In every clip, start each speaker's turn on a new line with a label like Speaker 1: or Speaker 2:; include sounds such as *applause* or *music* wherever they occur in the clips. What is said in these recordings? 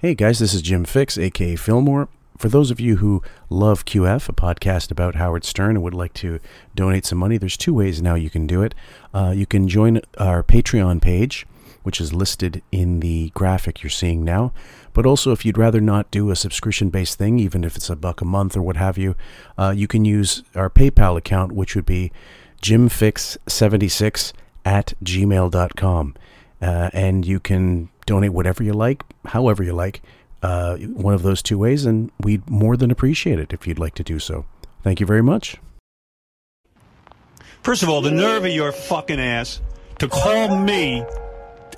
Speaker 1: Hey guys, this is Jim Fixx, aka Fillmore. For those of you who love QF, a podcast about Howard Stern, and would like to donate some money, there's two ways now you can do it. Uh, you can join our Patreon page, which is listed in the graphic you're seeing now. But also, if you'd rather not do a subscription based thing, even if it's a buck a month or what have you, uh, you can use our PayPal account, which would be jimfixx76 at gmail.com. Uh, and you can donate whatever you like, however you like, uh, one of those two ways, and we'd more than appreciate it if you'd like to do so. Thank you very much.
Speaker 2: First of all, the nerve of your fucking ass to call me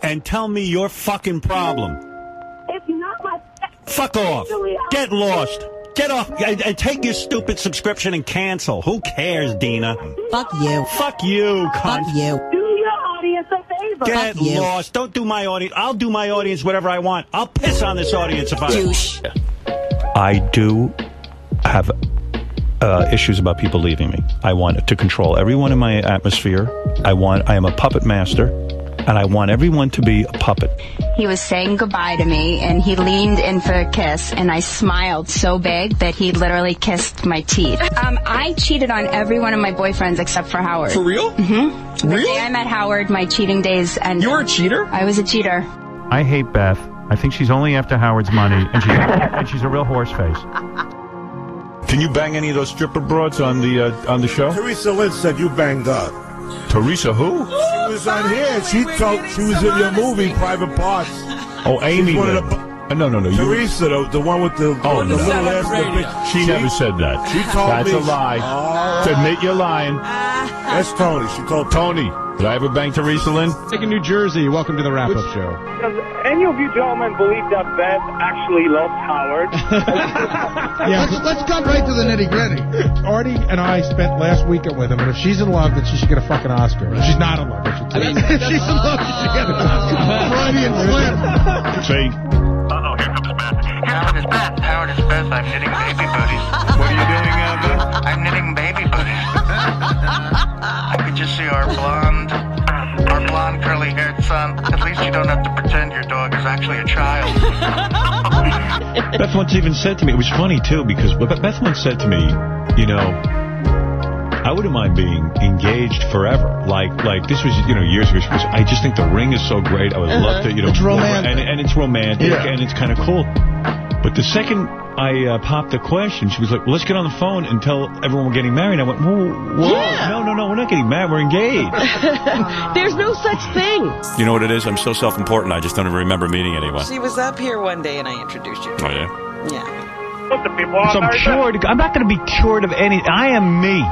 Speaker 2: and tell me your fucking problem.
Speaker 3: It's not my.
Speaker 2: Fuck off. Get lost. Get off and, and take your stupid subscription and cancel. Who cares, Dina?
Speaker 4: Fuck you.
Speaker 2: Fuck you,
Speaker 4: Fuck you.
Speaker 3: Favor.
Speaker 2: Get
Speaker 4: Fuck
Speaker 2: lost. Don't do my audience. I'll do my audience whatever I want. I'll piss on this audience if I.
Speaker 4: Douche.
Speaker 2: I do have uh, issues about people leaving me. I want to control everyone in my atmosphere. I want. I am a puppet master, and I want everyone to be a puppet.
Speaker 5: He was saying goodbye to me and he leaned in for a kiss and I smiled so big that he literally kissed my teeth. Um, I cheated on every one of my boyfriends except for Howard.
Speaker 6: For real?
Speaker 5: Mm-hmm. The day I met Howard, my cheating days ended.
Speaker 6: You were a cheater?
Speaker 5: I was a cheater.
Speaker 7: I hate Beth. I think she's only after Howard's money, and she's, *laughs* and she's a real horse face.
Speaker 2: Can you bang any of those stripper broads on the uh, on the show?
Speaker 8: Teresa Lynn said you banged up.
Speaker 2: Teresa, who?
Speaker 8: She was on here. She told she was in your movie, Private Parts.
Speaker 2: Oh, Amy.
Speaker 8: She's one of
Speaker 2: then.
Speaker 8: the-
Speaker 2: Uh, no, no, no. You,
Speaker 8: Teresa, the, the one with the,
Speaker 2: Oh,
Speaker 8: the
Speaker 2: no.
Speaker 8: little ass. bitch.
Speaker 2: she never said that.
Speaker 8: She told
Speaker 2: That's
Speaker 8: me.
Speaker 2: a lie.
Speaker 8: Oh,
Speaker 2: To admit you're lying.
Speaker 8: that's Tony. She told
Speaker 2: Tony, did I ever bang Teresa Lynn?
Speaker 7: in New Jersey. Welcome to the wrap up show.
Speaker 9: Does any of you gentlemen believe that Beth actually loves Howard? *laughs*
Speaker 7: Yeah,
Speaker 10: Let's, let's come right to the nitty gritty.
Speaker 7: Artie and I spent last weekend with him, and if she's in love, then she should get a fucking Oscar. If she's not in love, then she should.
Speaker 10: if *laughs* she's in love, she should get an Oscar. Friday and Slim.
Speaker 2: See?
Speaker 11: Uh-oh, here Beth. Howard is Beth. Howard is Beth. I'm knitting baby booties.
Speaker 2: What are you doing, uh, Beth?
Speaker 11: I'm knitting baby booties. I could just see our blonde, our blonde curly-haired son. At least you don't have to pretend your dog is actually a child.
Speaker 2: Beth once even said to me, it was funny too, because Beth once said to me, you know, I wouldn't mind being engaged forever. Like, like this was, you know, years ago. She goes, I just think the ring is so great. I would love to, you know,
Speaker 10: It's romantic.
Speaker 2: and, and it's romantic,
Speaker 10: Yeah.
Speaker 2: and it's kind of cool. But the second I uh, popped the question, she was like, well, "Let's get on the phone and tell everyone we're getting married." I went, "Whoa, whoa,
Speaker 12: Yeah.
Speaker 2: no, no, no, we're not getting married. We're engaged." *laughs*
Speaker 12: There's no such thing.
Speaker 2: you know what it is? I'm so self-important. I just don't even remember meeting anyone.
Speaker 12: She was up here one day and I introduced you.
Speaker 2: Oh yeah.
Speaker 12: Yeah.
Speaker 9: Look, the people
Speaker 7: So I'm cured. I'm not going to be cured of any. I am me.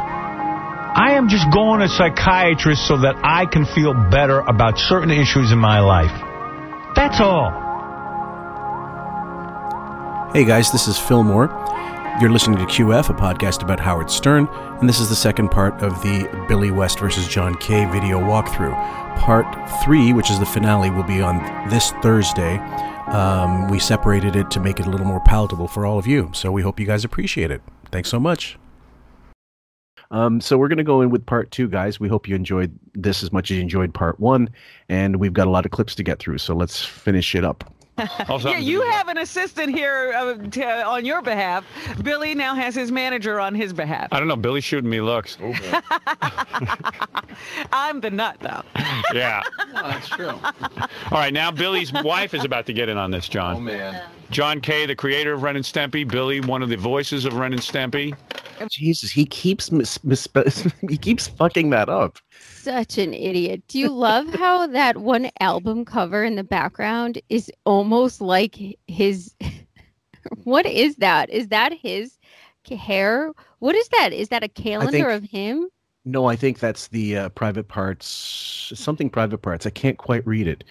Speaker 7: I am just going to a psychiatrist so that I can feel better about certain issues in my life. That's all.
Speaker 1: Hey guys, this is Fillmore. You're listening to QF, a podcast about Howard Stern, and this is the second part of the Billy West versus John K. video walkthrough. Part three, which is the finale, will be on this Thursday. Um, we separated it to make it a little more palatable for all of you, so we hope you guys appreciate it. Thanks so much. Um, so we're going to go in with part two, guys. We hope you enjoyed this as much as you enjoyed part one, and we've got a lot of clips to get through, so let's finish it up. *laughs*
Speaker 12: yeah, you have an assistant here uh, t- uh, on your behalf. Billy now has his manager on his behalf.
Speaker 2: I don't know. Billy's shooting me looks. *laughs*
Speaker 12: I'm the nut, though.
Speaker 2: yeah. *laughs*
Speaker 6: that's true.
Speaker 2: All right, now Billy's wife is about to get in on this, John.
Speaker 6: Oh, man.
Speaker 2: John K., the creator of Ren and Stimpy. Billy, one of the voices of Ren and Stimpy.
Speaker 1: Jesus, he keeps mis- mispe- he keeps fucking that up.
Speaker 13: Such an idiot. Do you love how that one album cover in the background is almost like his? *laughs* what is that? Is that his hair? What is that? Is that a calendar of him?
Speaker 1: No, I think that's the uh, private parts, something private parts. I can't quite read it.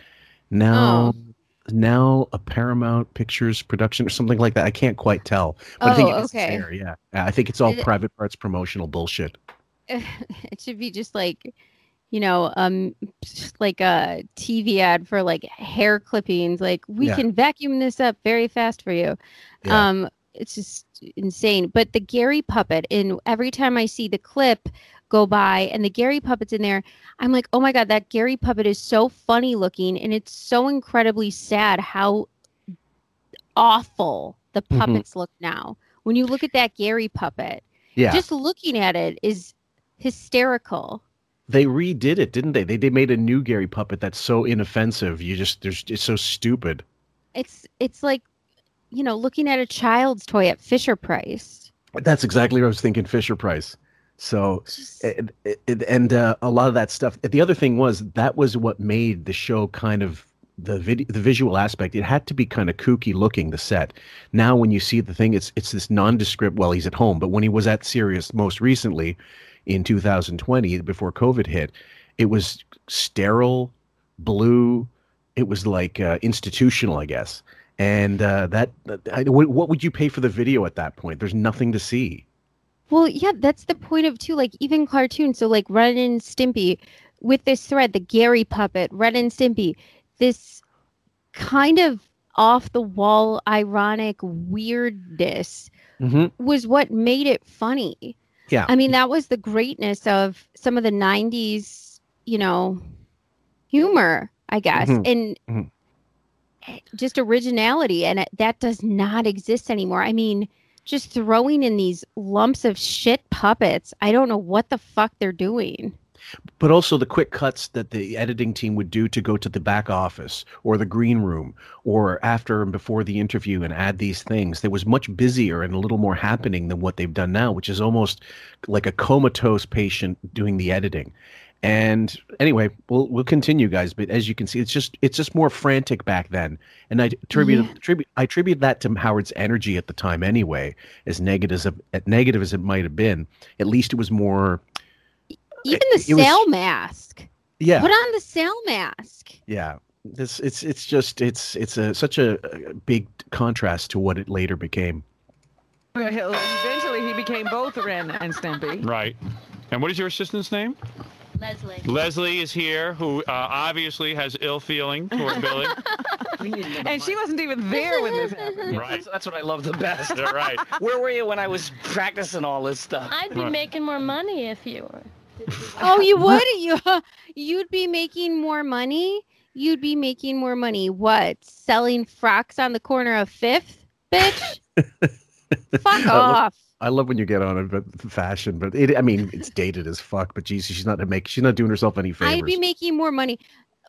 Speaker 1: Now, now a Paramount Pictures production or something like that. I can't quite tell. But I think
Speaker 13: Oh,
Speaker 1: it's
Speaker 13: okay.
Speaker 1: Yeah, I think it's all
Speaker 13: it-
Speaker 1: private parts promotional bullshit. *laughs*
Speaker 13: it should be just like, you know, um, like a TV ad for like hair clippings. Like we
Speaker 1: Yeah.
Speaker 13: can vacuum this up very fast for you.
Speaker 1: Yeah.
Speaker 13: Um, it's just insane. But the Gary puppet, and every time I see the clip go by and the Gary puppet's in there, I'm like, oh my god, that Gary puppet is so funny looking, and it's so incredibly sad how awful the
Speaker 1: Mhm.
Speaker 13: puppets look now. When you look at that Gary puppet,
Speaker 1: Yeah.
Speaker 13: just looking at it is hysterical.
Speaker 1: They redid it, didn't they? They they made a new Gary puppet that's so inoffensive. You just there's it's so stupid.
Speaker 13: It's it's like, you know, looking at a child's toy at Fisher Price.
Speaker 1: That's exactly what I was thinking. Fisher Price. So, and, and- and uh, a lot of that stuff. The other thing was that was what made the show kind of the video, the visual aspect. It had to be kind of kooky looking. The set. Now, when you see the thing, it's it's this nondescript. Well, he's at home, but when he was at Sirius most recently, in 2020, before COVID hit, it was sterile, blue. It was like uh, institutional, I guess. And uh, that, I, what would you pay for the video at that point? There's nothing to see.
Speaker 13: Well, yeah, that's the point of too. Like even cartoons, so like Ren and Stimpy, with this thread, the Gary puppet, Ren and Stimpy, this kind of off the wall, ironic weirdness
Speaker 1: Mm-hmm.
Speaker 13: was what made it funny.
Speaker 1: Yeah.
Speaker 13: I mean, that was the greatness of some of the '90s, you know, humor, I guess,
Speaker 1: Mhm.
Speaker 13: and
Speaker 1: Mhm.
Speaker 13: just originality, and it, that does not exist anymore. I mean, just throwing in these lumps of shit puppets. I don't know what the fuck they're doing.
Speaker 1: But also the quick cuts that the editing team would do to go to the back office or the green room or after and before the interview and add these things there was much busier and a little more happening than what they've done now which is almost like a comatose patient doing the editing. And anyway we'll we'll continue guys. But as you can see it's just it's just more frantic back then. And i attribute
Speaker 13: Yeah.
Speaker 1: attribute i attribute that to howard's energy at the time anyway as negative as as negative as it might have been. At least it was more
Speaker 13: Even the
Speaker 1: it was-
Speaker 13: sail mask.
Speaker 1: yeah
Speaker 13: Put on the sail mask.
Speaker 1: Yeah, this it's it's just it's it's a such a, a big contrast to what it later became.
Speaker 12: Eventually, he became both Ren and Stimpy.
Speaker 2: Right. And what is your assistant's name?
Speaker 4: Leslie.
Speaker 2: Leslie is here, who uh, obviously has ill feeling toward *laughs* Billy.
Speaker 12: And she wasn't even there when this happened. *laughs*
Speaker 2: Right.
Speaker 6: That's, that's what I love the best.
Speaker 2: Yeah, right.
Speaker 6: Where were you when I was practicing all this stuff?
Speaker 4: I'd be
Speaker 2: Right.
Speaker 4: making more money if you were.
Speaker 13: Oh, you *laughs* would? You *laughs* you'd be making more money? You'd be making more money. What? Selling frocks on the corner of Fifth, bitch? *laughs* Fuck
Speaker 1: I love-
Speaker 13: off.
Speaker 1: I love when you get on it, but fashion. But it, I mean, it's dated as fuck. But Jesus, she's not to make. She's not doing herself any favors.
Speaker 13: I'd be making more money.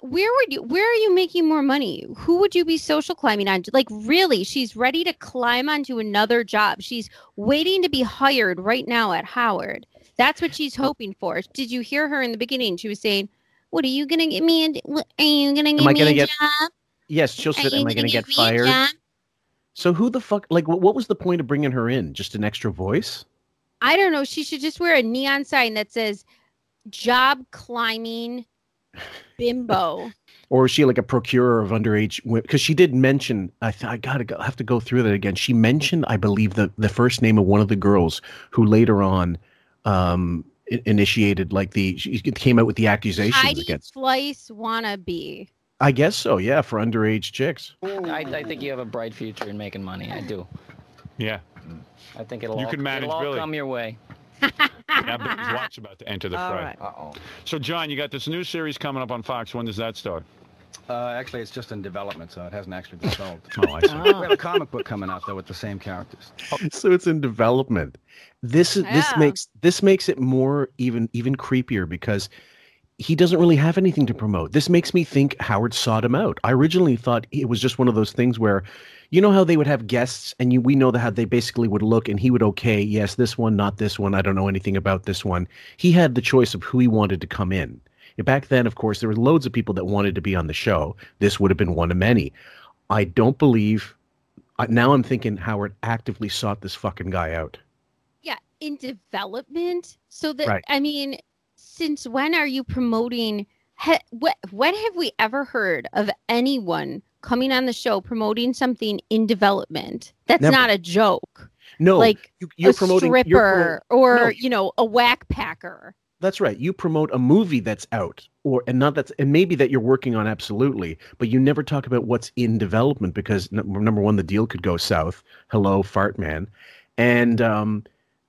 Speaker 13: Where would you where are you making more money? Who would you be social climbing on? Like really, she's ready to climb onto another job. She's waiting to be hired right now at Howard. That's what she's hoping for. Did you hear her in the beginning? She was saying, "What are you gonna get me? A, what- are you gonna give
Speaker 1: Am I
Speaker 13: me
Speaker 1: gonna
Speaker 13: a
Speaker 1: get-
Speaker 13: job?
Speaker 1: yes, she'll say, "Am I going to get fired?" So who the fuck? Like, what, what was the point of bringing her in? Just an extra voice?
Speaker 13: I don't know. She should just wear a neon sign that says "Job climbing bimbo." *laughs*
Speaker 1: Or is she like a procurer of underage women? Because she did mention, I, th- I gotta go, I have to go through that again. She mentioned, I believe, the the first name of one of the girls who later on um, initiated like the she came out with the accusations
Speaker 13: Heidi
Speaker 1: against.
Speaker 13: Fleiss wannabe.
Speaker 1: I guess so, yeah, for underage chicks.
Speaker 6: I, I think you have a bright future in making money. I do.
Speaker 2: Yeah.
Speaker 6: I think it'll
Speaker 2: You
Speaker 6: all,
Speaker 2: can manage
Speaker 6: it'll all
Speaker 2: Billy.
Speaker 6: come your way.
Speaker 2: Now Billy's watch about to enter the fray.
Speaker 6: right.
Speaker 14: Uh-oh.
Speaker 2: So, John, you got this new series coming up on Fox. When does that start?
Speaker 14: Uh, actually, it's just in development, so it hasn't actually been sold. *laughs*
Speaker 2: Oh, I see.
Speaker 14: We have a comic book coming out though with the same characters. *laughs*
Speaker 1: so it's in development. This is this
Speaker 14: Yeah.
Speaker 1: makes this makes it more even even creepier because he doesn't really have anything to promote. This makes me think Howard sought him out. I originally thought it was just one of those things where, you know how they would have guests and you we know that how they basically would look and he would okay, yes, this one, not this one. I don't know anything about this one. He had the choice of who he wanted to come in. Back then, of course, there were loads of people that wanted to be on the show. This would have been one of many. I don't believe. Now I'm thinking Howard actively sought this fucking guy out.
Speaker 13: Yeah, in development. So that
Speaker 1: Right.
Speaker 13: I mean, since when are you promoting? He, what when have we ever heard of anyone coming on the show promoting something in development? That's
Speaker 1: Never.
Speaker 13: not a joke.
Speaker 1: No,
Speaker 13: like
Speaker 1: you, you're
Speaker 13: a
Speaker 1: promoting
Speaker 13: stripper
Speaker 1: you're
Speaker 13: or
Speaker 1: No,
Speaker 13: you know a whack packer.
Speaker 1: That's right. You promote a movie that's out, or and not that's and maybe that you're working on absolutely, but you never talk about what's in development because number one, the deal could go south. Hello, fart man, and um,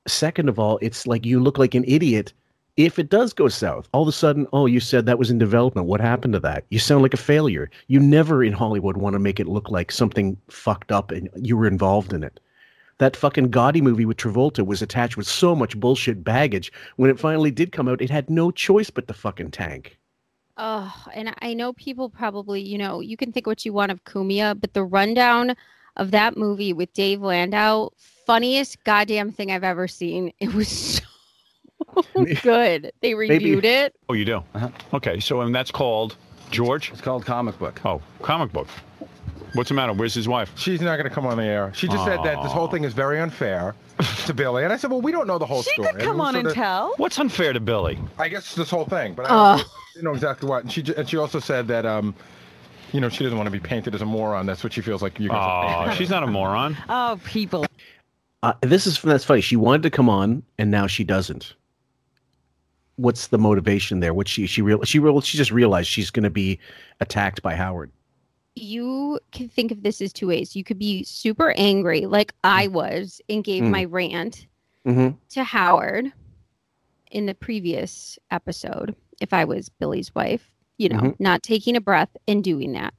Speaker 1: second of all, it's like you look like an idiot if it does go south, all of a sudden, oh, you said that was in development. What happened to that? You sound like a failure. You never in Hollywood want to make it look like something fucked up and you were involved in it. That fucking Gotti movie with Travolta was attached with so much bullshit baggage. When it finally did come out, it had no choice but to fucking tank.
Speaker 13: Oh, and I know people probably, you know, you can think what you want of Cumia, but the rundown of that movie with Dave Landau, funniest goddamn thing I've ever seen. *laughs* It was so *laughs* good. They reviewed it.
Speaker 7: Oh, you do? Uh-huh. Okay, so and that's called George?
Speaker 14: It's called comic book.
Speaker 7: Oh, comic book. What's the matter? Where's his wife?
Speaker 15: She's not going to come on the air. She just said that this whole thing is very unfair *laughs* to Billy. And I said, well, we don't know the whole story.
Speaker 12: She
Speaker 15: story.
Speaker 12: could come
Speaker 15: And
Speaker 12: on
Speaker 15: so
Speaker 12: and
Speaker 15: that-
Speaker 12: tell.
Speaker 7: What's unfair to Billy?
Speaker 15: I guess this whole thing, but I
Speaker 13: Ugh.
Speaker 15: didn't know exactly what. And she ju- and she also said that um, you know, she doesn't want to be painted as a moron. That's what she feels like you guys.
Speaker 7: Oh, she's not a moron. *laughs*
Speaker 12: Oh, people.
Speaker 1: Uh, this is that's funny. She wanted to come on, and now she doesn't. What's the motivation there? What she she real she real she just realized she's going to be attacked by Howard.
Speaker 13: You can think of this as two ways. You could be super angry, like I was, and gave
Speaker 1: Mm.
Speaker 13: my rant
Speaker 1: Mm-hmm.
Speaker 13: to Howard in the previous episode, if I was Billy's wife, you know,
Speaker 1: Mhm.
Speaker 13: not taking a breath and doing that.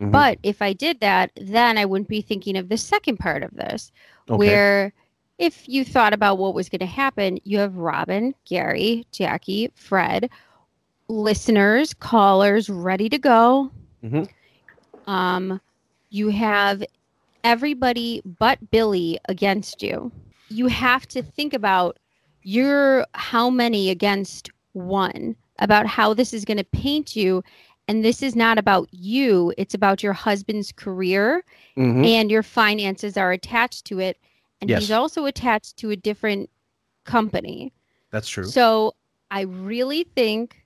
Speaker 1: Mhm.
Speaker 13: But if I did that, then I wouldn't be thinking of the second part of this,
Speaker 1: Okay.
Speaker 13: where if you thought about what was going to happen, you have Robin, Gary, Jackie, Fred, listeners, callers ready to go.
Speaker 1: Mm-hmm.
Speaker 13: Um, you have everybody but Billy against you. You have to think about your how many against one, about how this is going to paint you. And this is not about you, it's about your husband's career
Speaker 1: Mhm.
Speaker 13: and your finances are attached to it. And
Speaker 1: Yes.
Speaker 13: he's also attached to a different company.
Speaker 1: That's true.
Speaker 13: So I really think,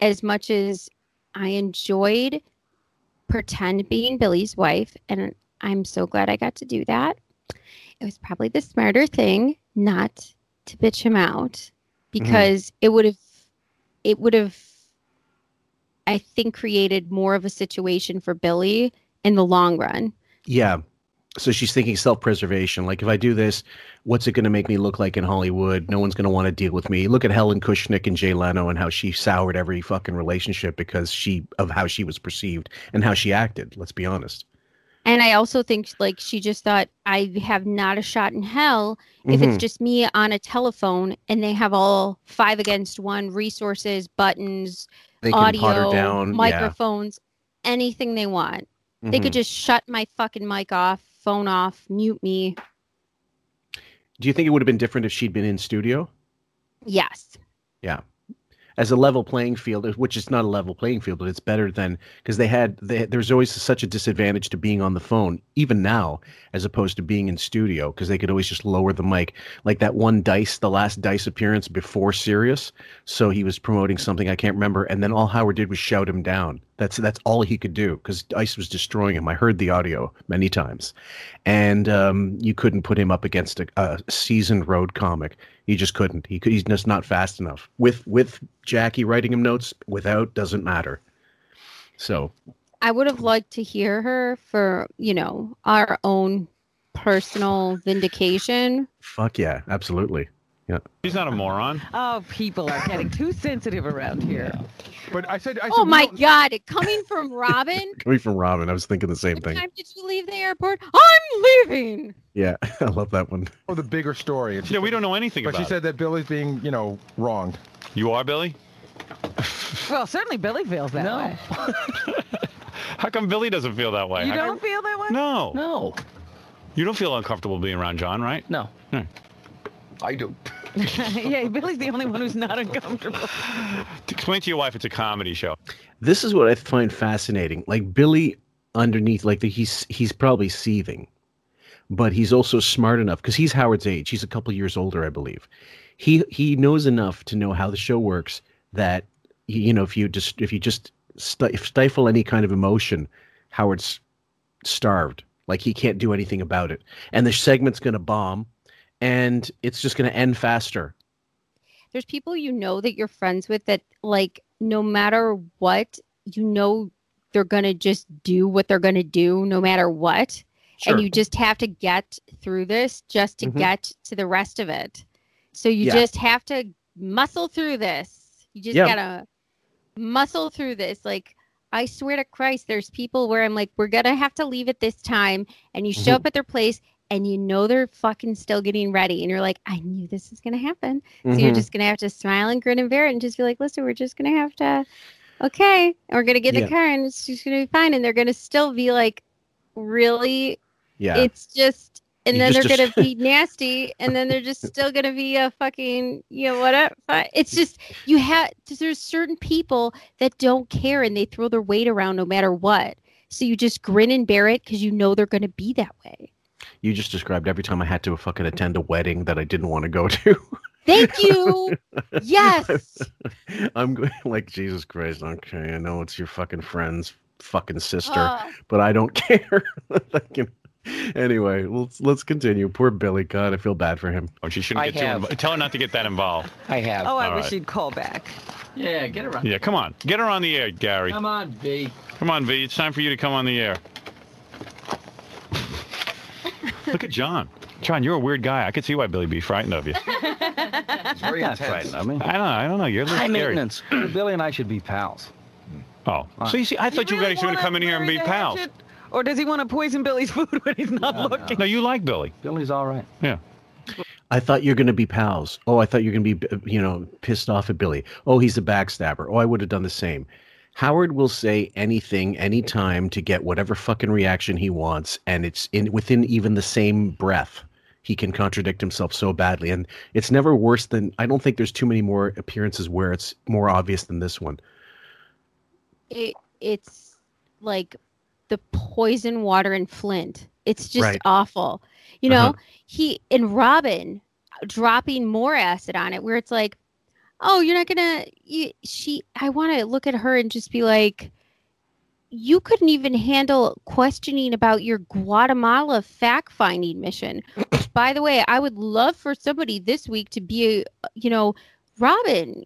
Speaker 13: as much as I enjoyed pretend being Billy's wife, and I'm so glad I got to do that, it was probably the smarter thing not to bitch him out mm-hmm. because it would have, it would have, I think, created more of a situation for Billy in the long run.
Speaker 1: Yeah. So she's thinking self-preservation. Like if I do this, what's it going to make me look like in Hollywood? No one's going to want to deal with me. Look at Helen Kushnick and Jay Leno and how she soured every fucking relationship because she of how she was perceived and how she acted. Let's be honest.
Speaker 13: And I also think like she just thought I have not a shot in hell if
Speaker 1: Mhm.
Speaker 13: it's just me on a telephone and they have all five against one resources, buttons,
Speaker 1: They
Speaker 13: audio,
Speaker 1: down, yeah.
Speaker 13: microphones, anything they want. They could
Speaker 1: Mhm.
Speaker 13: just shut my fucking mic off, phone off, mute me.
Speaker 1: Do you think it would have been different if she'd been in studio?
Speaker 13: Yes.
Speaker 1: Yeah. As a level playing field, which is not a level playing field, but it's better than because they had they, there's always such a disadvantage to being on the phone, even now, as opposed to being in studio, because they could always just lower the mic. Like that one Dice, the last Dice appearance before Sirius. So he was promoting something I can't remember, and then all Howard did was shout him down. That's that's all he could do because ice was destroying him. I heard the audio many times, and um, you couldn't put him up against a, a seasoned road comic. He just couldn't. He could, he's just not fast enough. With with Jackie writing him notes, without doesn't matter. So
Speaker 13: I would have liked to hear her for, you know, our own personal vindication.
Speaker 1: fuck yeah, absolutely. Yeah.
Speaker 7: She's not a moron.
Speaker 12: Oh, people are getting too sensitive around here.
Speaker 15: But I said, I said
Speaker 13: Oh my
Speaker 15: don't-
Speaker 13: God. Coming from *laughs* Robin.
Speaker 1: Coming from Robin, I was thinking the same
Speaker 13: What
Speaker 1: thing.
Speaker 13: time did you leave the airport? I'm leaving.
Speaker 1: Yeah, *laughs* I love that one.
Speaker 15: Oh, the bigger story. And she
Speaker 7: Yeah, we don't know anything
Speaker 15: But
Speaker 7: about
Speaker 15: she said that Billy's being, you know, wronged.
Speaker 7: You are Billy?
Speaker 12: Well, certainly Billy feels that way. *laughs*
Speaker 7: How come Billy doesn't feel that way?
Speaker 12: You
Speaker 7: How
Speaker 12: don't feel that way?
Speaker 7: No.
Speaker 6: No.
Speaker 7: You don't feel uncomfortable being around John, right?
Speaker 6: No. Hmm.
Speaker 14: I do. *laughs*
Speaker 12: yeah, Billy's the only one who's not uncomfortable.
Speaker 7: Explain to your wife it's a comedy show.
Speaker 1: This is what I find fascinating. Like Billy underneath, like the, he's he's probably seething, but he's also smart enough because he's Howard's age. He's a couple years older, I believe. He he knows enough to know how the show works that you know if you just if you just stifle any kind of emotion, Howard's starved. Like he can't do anything about it, and the segment's going to bomb, and it's just going to end faster.
Speaker 13: There's people you know that you're friends with that, like, no matter what, you know they're going to just do what they're going to do no matter what.
Speaker 1: Sure.
Speaker 13: And you just have to get through this just to
Speaker 1: Mhm.
Speaker 13: get to the rest of it. So you
Speaker 1: Yeah.
Speaker 13: just have to muscle through this. You just
Speaker 1: Yeah.
Speaker 13: gotta muscle through this. Like, I swear to Christ, there's people where I'm like, we're gonna have to leave at this time, and you show
Speaker 1: Mhm.
Speaker 13: up at their place, and you know they're fucking still getting ready, and you're like, I knew this was gonna happen. So you're
Speaker 1: Mhm.
Speaker 13: just gonna have to smile and grin and bear it, and just be like, listen, we're just gonna have to, okay, and we're gonna get
Speaker 1: Yeah.
Speaker 13: the car, and it's just gonna be fine, and they're gonna still be like, really,
Speaker 1: Yeah.
Speaker 13: it's just. And
Speaker 1: You
Speaker 13: then
Speaker 1: just-
Speaker 13: they're
Speaker 1: just-
Speaker 13: gonna be *laughs* nasty, and then they're just still gonna be a fucking, you know, whatever. It's just you have. There's certain people that don't care, and they throw their weight around no matter what. So you just grin and bear it because you know they're gonna be that way.
Speaker 1: You just described every time I had to fucking attend a wedding that I didn't want to go to.
Speaker 13: Thank you. *laughs* yes. *laughs*
Speaker 1: I'm going like Jesus Christ. Okay, I know it's your fucking friend's fucking sister,
Speaker 13: Oh.
Speaker 1: but I don't *laughs* care. Like, you know. Anyway, let's let's continue. Poor Billy. God, I feel bad for him.
Speaker 2: Oh, she shouldn't
Speaker 6: I
Speaker 2: get too
Speaker 6: have.
Speaker 2: involved. Tell her not to get that involved.
Speaker 6: I have.
Speaker 12: Oh, I
Speaker 2: All
Speaker 12: wish
Speaker 2: right.
Speaker 12: you'd call back.
Speaker 6: Yeah, get around.
Speaker 2: Yeah, come on. Get her on the air, Gary.
Speaker 6: Come on, V.
Speaker 2: Come on, V. It's time for you to come on the air. Look at John. John, you're a weird guy. I could see why Billy would be frightened of you.
Speaker 14: It's very
Speaker 11: Not
Speaker 14: intense.
Speaker 11: frightened of me.
Speaker 2: I don't know. I don't know. You're a little
Speaker 6: High
Speaker 2: scary.
Speaker 6: maintenance. *clears throat*
Speaker 14: Billy and I should be pals.
Speaker 2: Oh, so you see, I thought you,
Speaker 12: really
Speaker 2: guys were going to
Speaker 12: wanna
Speaker 2: come in here and
Speaker 12: bury
Speaker 2: be
Speaker 12: the
Speaker 2: pals.
Speaker 12: hatchet? Or does he want to poison Billy's *laughs* food when he's not looking?
Speaker 2: No, you like Billy.
Speaker 14: Billy's all right.
Speaker 2: Yeah.
Speaker 1: I thought you're going to be pals. Oh, I thought you're going to be, you know, pissed off at Billy. Oh, he's a backstabber. Oh, I would have done the same. Howard will say anything, anytime to get whatever fucking reaction he wants, and it's in within even the same breath. He can contradict himself so badly, and it's never worse than. I don't think there's too many more appearances where it's more obvious than this one.
Speaker 13: it it's like the poison water in Flint. It's just
Speaker 1: Right.
Speaker 13: awful. You know,
Speaker 1: Uh-huh.
Speaker 13: he and Robin dropping more acid on it where it's like, "Oh, you're not going to you she I want to look at her and just be like, you couldn't even handle questioning about your Guatemala fact finding mission. Which, *coughs* by the way, I would love for somebody this week to be, you know, Robin,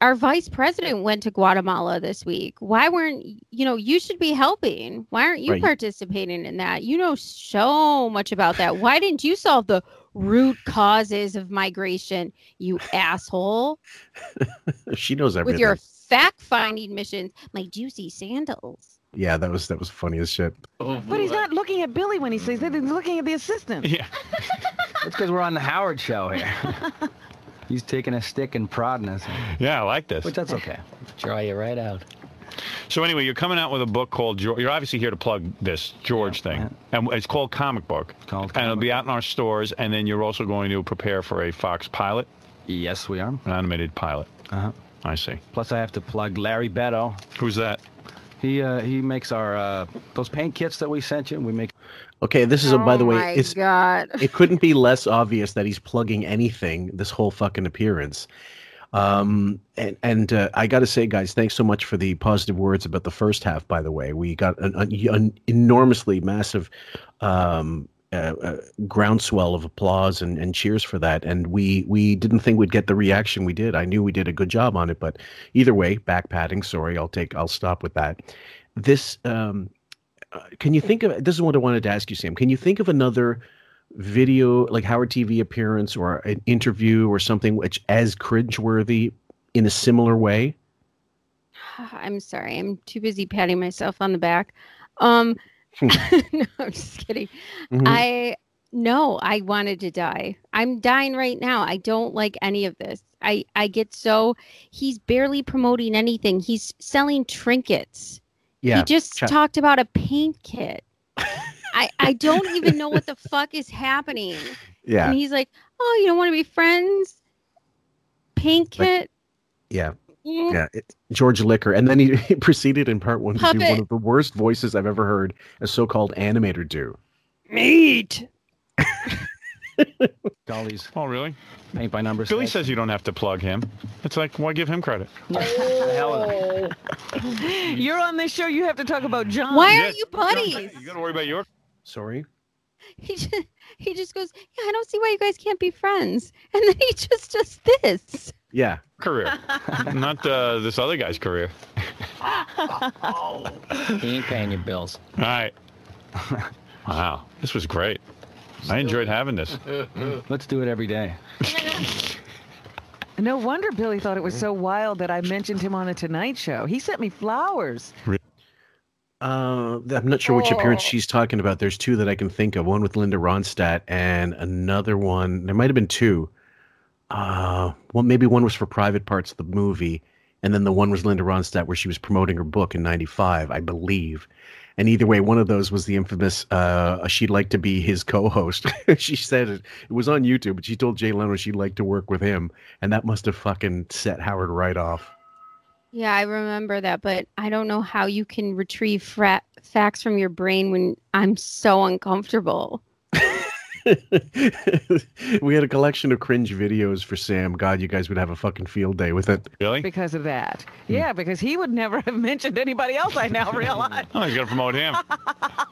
Speaker 13: our vice president went to Guatemala this week. Why weren't you know you should be helping? Why aren't you
Speaker 1: Right.
Speaker 13: participating in that? You know so much about that. Why didn't you solve the root causes of migration, you asshole? *laughs*
Speaker 1: she knows everything.
Speaker 13: With your fact finding missions, my juicy sandals.
Speaker 1: yeah, that was that was funny as shit.
Speaker 12: Oh, but he's not looking at Billy when he says that. He's looking at the assistant.
Speaker 2: Yeah. *laughs*
Speaker 14: it's because we're on the Howard show here. *laughs* He's taking a stick and prodding us,
Speaker 2: Yeah, I like this.
Speaker 14: which that's okay.
Speaker 6: Dry you right out.
Speaker 2: So anyway, you're coming out with a book called. Geor- You're obviously here to plug this George thing, and it's called Comic Book.
Speaker 14: called
Speaker 2: and it'll be out in our stores. And then you're also going to prepare for a Fox pilot,
Speaker 14: Yes, we are.
Speaker 2: an animated pilot.
Speaker 14: Uh-huh.
Speaker 2: I see.
Speaker 14: Plus, I have to plug Larry Beto.
Speaker 2: Who's that?
Speaker 14: He uh, he makes our uh, those paint kits that we sent you. We make.
Speaker 1: Okay, this is a, by the
Speaker 13: oh
Speaker 1: way,
Speaker 13: my
Speaker 1: it's
Speaker 13: God.
Speaker 1: it couldn't be less obvious that he's plugging anything this whole fucking appearance. Um, and and uh, I got to say, guys, thanks so much for the positive words about the first half. By the way, we got an, an, enormously massive um, uh, uh, groundswell of applause and, and cheers for that. And we we didn't think we'd get the reaction we did. I knew we did a good job on it, but either way, back padding. Sorry, I'll take. I'll stop with that. This. Um, uh, can you think of this is what I wanted to ask you, Sam? Can you think of another video like Howard TV appearance or an interview or something which as cringeworthy in a similar way? *sighs*
Speaker 13: I'm sorry. I'm too busy patting myself on the back. Um, *laughs* no, I'm just kidding.
Speaker 1: Mhm.
Speaker 13: I no, I wanted to die. I'm dying right now. I don't like any of this. I I get so he's barely promoting anything. He's selling trinkets.
Speaker 1: Yeah.
Speaker 13: He just
Speaker 1: Ch-
Speaker 13: talked about a paint kit. *laughs* I I don't even know what the fuck is happening. *laughs*
Speaker 1: Yeah.
Speaker 13: And he's like, "Oh, you don't want to be friends?" Paint
Speaker 1: Like-
Speaker 13: kit.
Speaker 1: Yeah.
Speaker 13: Mm.
Speaker 1: Yeah, it, George Liquor, and then he *laughs* he, proceeded in part one to do one of the worst voices I've ever heard a so-called animator do.
Speaker 13: Meat. *laughs*
Speaker 14: Dolly's
Speaker 2: Oh, really?
Speaker 14: paint by numbers.
Speaker 2: Billy says you don't have to plug him. It's like, why give him credit?
Speaker 12: You're on this show. You have to talk about John.
Speaker 13: Why
Speaker 2: Yeah,
Speaker 13: aren't you buddies?
Speaker 2: You got to worry about your.
Speaker 1: Sorry.
Speaker 13: He just, he just goes, yeah, I don't see why you guys can't be friends. *laughs* And then he just does this.
Speaker 1: Yeah.
Speaker 2: career, *laughs* not uh, this other guy's career. *laughs*
Speaker 6: He ain't paying your bills.
Speaker 2: All right. Wow, this was great. I enjoyed having this.
Speaker 14: Let's do it every day.
Speaker 12: No wonder Billy thought it was so wild that I mentioned him on the Tonight Show. He sent me flowers.
Speaker 1: Uh, I'm not sure which appearance
Speaker 12: Oh.
Speaker 1: she's talking about. There's two that I can think of. One with Linda Ronstadt, and another one. There might have been two. Uh, well, maybe one was for private parts of the movie, and then the one was Linda Ronstadt, where she was promoting her book in '95, I believe. And either way, one of those was the infamous. Uh, she'd like to be his co-host. *laughs* she said it. It was on YouTube, but she told Jay Leno she'd like to work with him, and that must have fucking set Howard right off.
Speaker 13: Yeah, I remember that, but I don't know how you can retrieve fra- facts from your brain when I'm so uncomfortable. *laughs*
Speaker 1: we had a collection of cringe videos for Sam. God, you guys would have a fucking field day with it.
Speaker 2: Really?
Speaker 12: Because of that.
Speaker 1: Hmm.
Speaker 12: Yeah, because he would never *laughs* have mentioned anybody else, I now *laughs* realize.
Speaker 2: Oh, he's got to promote him.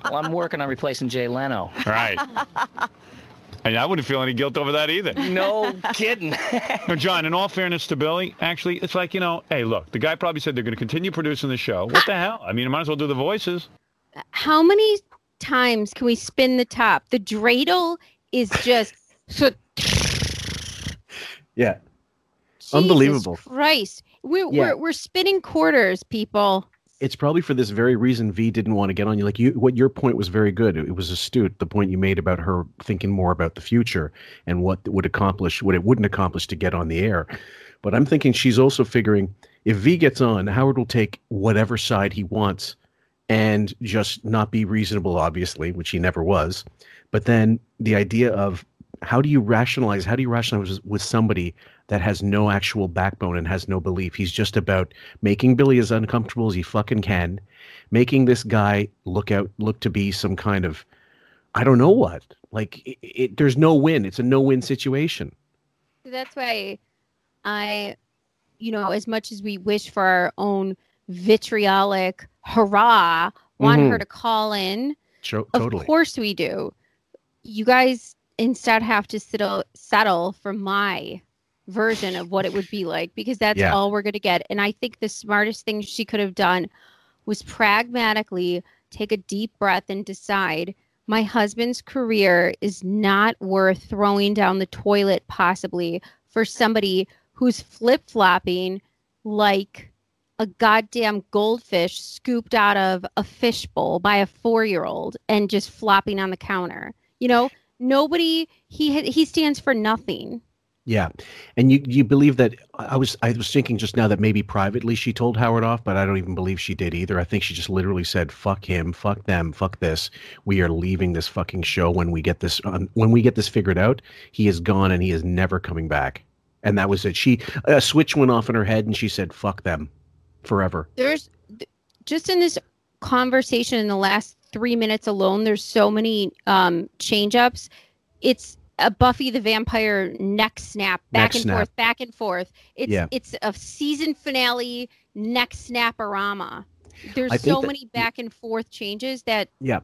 Speaker 6: Well, I'm working on replacing Jay Leno.
Speaker 2: Right. And I wouldn't feel any guilt over that either. *laughs*
Speaker 6: No kidding. *laughs*
Speaker 2: John, in all fairness to Billy, actually, it's like, you know, hey, look, the guy probably said they're going to continue producing the show. What the hell? I mean, I might as well do the voices.
Speaker 13: How many times can we spin the top? The dreidel is just *laughs* so
Speaker 1: Yeah.
Speaker 13: Jesus
Speaker 1: Unbelievable.
Speaker 13: Christ. We're,
Speaker 1: Yeah.
Speaker 13: we're we're spinning quarters, people.
Speaker 1: It's probably for this very reason V didn't want to get on you. Like you, what your point was very good. It, was astute. The point you made about her thinking more about the future and what would accomplish, what it wouldn't accomplish to get on the air. But I'm thinking she's also figuring if V gets on, Howard will take whatever side he wants and just not be reasonable, obviously, which he never was. But then the idea of how do you rationalize? How do you rationalize with somebody that has no actual backbone and has no belief? He's just about making Billy as uncomfortable as he fucking can, making this guy look out, look to be some kind of, I don't know what. Like it, it, there's no win. It's a no-win situation.
Speaker 13: That's why I, you know, as much as we wish for our own vitriolic hurrah, want her
Speaker 1: Mhm.
Speaker 13: to call in.
Speaker 1: Cho-
Speaker 13: Of
Speaker 1: totally.
Speaker 13: course we do. You guys instead have to settle settle for my version of what it would be like because that's
Speaker 16: Yeah.
Speaker 13: all we're going to get. And I think the smartest thing she could have done was pragmatically take a deep breath and decide my husband's career is not worth throwing down the toilet possibly for somebody who's flip-flopping like a goddamn goldfish scooped out of a fishbowl by a 4-year-old and just flopping on the counter. You know, nobody he he stands for nothing.
Speaker 1: Yeah, and you you believe that I was I was thinking just now that maybe privately she told Howard off, but I don't even believe she did either. I think she just literally said "fuck him, fuck them, fuck this. We are leaving this fucking show when we get this um, when we get this figured out. He is gone and he is never coming back." And that was it. She a switch went off in her head and she said "fuck them," forever.
Speaker 13: there's just in this conversation in the last three minutes alone there's so many um change ups it's a buffy the vampire neck snap back
Speaker 1: Neck
Speaker 13: and
Speaker 1: snap.
Speaker 13: forth back and forth it's
Speaker 1: Yeah.
Speaker 13: it's a season finale neck snapperama there's
Speaker 1: I
Speaker 13: so
Speaker 1: that-
Speaker 13: many back and forth changes that
Speaker 1: Yeah.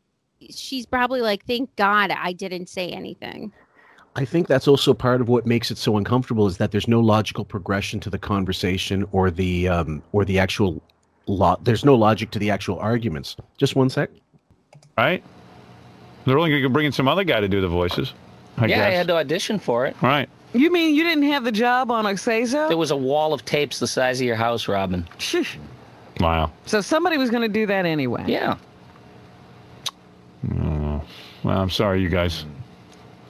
Speaker 13: she's probably like thank god i didn't say anything
Speaker 1: I think that's also part of what makes it so uncomfortable is that there's no logical progression to the conversation or the um, or the actual lot. There's no logic to the actual arguments. Just one sec.
Speaker 2: Right? They're only going to bring in some other guy to do the voices. I
Speaker 6: yeah, I had to audition for it.
Speaker 2: Right.
Speaker 12: You mean you didn't have the job on Oxazo?
Speaker 6: There was a wall of tapes the size of your house, Robin.
Speaker 2: Wow.
Speaker 12: So somebody was going to do that anyway.
Speaker 6: Yeah.
Speaker 2: Oh, well, I'm sorry, you guys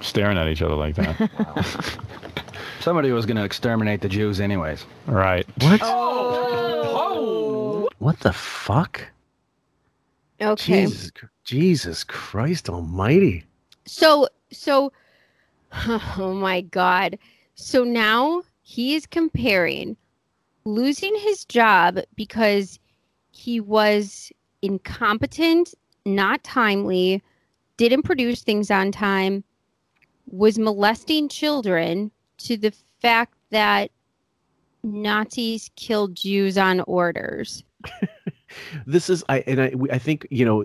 Speaker 2: staring at each other like that. *laughs*
Speaker 14: Somebody was going to exterminate the Jews, anyways.
Speaker 2: Right.
Speaker 1: What?
Speaker 12: Oh.
Speaker 1: What the fuck?
Speaker 13: okay
Speaker 1: Jesus, Jesus Christ Almighty!
Speaker 13: So, so, *laughs* oh my God. So now he is comparing losing his job because he was incompetent, not timely, didn't produce things on time, was molesting children to the fact that Nazis killed Jews on orders. *laughs*
Speaker 1: This is I and I I think you know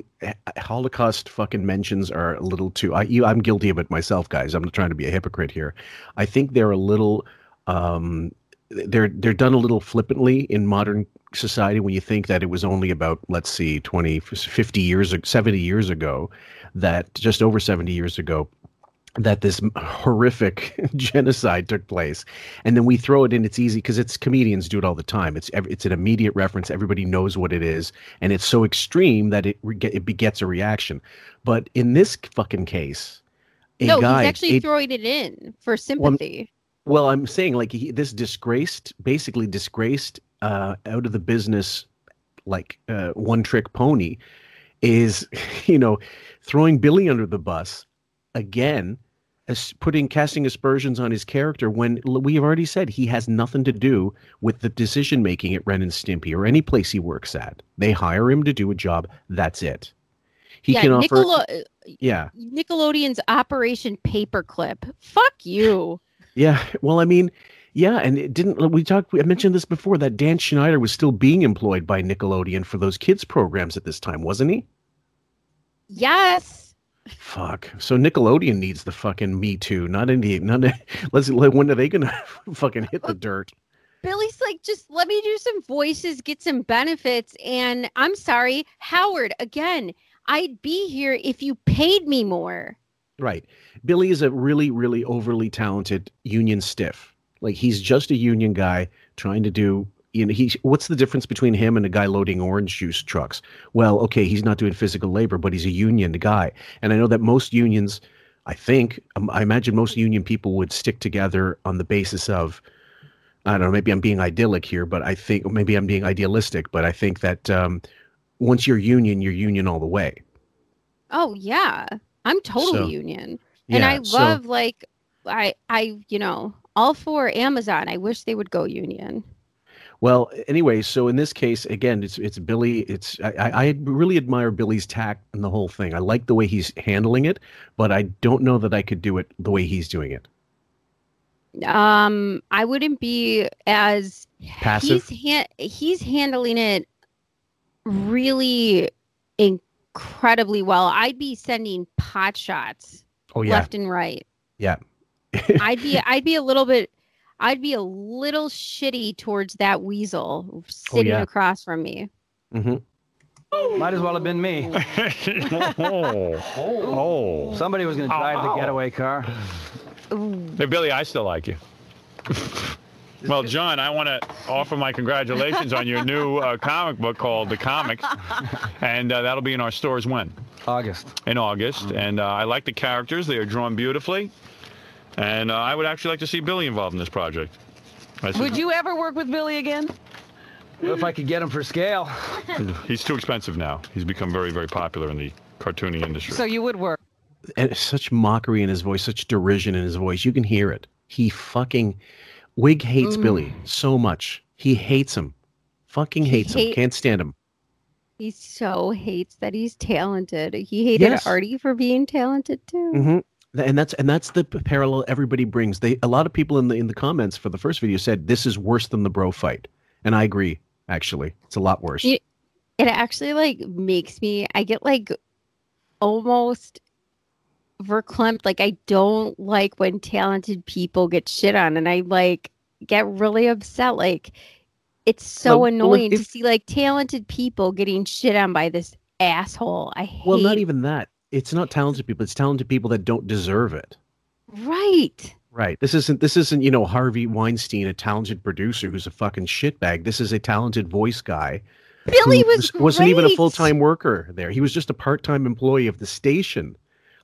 Speaker 1: Holocaust fucking mentions are a little too. I you, I'm guilty of it myself, guys. I'm not trying to be a hypocrite here. I think they're a little. Um, they're they're done a little flippantly in modern society when you think that it was only about let's see 20 50 years 70 years ago that just over 70 years ago that this horrific *laughs* genocide took place and then we throw it in it's easy because it's comedians do it all the time it's it's an immediate reference everybody knows what it is and it's so extreme that it it begets a reaction but in this fucking case a
Speaker 13: no,
Speaker 1: guy
Speaker 13: he's actually
Speaker 1: it-
Speaker 13: throwing it in for sympathy.
Speaker 1: well, I'm saying like he, this disgraced, basically disgraced, uh, out of the business, like uh, one trick pony, is *laughs* you know throwing Billy under the bus again, putting casting aspersions on his character when we have already said he has nothing to do with the decision making at Ren and Stimpy or any place he works at. They hire him to do a job. That's it. He
Speaker 13: yeah,
Speaker 1: can offer.
Speaker 13: Nickelode- uh,
Speaker 1: yeah.
Speaker 13: Nickelodeon's Operation Paperclip. Fuck you.
Speaker 1: Yeah, well, I mean, yeah, and it didn't. We talked. I mentioned this before. That Dan Schneider was still being employed by Nickelodeon for those kids programs at this time, wasn't he?
Speaker 13: Yes.
Speaker 1: Fuck. So Nickelodeon needs the fucking Me Too, not any. Not *laughs* let's. When are they gonna *laughs* fucking hit the dirt?
Speaker 13: Billy's like, just let me do some voices, get some benefits. And I'm sorry, Howard, again, I'd be here if you paid me more.
Speaker 1: Right. Billy is a really, really overly talented union stiff. Like he's just a union guy trying to do. You know, he. What's the difference between him and a guy loading orange juice trucks? Well, okay, he's not doing physical labor, but he's a union guy, and I know that most unions. I think um, I imagine most union people would stick together on the basis of. I don't know. Maybe I'm being idyllic here, but I think maybe I'm being idealistic. But I think that um, once you're union, you're union all the way.
Speaker 13: Oh yeah. I'm totally
Speaker 1: So,
Speaker 13: union. And
Speaker 1: yeah,
Speaker 13: I
Speaker 1: so-
Speaker 13: love like I I you know, all for Amazon. I wish they would go union.
Speaker 1: Well, anyway, so in this case, again, it's it's Billy. It's I, I really admire Billy's tact and the whole thing. I like the way he's handling it, but I don't know that I could do it the way he's doing it.
Speaker 13: Um I wouldn't be as
Speaker 1: Passive.
Speaker 13: he's ha- he's handling it really incredibly well. I'd be sending pot shots
Speaker 1: Oh yeah,
Speaker 13: left and right.
Speaker 1: yeah. *laughs*
Speaker 13: I'd be I'd be a little bit I'd be a little shitty towards that weasel sitting
Speaker 14: yeah.
Speaker 13: across from me.
Speaker 1: Mm-hmm.
Speaker 14: Might as well have been me. *laughs*
Speaker 2: oh.
Speaker 14: Somebody was going to drive the getaway car.
Speaker 2: Hey, Billy, I still like you. *laughs* Well, John, I want to offer my congratulations on your new uh, comic book called The Comics, *laughs* and uh, that'll be in our stores when?
Speaker 14: August.
Speaker 2: In August, and uh, I like the characters; they are drawn beautifully, and uh, I would actually like to see Billy involved in this project. Said-
Speaker 12: Would you ever work with Billy again?
Speaker 14: If I could get him for scale. *laughs*
Speaker 2: He's too expensive now. He's become very, very popular in the cartooning industry.
Speaker 12: So you would work.
Speaker 1: and such mockery in his voice, such derision in his voice. You can hear it. He fucking Wig hates
Speaker 13: Mm.
Speaker 1: Billy so much. He hates him. Fucking hates him.
Speaker 13: hate-
Speaker 1: Can't stand him.
Speaker 13: He so hates that he's talented. He hated
Speaker 1: Yes.
Speaker 13: Artie for being talented too.
Speaker 1: hmm And that's and that's the parallel everybody brings. They a lot of people in the in the comments for the first video said this is worse than the bro fight, and I agree. Actually, it's a lot worse.
Speaker 13: It, it actually like makes me I get like almost verklempt. Like I don't like when talented people get shit on and I like get really upset. Like it's so
Speaker 1: Well, well,
Speaker 13: annoying to see like talented people getting shit on by this asshole. I hate
Speaker 1: Well, not even that. It's not talented people. It's talented people that don't deserve it.
Speaker 13: right.
Speaker 1: Right. This isn't this isn't, you know, Harvey Weinstein, a talented producer who's a fucking shitbag. This is a talented voice guy.
Speaker 13: Billy was
Speaker 1: wasn't even a full-time worker there. He was just a part-time employee of the station.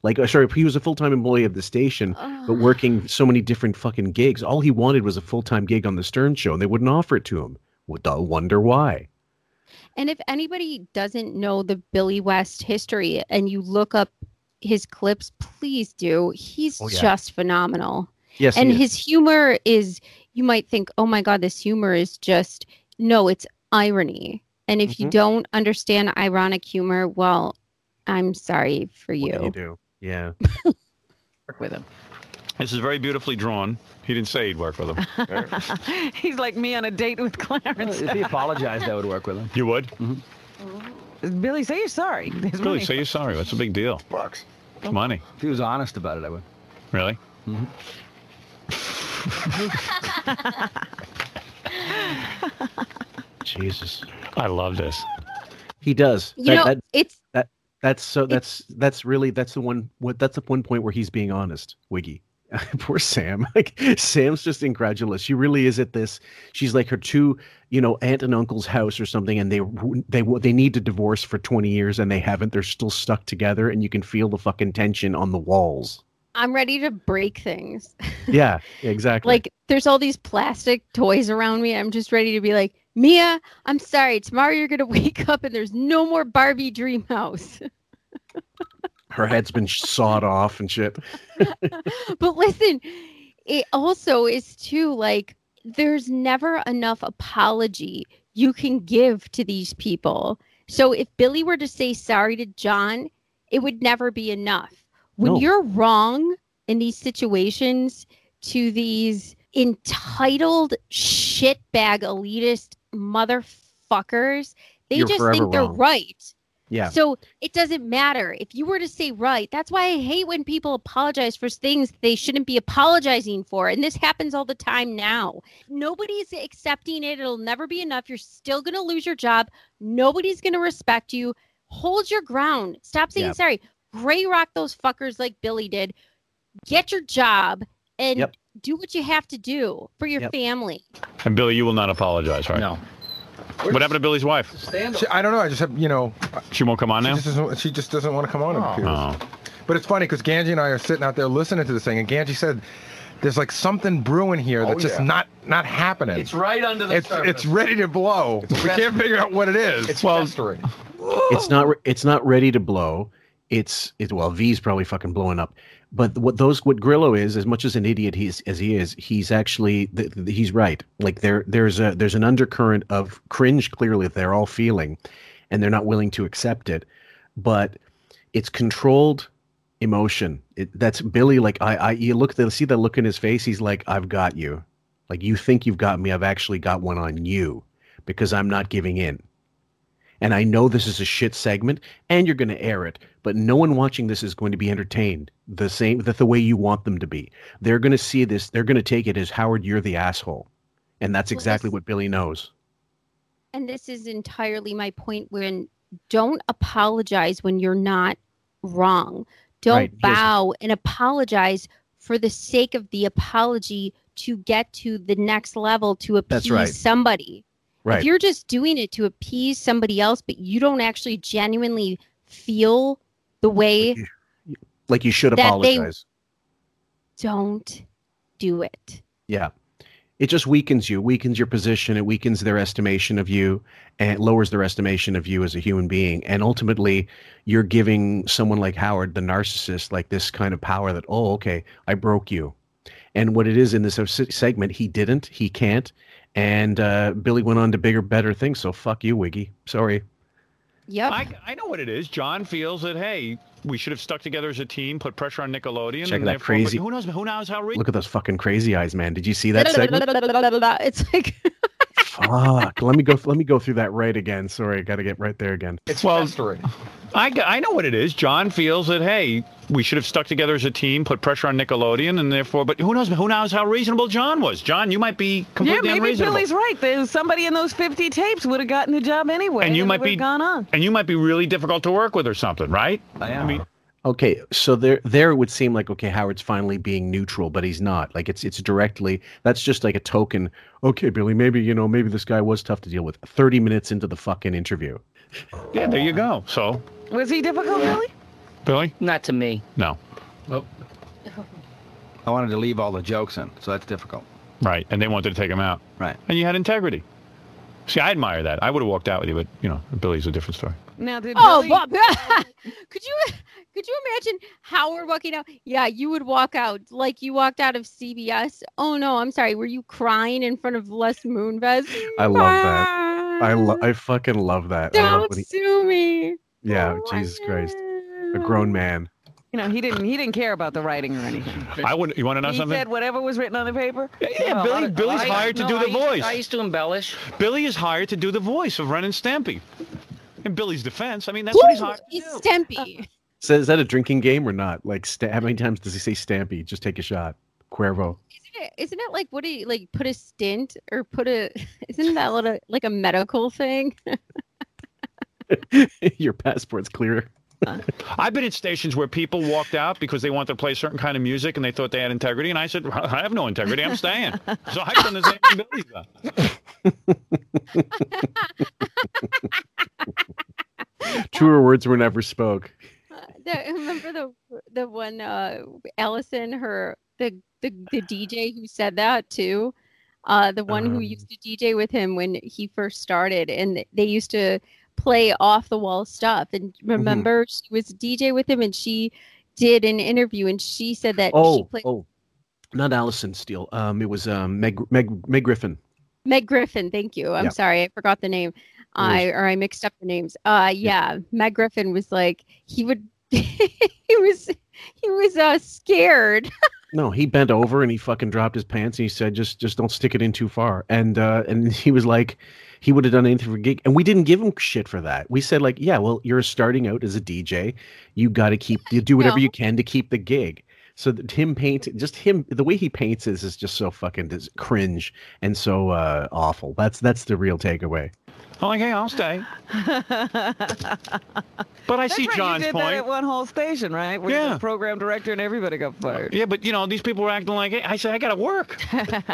Speaker 1: Like uh, sorry, he was a full-time employee of the station, but working so many different fucking gigs. All he wanted was a full-time gig on the Stern show and they wouldn't offer it to him. Would I wonder why?
Speaker 13: And if anybody doesn't know the Billy West history and you look up his clips, please do. He's
Speaker 1: Oh, yeah.
Speaker 13: just phenomenal.
Speaker 1: Yes,
Speaker 13: and his humor is, you might think, oh my God, this humor is just, no, it's irony. And if you
Speaker 1: Mhm.
Speaker 13: don't understand ironic humor, well, I'm sorry for
Speaker 1: What can
Speaker 13: you.
Speaker 1: you do? Yeah. *laughs*
Speaker 12: Work with him.
Speaker 2: This is very beautifully drawn. He didn't say he'd work with him. *laughs*
Speaker 12: He's like me on a date with Clarence.
Speaker 14: If he apologized, I would work with him.
Speaker 2: You would? Mm-hmm.
Speaker 12: Billy, say you're sorry. There's
Speaker 2: Billy,
Speaker 12: money.
Speaker 2: say you're sorry. What's a big deal?
Speaker 14: Bucks.
Speaker 2: It's money.
Speaker 14: If he was honest about it, I would.
Speaker 2: Really? Mm-hmm. *laughs*
Speaker 1: Jesus.
Speaker 2: I love this.
Speaker 1: He does.
Speaker 13: You
Speaker 1: That-
Speaker 13: know,
Speaker 1: that-
Speaker 13: it's
Speaker 1: that That's so. That's that's really that's the one. What that's the one point where he's being honest, Wiggy. *laughs* Poor Sam. *laughs* Like Sam's just incredulous. She really is at this. She's like her two, you know, aunt and uncle's house or something, and they they they need to divorce for twenty years and they haven't. They're still stuck together, and you can feel the fucking tension on the walls.
Speaker 13: I'm ready to break things. *laughs*
Speaker 1: Yeah, exactly.
Speaker 13: like there's all these plastic toys around me. I'm just ready to be like, Mia, I'm sorry. Tomorrow you're gonna wake up and there's no more Barbie Dream House.
Speaker 1: Her head's been sawed off and shit. *laughs*
Speaker 13: but listen, it also is too like there's never enough apology you can give to these people. So if Billy were to say sorry to John, it would never be enough. When
Speaker 1: No.
Speaker 13: you're wrong in these situations to these entitled shitbag elitist motherfuckers, they
Speaker 1: You're
Speaker 13: just think they're
Speaker 1: wrong.
Speaker 13: right.
Speaker 1: Yeah.
Speaker 13: So it doesn't matter if you were to say right. That's why I hate when people apologize for things they shouldn't be apologizing for. And this happens all the time now. Nobody's accepting it. It'll never be enough. You're still going to lose your job. Nobody's going to respect you. Hold your ground. Stop saying
Speaker 1: Yeah.
Speaker 13: sorry. Gray rock those fuckers like Billy did. Get your job and
Speaker 2: Yep.
Speaker 13: do what you have to do for your
Speaker 2: Yep.
Speaker 13: family.
Speaker 2: And Billy, you will not apologize, right?
Speaker 14: No.
Speaker 2: What happened to Billy's wife?
Speaker 15: She, I don't know. I just have, you know.
Speaker 2: She won't come on
Speaker 15: she
Speaker 2: now?
Speaker 15: Just doesn't, she just doesn't want to come on. It
Speaker 2: Oh.
Speaker 15: appears.
Speaker 2: Oh.
Speaker 15: But it's funny because Ganji and I are sitting out there listening to this thing, and Ganji said, "There's like something brewing here that's
Speaker 16: Oh,
Speaker 15: just
Speaker 16: yeah.
Speaker 15: not not happening.
Speaker 16: It's right under the
Speaker 15: it's,
Speaker 16: surface.
Speaker 15: It's ready to blow. we can't figure out what it is.
Speaker 16: It's festering.
Speaker 1: it's not it's not ready to blow. It's it well V's probably fucking blowing up. But what those what Grillo is, as much as an idiot he's as he is, he's actually he's right. Like there there's a there's an undercurrent of cringe clearly that they're all feeling, and they're not willing to accept it. But it's controlled emotion. It, that's Billy. Like I, I you look at see that look in his face. He's like, I've got you. Like you think you've got me. I've actually got one on you because I'm not giving in. And I know this is a shit segment and you're going to air it, but no one watching this is going to be entertained the same that the way you want them to be. They're going to see this, they're going to take it as Howard, you're the asshole. And that's exactly what Billy knows.
Speaker 13: and this is entirely my point when don't apologize when you're not wrong don't
Speaker 1: Right,
Speaker 13: bow and apologize for the sake of the apology to get to the next level to appease
Speaker 1: right.
Speaker 13: somebody
Speaker 1: Right.
Speaker 13: if you're just doing it to appease somebody else but you don't actually genuinely feel the way
Speaker 1: Like you should
Speaker 13: that they-
Speaker 1: apologize.
Speaker 13: don't do it
Speaker 1: Yeah. It just weakens you, weakens your position, it weakens their estimation of you, and it lowers their estimation of you as a human being. And ultimately, you're giving someone like Howard, the narcissist, like this kind of power that, oh, okay, I broke you. And what it is in this segment, he didn't, he can't. And uh, Billy went on to bigger, better things. So fuck you, Wiggy. Sorry.
Speaker 13: Yep.
Speaker 2: I, I know what it is. John feels that, hey, we should have stuck together as a team, put pressure on Nickelodeon.
Speaker 1: Check
Speaker 2: and
Speaker 1: that
Speaker 2: therefore-
Speaker 1: crazy-
Speaker 2: who knows? Who knows how? Re-
Speaker 1: Look at those fucking crazy eyes, man. Did you see that segment? *laughs*
Speaker 13: it's like *laughs*
Speaker 1: Fuck. Let me go. Let me go through that right again. Sorry, I got to get right there again.
Speaker 16: It's
Speaker 2: Well,
Speaker 16: festering.
Speaker 2: I know what it is. John feels that, hey, we should have stuck together as a team, put pressure on Nickelodeon, and therefore, but who knows? Who knows how reasonable John was? John, you might be
Speaker 12: Yeah,
Speaker 2: completely
Speaker 12: maybe
Speaker 2: unreasonable.
Speaker 12: Billy's right. There's somebody in those 50 tapes would have gotten the job anyway.
Speaker 2: and you
Speaker 12: it
Speaker 2: might be
Speaker 12: gone on.
Speaker 2: and you might be really difficult to work with or something, right? I mean,
Speaker 1: Okay, so there there it would seem like okay, Howard's finally being neutral, but he's not. Like it's it's directly that's just like a token. Okay, Billy, maybe you know, maybe this guy was tough to deal with. 30 minutes into the fucking interview.
Speaker 2: yeah, there you go. So,
Speaker 12: Was he difficult, Billy?
Speaker 2: Billy?
Speaker 6: Not to me.
Speaker 2: No.
Speaker 14: Well, *laughs* I wanted to leave all the jokes in, so that's difficult.
Speaker 2: Right, and they wanted to take him out.
Speaker 14: Right.
Speaker 2: And you had integrity. See, I admire that. I would have walked out with you, but you know, Billy's a different story.
Speaker 12: Now, did
Speaker 13: Oh,
Speaker 12: Billy...
Speaker 13: Bob, *laughs* could you could you imagine Howard walking out? Yeah, you would walk out like you walked out of CBS. Oh no, I'm sorry. Were you crying in front of Les Moonves?
Speaker 1: I love that. I lo- I fucking love that.
Speaker 13: Don't
Speaker 1: when he-
Speaker 13: sue me.
Speaker 1: yeah, oh, Jesus Christ. A grown man.
Speaker 12: You know, he didn't. He didn't care about the writing or anything. *laughs*
Speaker 2: I wouldn't. You want to know
Speaker 12: he
Speaker 2: something?
Speaker 12: said whatever was written on the paper.
Speaker 2: yeah, Billy. Billy's
Speaker 6: I-
Speaker 2: hired to
Speaker 6: no,
Speaker 2: do
Speaker 6: I
Speaker 2: the
Speaker 6: used-
Speaker 2: voice.
Speaker 6: I used to embellish.
Speaker 2: Billy is hired to do the voice of Ren and Stampy. In Billy's defense, I mean that's
Speaker 13: Who
Speaker 2: what he's hired.
Speaker 13: Uh, is Stempy?
Speaker 1: So is that a drinking game or not? Like, sta- how many times does he say Stampy? Just take a shot. Cuervo.
Speaker 13: Isn't it, isn't it like what do you like put a stint or put a *laughs* isn't that like a, like a medical thing? *laughs* *laughs*
Speaker 1: Your passport's clear. *laughs*
Speaker 2: I've been at stations where people walked out because they wanted to play a certain kind of music and they thought they had integrity, and I said, I have no integrity. I'm staying. So I've done the same thing Billy's done.
Speaker 1: Truer words were never spoke.
Speaker 13: The, remember the the one uh Allison, her the the, the DJ who said that too. Uh, the one who
Speaker 1: Um.
Speaker 13: used to DJ with him when he first started, and they used to play off the wall stuff. And
Speaker 1: Mm-hmm.
Speaker 13: remember, she was DJ with him, and she did an interview, and she said that she
Speaker 1: Oh,
Speaker 13: played
Speaker 1: oh, not Allison Steele. Um, it was um Meg Meg Meg Griffin.
Speaker 13: Meg Griffin. Thank you. I'm
Speaker 1: Yeah.
Speaker 13: sorry, I forgot the name. I or I mixed up the names. Uh, yeah, Meg Griffin was like he would. *laughs* he was he was uh scared. *laughs*
Speaker 1: No, he bent over and he fucking dropped his pants and he said, "Just, just don't stick it in too far." And uh, and *laughs* he was like, he would have done anything for a gig, and we didn't give him shit for that. We said like, "Yeah, well, you're starting out as a DJ, you got to keep, you do whatever
Speaker 13: No.
Speaker 1: you can to keep the gig." So that him paint, just him, the way he paints is is just so fucking cringe and so uh, awful. That's that's the real takeaway.
Speaker 2: I'm like, hey, I'll stay. *laughs* But I
Speaker 12: That's
Speaker 2: see
Speaker 12: right,
Speaker 2: John's
Speaker 12: you did
Speaker 2: point.
Speaker 12: that at one whole station, right? Where
Speaker 2: Yeah.
Speaker 12: the program director and everybody got fired.
Speaker 2: Yeah, but you know, these people were acting like, hey, I said, I got to work.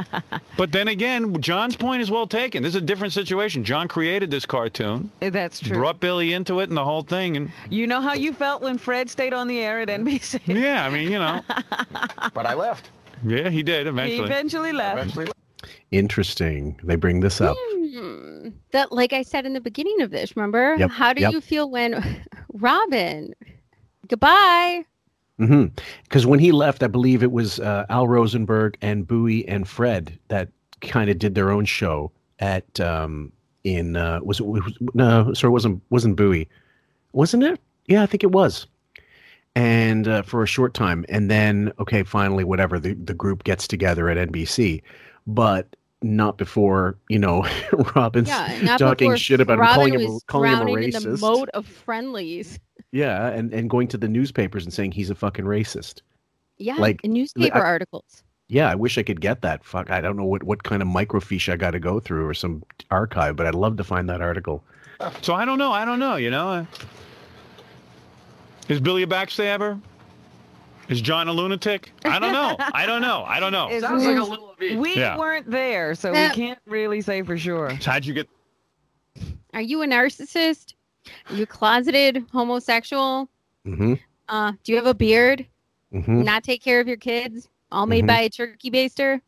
Speaker 2: *laughs* but then again, John's point is well taken. This is a different situation. John created this cartoon, eh,
Speaker 12: That's true.
Speaker 2: brought Billy into it and the whole thing. And
Speaker 12: You know how you felt when Fred stayed on the air at NBC?
Speaker 2: yeah, I mean, you know. *laughs*
Speaker 11: But I left.
Speaker 2: Yeah, he did eventually.
Speaker 12: He
Speaker 2: eventually.
Speaker 12: eventually left.
Speaker 11: Eventually.
Speaker 1: Interesting. They bring this up.
Speaker 13: Hmm. That, like I said in the beginning of this, remember?
Speaker 1: Yep,
Speaker 13: How do
Speaker 1: yep.
Speaker 13: you feel when *laughs* Robin? Goodbye.
Speaker 1: Because Mm-hmm. when he left, I believe it was uh, Al Rosenberg and Bowie and Fred that kind of did their own show at um, in uh, was it was, no sorry wasn't wasn't Bowie wasn't it yeah I think it was and uh, for a short time and then okay finally whatever the the group gets together at NBC but not before you know *laughs* Robin's
Speaker 13: Yeah,
Speaker 1: talking shit about him calling him calling him a
Speaker 13: drowning in the
Speaker 1: racist
Speaker 13: moat of friendlies.
Speaker 1: yeah and and going to the newspapers and saying he's a fucking racist
Speaker 13: Yeah,
Speaker 1: Like,
Speaker 13: newspaper
Speaker 1: I-
Speaker 13: articles.
Speaker 1: yeah, I wish I could get that. Fuck, I don't know what, what kind of microfiche I got to go through or some archive, but I'd love to find that article.
Speaker 2: So I don't know. I don't know, you know. Is Billy a backstabber? Is John a lunatic? I don't know. I don't know. I don't know. *laughs*
Speaker 12: It's- We
Speaker 2: Yeah.
Speaker 12: weren't there, so we can't really say for sure.
Speaker 2: So how'd you get?
Speaker 13: Are you a narcissist? Are you closeted homosexual?
Speaker 1: Mm-hmm.
Speaker 13: Uh, do you have a beard?
Speaker 1: Mm-hmm.
Speaker 13: Not take care of your kids? All made
Speaker 1: Mhm.
Speaker 13: by a turkey baster?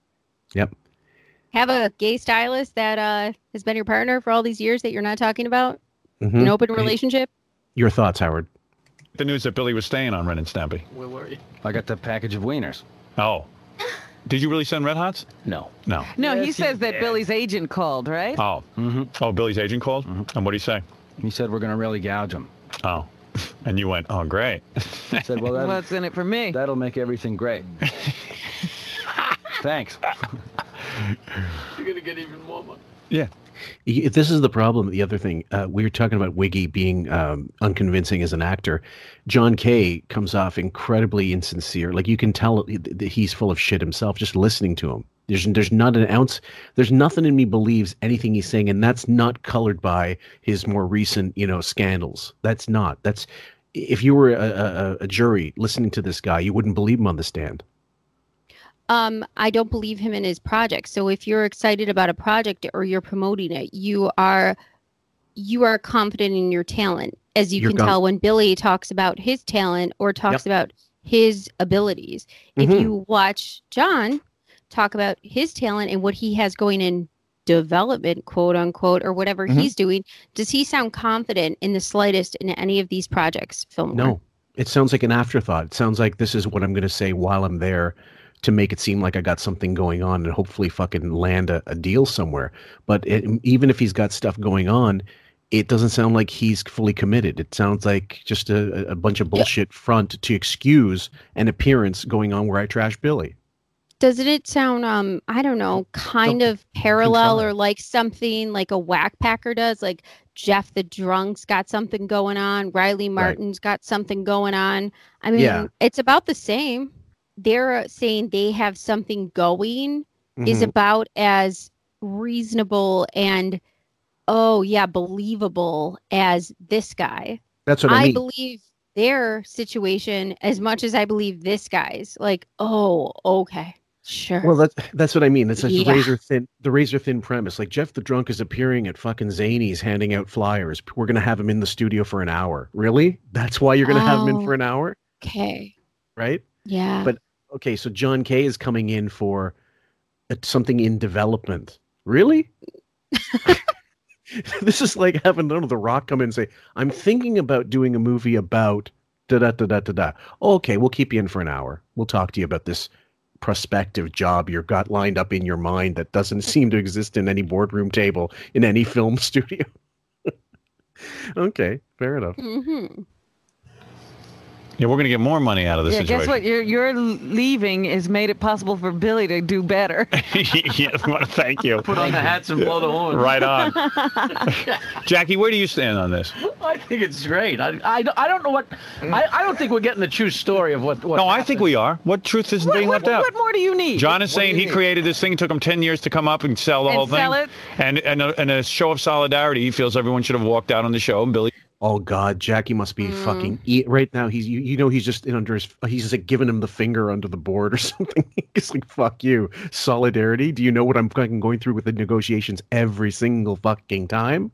Speaker 1: Yep.
Speaker 13: Have a gay stylist that uh, has been your partner for all these years that you're not talking about?
Speaker 1: Mhm.
Speaker 13: An open relationship?
Speaker 1: Your thoughts, Howard?
Speaker 2: The news that Billy was staying on Ren and Stampy.
Speaker 14: Where were you? I got the package of wieners.
Speaker 2: Oh. Did you really send Red Hots?
Speaker 6: No.
Speaker 2: No.
Speaker 12: No, he
Speaker 14: Yes, he
Speaker 12: says that
Speaker 14: did.
Speaker 12: Billy's agent called, right?
Speaker 2: Oh.
Speaker 14: Mm-hmm.
Speaker 2: Oh, Billy's agent called? And what did he say?
Speaker 14: He said we're gonna really gouge him.
Speaker 2: Oh. *laughs* And you went, oh, great.
Speaker 14: I said, well, *laughs* that'll,
Speaker 12: What's in it for me?
Speaker 14: that'll make everything great. *laughs* Thanks.
Speaker 2: You're
Speaker 1: gonna get even more money. Yeah. This is the problem. The other thing uh, we were talking about Wiggy being um, unconvincing as an actor. John K comes off incredibly insincere. Like you can tell that he's full of shit himself. Just listening to him, there's there's not an ounce. There's nothing in me believes anything he's saying, and that's not colored by his more recent you know scandals. That's not. That's if you were a, a, a jury listening to this guy, you wouldn't believe him on the stand.
Speaker 13: Um, I don't believe him in his project. So if you're excited about a project or you're promoting it, you are you are confident in your talent. As you
Speaker 1: You're
Speaker 13: can
Speaker 1: com-
Speaker 13: tell when Billy talks about his talent or talks about his abilities.
Speaker 1: Mhm.
Speaker 13: If you watch John talk about his talent and what he has going in development, quote unquote, or whatever
Speaker 1: Mhm.
Speaker 13: he's doing, does he sound confident in the slightest in any of these projects? Film
Speaker 1: No, it sounds like an afterthought. It sounds like this is what I'm going to say while I'm there to make it seem like I got something going on and hopefully fucking land a, a deal somewhere. But it, even if he's got stuff going on, it doesn't sound like he's fully committed. It sounds like just a, a bunch of bullshit front to excuse an appearance going on where I trash Billy.
Speaker 13: doesn't it sound um i don't know kind of parallel or like something like a Wack Packer does like jeff the drunk's got something going on riley martin's got something going on i mean
Speaker 1: Yeah.
Speaker 13: it's about the same they're saying they have something going is
Speaker 1: Mhm.
Speaker 13: about as reasonable and oh yeah believable as this guy
Speaker 1: That's what I mean.
Speaker 13: believe their situation as much as I believe this guy's. Like, oh, okay, sure.
Speaker 1: Well, that's that's what I mean. It's a
Speaker 13: Yeah.
Speaker 1: razor thin, the razor thin premise. Like Jeff the drunk is appearing at fucking Zany's, handing out flyers. We're gonna have him in the studio for an hour. Really? That's why you're gonna have him in
Speaker 13: Oh.
Speaker 1: for an hour,
Speaker 13: okay,
Speaker 1: right?
Speaker 13: yeah.
Speaker 1: But okay, so John K is coming in for something in development. Really? *laughs* this is like having I don't The Rock come in and say, "I'm thinking about doing a movie about da da da da da da." Okay, we'll keep you in for an hour. We'll talk to you about this prospective job you've got lined up in your mind that doesn't seem to exist in any boardroom table in any film *laughs* studio. *laughs* okay, fair enough.
Speaker 13: hmm
Speaker 7: Yeah, we're going to get more money out of this
Speaker 12: Yeah,
Speaker 7: situation.
Speaker 12: guess what? Your your leaving has made it possible for Billy to do better. *laughs*
Speaker 7: yeah, well, thank you.
Speaker 6: Put on the hats and blow the horn.
Speaker 7: Right on. *laughs* Jackie, where do you stand on this?
Speaker 6: I think it's great. I, I, I don't know what. I, I don't think we're getting the true story of what. what
Speaker 7: No, I think we are. What truth is being
Speaker 12: what,
Speaker 7: left out?
Speaker 12: what more do you need?
Speaker 7: John is
Speaker 12: What
Speaker 7: saying he
Speaker 12: need?
Speaker 7: created this thing, it took him 10 years to come up and sell the
Speaker 12: And
Speaker 7: whole thing.
Speaker 12: sell it?
Speaker 7: And and a, and a show of solidarity. He feels everyone should have walked out on the show. And Billy.
Speaker 1: Oh God, Jackie must be
Speaker 12: Mm.
Speaker 1: fucking eat right now. He's you, you know he's just in under his he's just like giving him the finger under the board or *laughs* something. he's like fuck you, solidarity. Do you know what I'm fucking going through with the negotiations every single fucking time?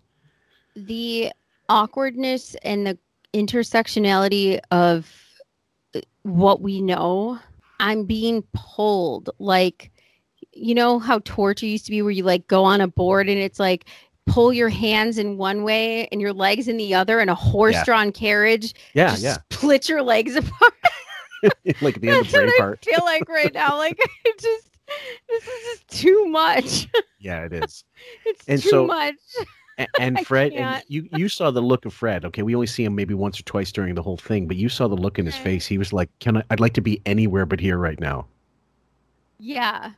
Speaker 13: the awkwardness and the intersectionality of uh, what we know i'm being pulled like you know how torture used to be where you like go on a board and it's like pull your hands in one way and your legs in the other and a horse-drawn carriage
Speaker 1: Yeah,
Speaker 13: just
Speaker 1: yeah.
Speaker 13: split your legs *laughs* apart *laughs*
Speaker 1: like the end of
Speaker 13: that's what i feel like right now *laughs* like I just this is just too much
Speaker 1: Yeah, it is.
Speaker 13: it's
Speaker 1: And
Speaker 13: too
Speaker 1: so-
Speaker 13: much
Speaker 1: A- And Fred, and you you saw the look of Fred. Okay, we only see him maybe once or twice during the whole thing, but you saw the look in his face. He was like, "Can I? I'd like to be anywhere but here right now."
Speaker 13: yeah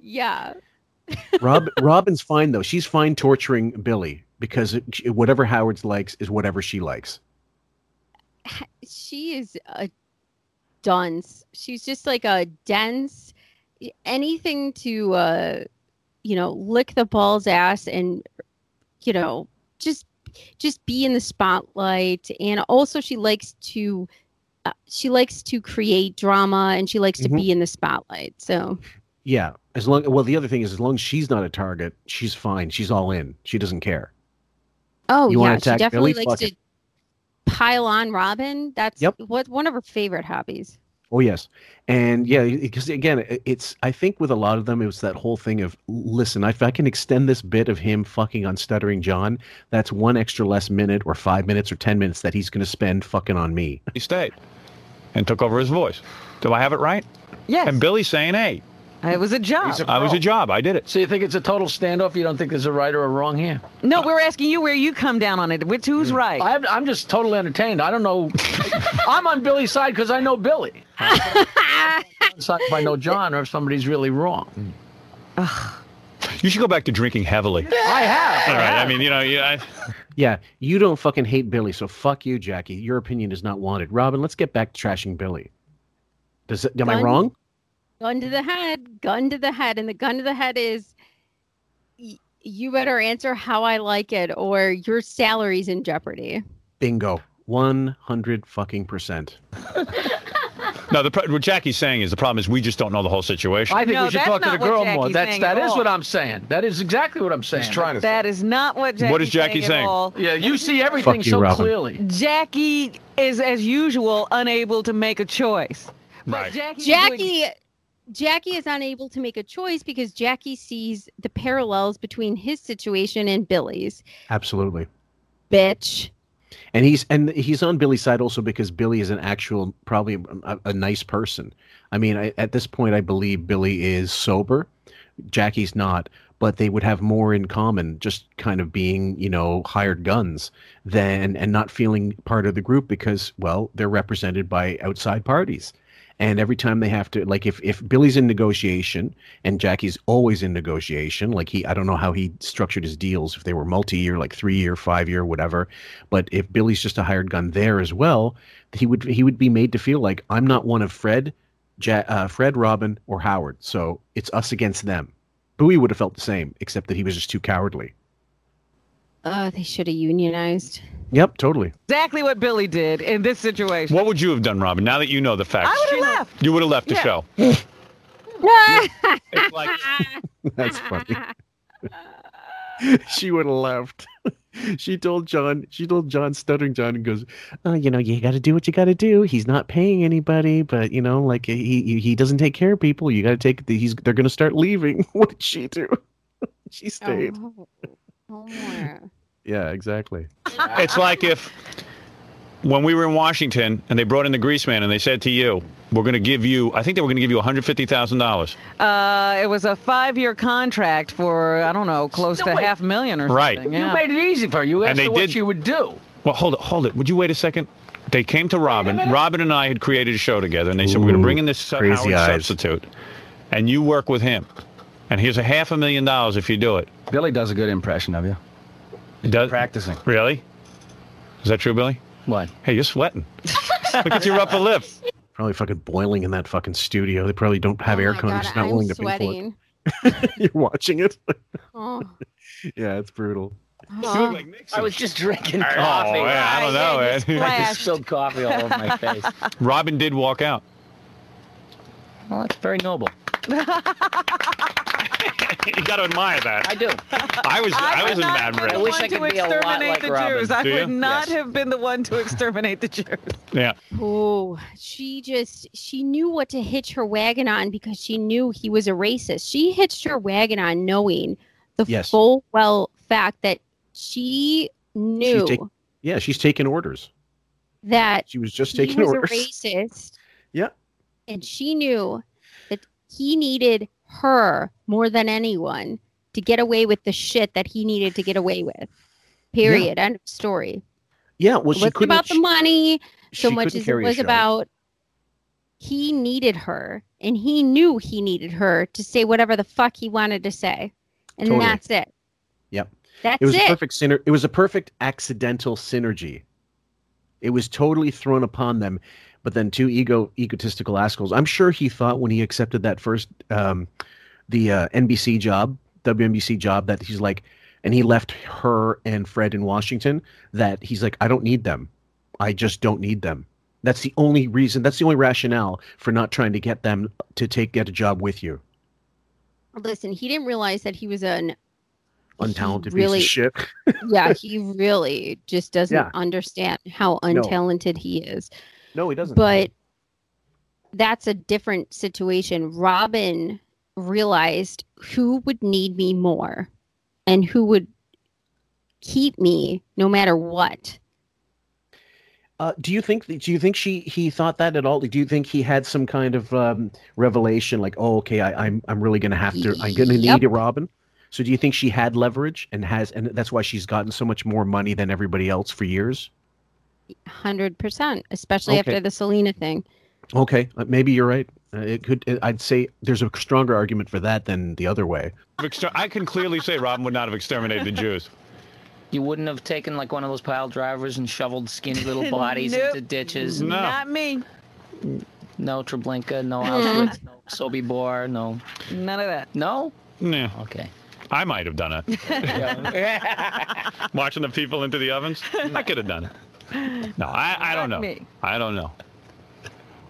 Speaker 13: yeah
Speaker 1: Rob Robin's fine though. She's fine torturing Billy because it, whatever Howard's likes is whatever she likes.
Speaker 13: she is a dunce. She's just like a dense anything to uh you know, lick the ball's ass and you know, just just be in the spotlight and also she likes to uh, she likes to create drama and she likes to
Speaker 1: Mhm.
Speaker 13: be in the spotlight. So,
Speaker 1: Yeah, as long well, the other thing is, as long as she's not a target, she's fine. She's all in. She doesn't care.
Speaker 13: oh
Speaker 1: You
Speaker 13: yeah, she definitely
Speaker 1: Billy?
Speaker 13: likes
Speaker 1: Fuck
Speaker 13: to pile on Robin. That's
Speaker 1: Yep.
Speaker 13: what one of her favorite hobbies.
Speaker 1: Oh yes, and yeah, because again, it's I think with a lot of them, it was that whole thing of listen, if I can extend this bit of him fucking on stuttering John, that's one extra less minute or five minutes or ten minutes that he's going to spend fucking on me.
Speaker 7: He stayed and took over his voice. Do I have it right?
Speaker 12: Yes.
Speaker 7: And Billy's saying, hey,
Speaker 12: It was a job.
Speaker 7: I was a job. I did it.
Speaker 6: So you think it's a total standoff? You don't think there's a right or a wrong here?
Speaker 12: No, we're asking you where you come down on it. Which who's hmm. right?
Speaker 6: I'm, I'm just totally entertained. I don't know. *laughs* I'm on Billy's side because I know Billy. *laughs* Side if I know John or if somebody's really wrong.
Speaker 7: You should go back to drinking heavily.
Speaker 6: I have.
Speaker 7: All right. I mean, you know, yeah. I,
Speaker 1: Yeah, you don't fucking hate Billy, so fuck you, Jackie. Your opinion is not wanted. Robin, let's get back to trashing Billy. Does it, am I
Speaker 13: Done.
Speaker 1: wrong?
Speaker 13: Gun to the head, gun to the head, and the gun to the head is y- you better answer how I like it, or your salary's in jeopardy.
Speaker 1: Bingo, one hundred fucking percent. *laughs*
Speaker 7: no, the what Jackie's saying is the problem is we just don't know the whole situation.
Speaker 6: I think
Speaker 12: No,
Speaker 6: we should
Speaker 12: that's
Speaker 6: talk to the
Speaker 12: not what
Speaker 6: girl more.
Speaker 12: Jackie's
Speaker 6: That's
Speaker 12: saying
Speaker 6: that
Speaker 12: all.
Speaker 6: what I'm saying. That is exactly what I'm saying.
Speaker 15: trying to
Speaker 12: That is not what Jackie.
Speaker 7: What is Jackie saying?
Speaker 12: At all.
Speaker 6: Yeah, you see everything
Speaker 1: you,
Speaker 6: so
Speaker 1: Robin.
Speaker 6: clearly.
Speaker 12: Jackie is, as usual, unable to make a choice. But
Speaker 7: Right.
Speaker 12: Jackie doing-
Speaker 13: Jackie is unable to make a choice because Jackie sees the parallels between his situation and Billy's.
Speaker 1: Absolutely.
Speaker 13: Bitch.
Speaker 1: And he's and he's on Billy's side also because Billy is an actual, probably a, a nice person. I mean, I, at this point, I believe Billy is sober. Jackie's not, but they would have more in common, just kind of being, you know, hired guns than and not feeling part of the group because, well, they're represented by outside parties. And every time they have to, like, if if Billy's in negotiation and Jackie's always in negotiation, like he, I don't know how he structured his deals if they were multi-year, like three-year, five-year, whatever. But if Billy's just a hired gun there as well, he would he would be made to feel like I'm not one of Fred, ja- uh, Fred, Robin, or Howard. So it's us against them. Bowie would have felt the same, except that he was just too cowardly.
Speaker 13: Uh, they should have unionized.
Speaker 1: Yep, totally.
Speaker 12: Exactly what Billy did in this situation.
Speaker 2: What would you have done, Robin? Now that you know the facts,
Speaker 12: I would have left.
Speaker 2: you would have left the
Speaker 12: Yeah.
Speaker 2: show. *laughs*
Speaker 13: it's
Speaker 2: like *laughs*
Speaker 1: That's funny. *laughs* she would have left. she told John. She told John, stuttering John, and goes, "Oh, you know, you got to do what you got to do. He's not paying anybody, but you know, like he he, he doesn't take care of people. You got to take. The, he's they're gonna start leaving. what did she do? she stayed.
Speaker 13: Oh, Homer.
Speaker 1: Yeah, exactly. *laughs*
Speaker 2: It's like if when we were in Washington and they brought in the Greaseman and they said to you, "We're going to give you," I think they were going to give you one hundred fifty thousand dollars.
Speaker 12: Uh, it was a five-year contract for I don't know, close to half a million or something.
Speaker 2: Right.
Speaker 12: something.
Speaker 6: You made it easy for her. You
Speaker 2: And
Speaker 6: asked
Speaker 2: they
Speaker 6: her what
Speaker 2: did-
Speaker 6: she would do.
Speaker 2: Well, hold it, hold it. Would you wait a second? They came to Robin. Robin and I had created a show together, and they said we're going to bring in this
Speaker 1: crazy
Speaker 2: Howard
Speaker 1: eyes.
Speaker 2: substitute, and you work with him. And here's a half a million dollars if you do it.
Speaker 14: Billy does a good impression of you.
Speaker 2: He does
Speaker 14: practicing.
Speaker 2: Really? Is that true, Billy?
Speaker 14: What?
Speaker 2: Hey, you're sweating. Look at your upper lip.
Speaker 1: Probably fucking boiling in that fucking studio. They probably don't have oh air
Speaker 13: Oh my
Speaker 1: con. Just not
Speaker 13: I'm
Speaker 1: willing to pay for
Speaker 13: sweating.
Speaker 1: it. *laughs* You're watching it. *laughs*
Speaker 13: Oh.
Speaker 1: yeah, it's brutal.
Speaker 13: Oh.
Speaker 6: I was just drinking coffee.
Speaker 2: Oh,
Speaker 6: coffee.
Speaker 2: yeah, I don't know,
Speaker 6: I,
Speaker 2: man.
Speaker 6: I just spilled coffee all over my face. *laughs*
Speaker 2: Robin did walk out.
Speaker 6: Well, that's very noble. *laughs*
Speaker 2: you got to admire that.
Speaker 6: I do.
Speaker 2: I was I,
Speaker 12: I
Speaker 2: was
Speaker 12: would
Speaker 2: in
Speaker 12: not
Speaker 2: bad
Speaker 12: have
Speaker 2: breath.
Speaker 6: I wish I
Speaker 12: to
Speaker 6: could be a lot
Speaker 12: exterminate
Speaker 6: like
Speaker 12: the
Speaker 6: Robin.
Speaker 12: Jews. I
Speaker 2: Do
Speaker 12: would
Speaker 2: you?
Speaker 12: not
Speaker 6: Yes.
Speaker 12: have been the one to exterminate the Jews.
Speaker 2: Yeah.
Speaker 13: Oh, she just she knew what to hitch her wagon on because she knew he was a racist. She hitched her wagon on knowing the
Speaker 1: Yes.
Speaker 13: full well fact that she knew
Speaker 1: She's take- yeah, she's taking orders.
Speaker 13: that
Speaker 1: She was just
Speaker 13: he
Speaker 1: taking
Speaker 13: was
Speaker 1: orders.
Speaker 13: a racist
Speaker 1: Yeah.
Speaker 13: And she knew that he needed her more than anyone to get away with the shit that he needed to get away with. Period. End of story.
Speaker 1: Yeah, well, she couldn't.
Speaker 13: about the money so much as it was about he needed her and he knew he needed her to say whatever the fuck he wanted to say. And
Speaker 1: Totally.
Speaker 13: that's it.
Speaker 1: Yep.
Speaker 13: That's
Speaker 1: it was
Speaker 13: it.
Speaker 1: a perfect syner- It was a perfect accidental synergy. It was totally thrown upon them, but then two ego egotistical assholes. I'm sure he thought when he accepted that first um, the uh, NBC job, WNBC job, that he's like, and he left her and Fred in Washington. That he's like, I don't need them. I just don't need them. That's the only reason. That's the only rationale for not trying to get them to take get a job with you.
Speaker 13: Listen, he didn't realize that he was an
Speaker 1: Untalented
Speaker 13: really-
Speaker 1: piece of shit.
Speaker 13: yeah, *laughs* he really just doesn't
Speaker 1: Yeah.
Speaker 13: understand how
Speaker 1: No.
Speaker 13: untalented he is.
Speaker 1: No, he doesn't.
Speaker 13: But that's a different situation. Robin realized who would need me more and who would keep me no matter what.
Speaker 1: Uh, do you think? Do you think she he thought that at all? Do you think he had some kind of um, revelation, like, oh, okay, I, I'm I'm really gonna have to, I'm gonna
Speaker 13: Yep.
Speaker 1: need a Robin? So do you think she had leverage and has, and that's why she's gotten so much more money than everybody else for years?
Speaker 13: 100%, especially
Speaker 1: Okay.
Speaker 13: after the Selena thing.
Speaker 1: Okay, uh, maybe you're right. Uh, it could. I'd say there's a stronger argument for that than the other way.
Speaker 2: I can clearly say Robin would not have exterminated the *laughs* Jews.
Speaker 6: You wouldn't have taken like one of those pile drivers and shoveled skinny little *laughs* bodies
Speaker 12: Nope.
Speaker 6: into ditches.
Speaker 12: No, Not me.
Speaker 6: No Treblinka, no. *laughs* Auschwitz, no Sobibor, no.
Speaker 12: None of that.
Speaker 6: No?
Speaker 2: Yeah.
Speaker 6: Okay.
Speaker 2: I might have done it. Watching the people into the ovens, I could have done it. No, I, I don't know.
Speaker 12: Me.
Speaker 2: I don't know.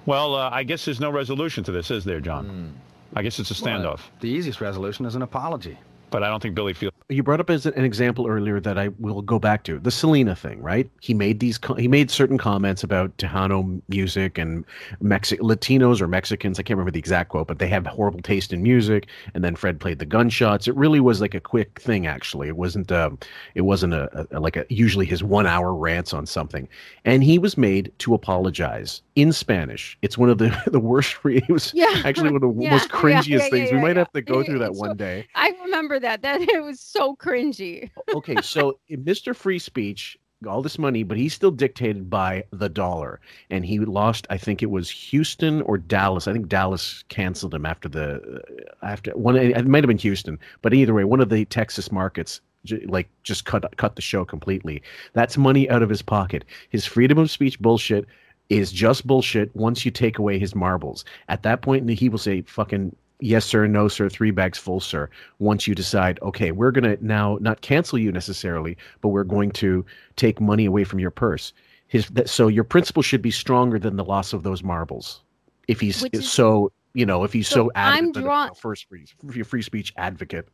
Speaker 2: Well, uh, I guess there's no resolution to this, is there, John? I guess it's a standoff.
Speaker 14: The easiest resolution is an apology.
Speaker 2: But I don't think Billy feels.
Speaker 1: You brought up as an example earlier that I will go back to the Selena thing, right? He made these, he made certain comments about Tejano music and Mexi- Latinos or Mexicans. I can't remember the exact quote, but they have horrible taste in music. And then Fred played the gunshots. It really was like a quick thing, actually. It wasn't, um, it wasn't a, a like a usually his one hour rants on something. And he was made to apologize in Spanish. It's one of the *laughs* the worst. *laughs* It was
Speaker 13: Yeah.
Speaker 1: actually one of the *laughs*
Speaker 13: Yeah,
Speaker 1: most cringiest
Speaker 13: yeah,
Speaker 1: things. we might have to go through that
Speaker 13: It's
Speaker 1: one day.
Speaker 13: I remember that. That it was so cringy.
Speaker 1: okay, so Mr. Free Speech, all this money, but he's still dictated by the dollar. And he lost, I think it was Houston or Dallas. I think Dallas canceled him after the uh, after one. It might have been Houston, but either way, one of the Texas markets like just cut cut the show completely. That's money out of his pocket. His freedom of speech bullshit is just bullshit once you take away his marbles. At that point, he will say, "Fucking yes sir, no sir, three bags full sir. Once you decide, okay, we're gonna now not cancel you necessarily, but we're going to take money away from your purse. His that, so your principle should be stronger than the loss of those marbles. If he's
Speaker 13: is-
Speaker 1: so you know if he's so,
Speaker 13: So I'm
Speaker 1: adamant that it's
Speaker 13: drawn-
Speaker 1: a first free free speech advocate.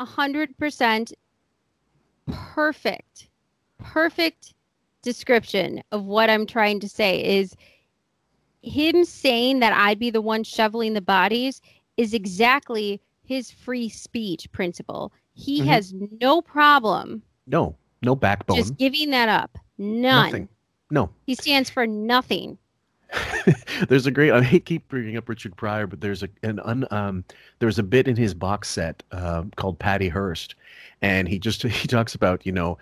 Speaker 13: A hundred percent perfect, perfect description of what I'm trying to say is him saying that I'd be the one shoveling the bodies is exactly his free speech principle. He
Speaker 1: Mhm.
Speaker 13: has no problem
Speaker 1: No, no backbone.
Speaker 13: just giving that up. None.
Speaker 1: Nothing. No.
Speaker 13: He stands for nothing. *laughs*
Speaker 1: there's a great. I hate keep bringing up Richard Pryor, but there's a an un, um there's a bit in his box set uh, called Patty Hearst, and he just *laughs* he talks about you know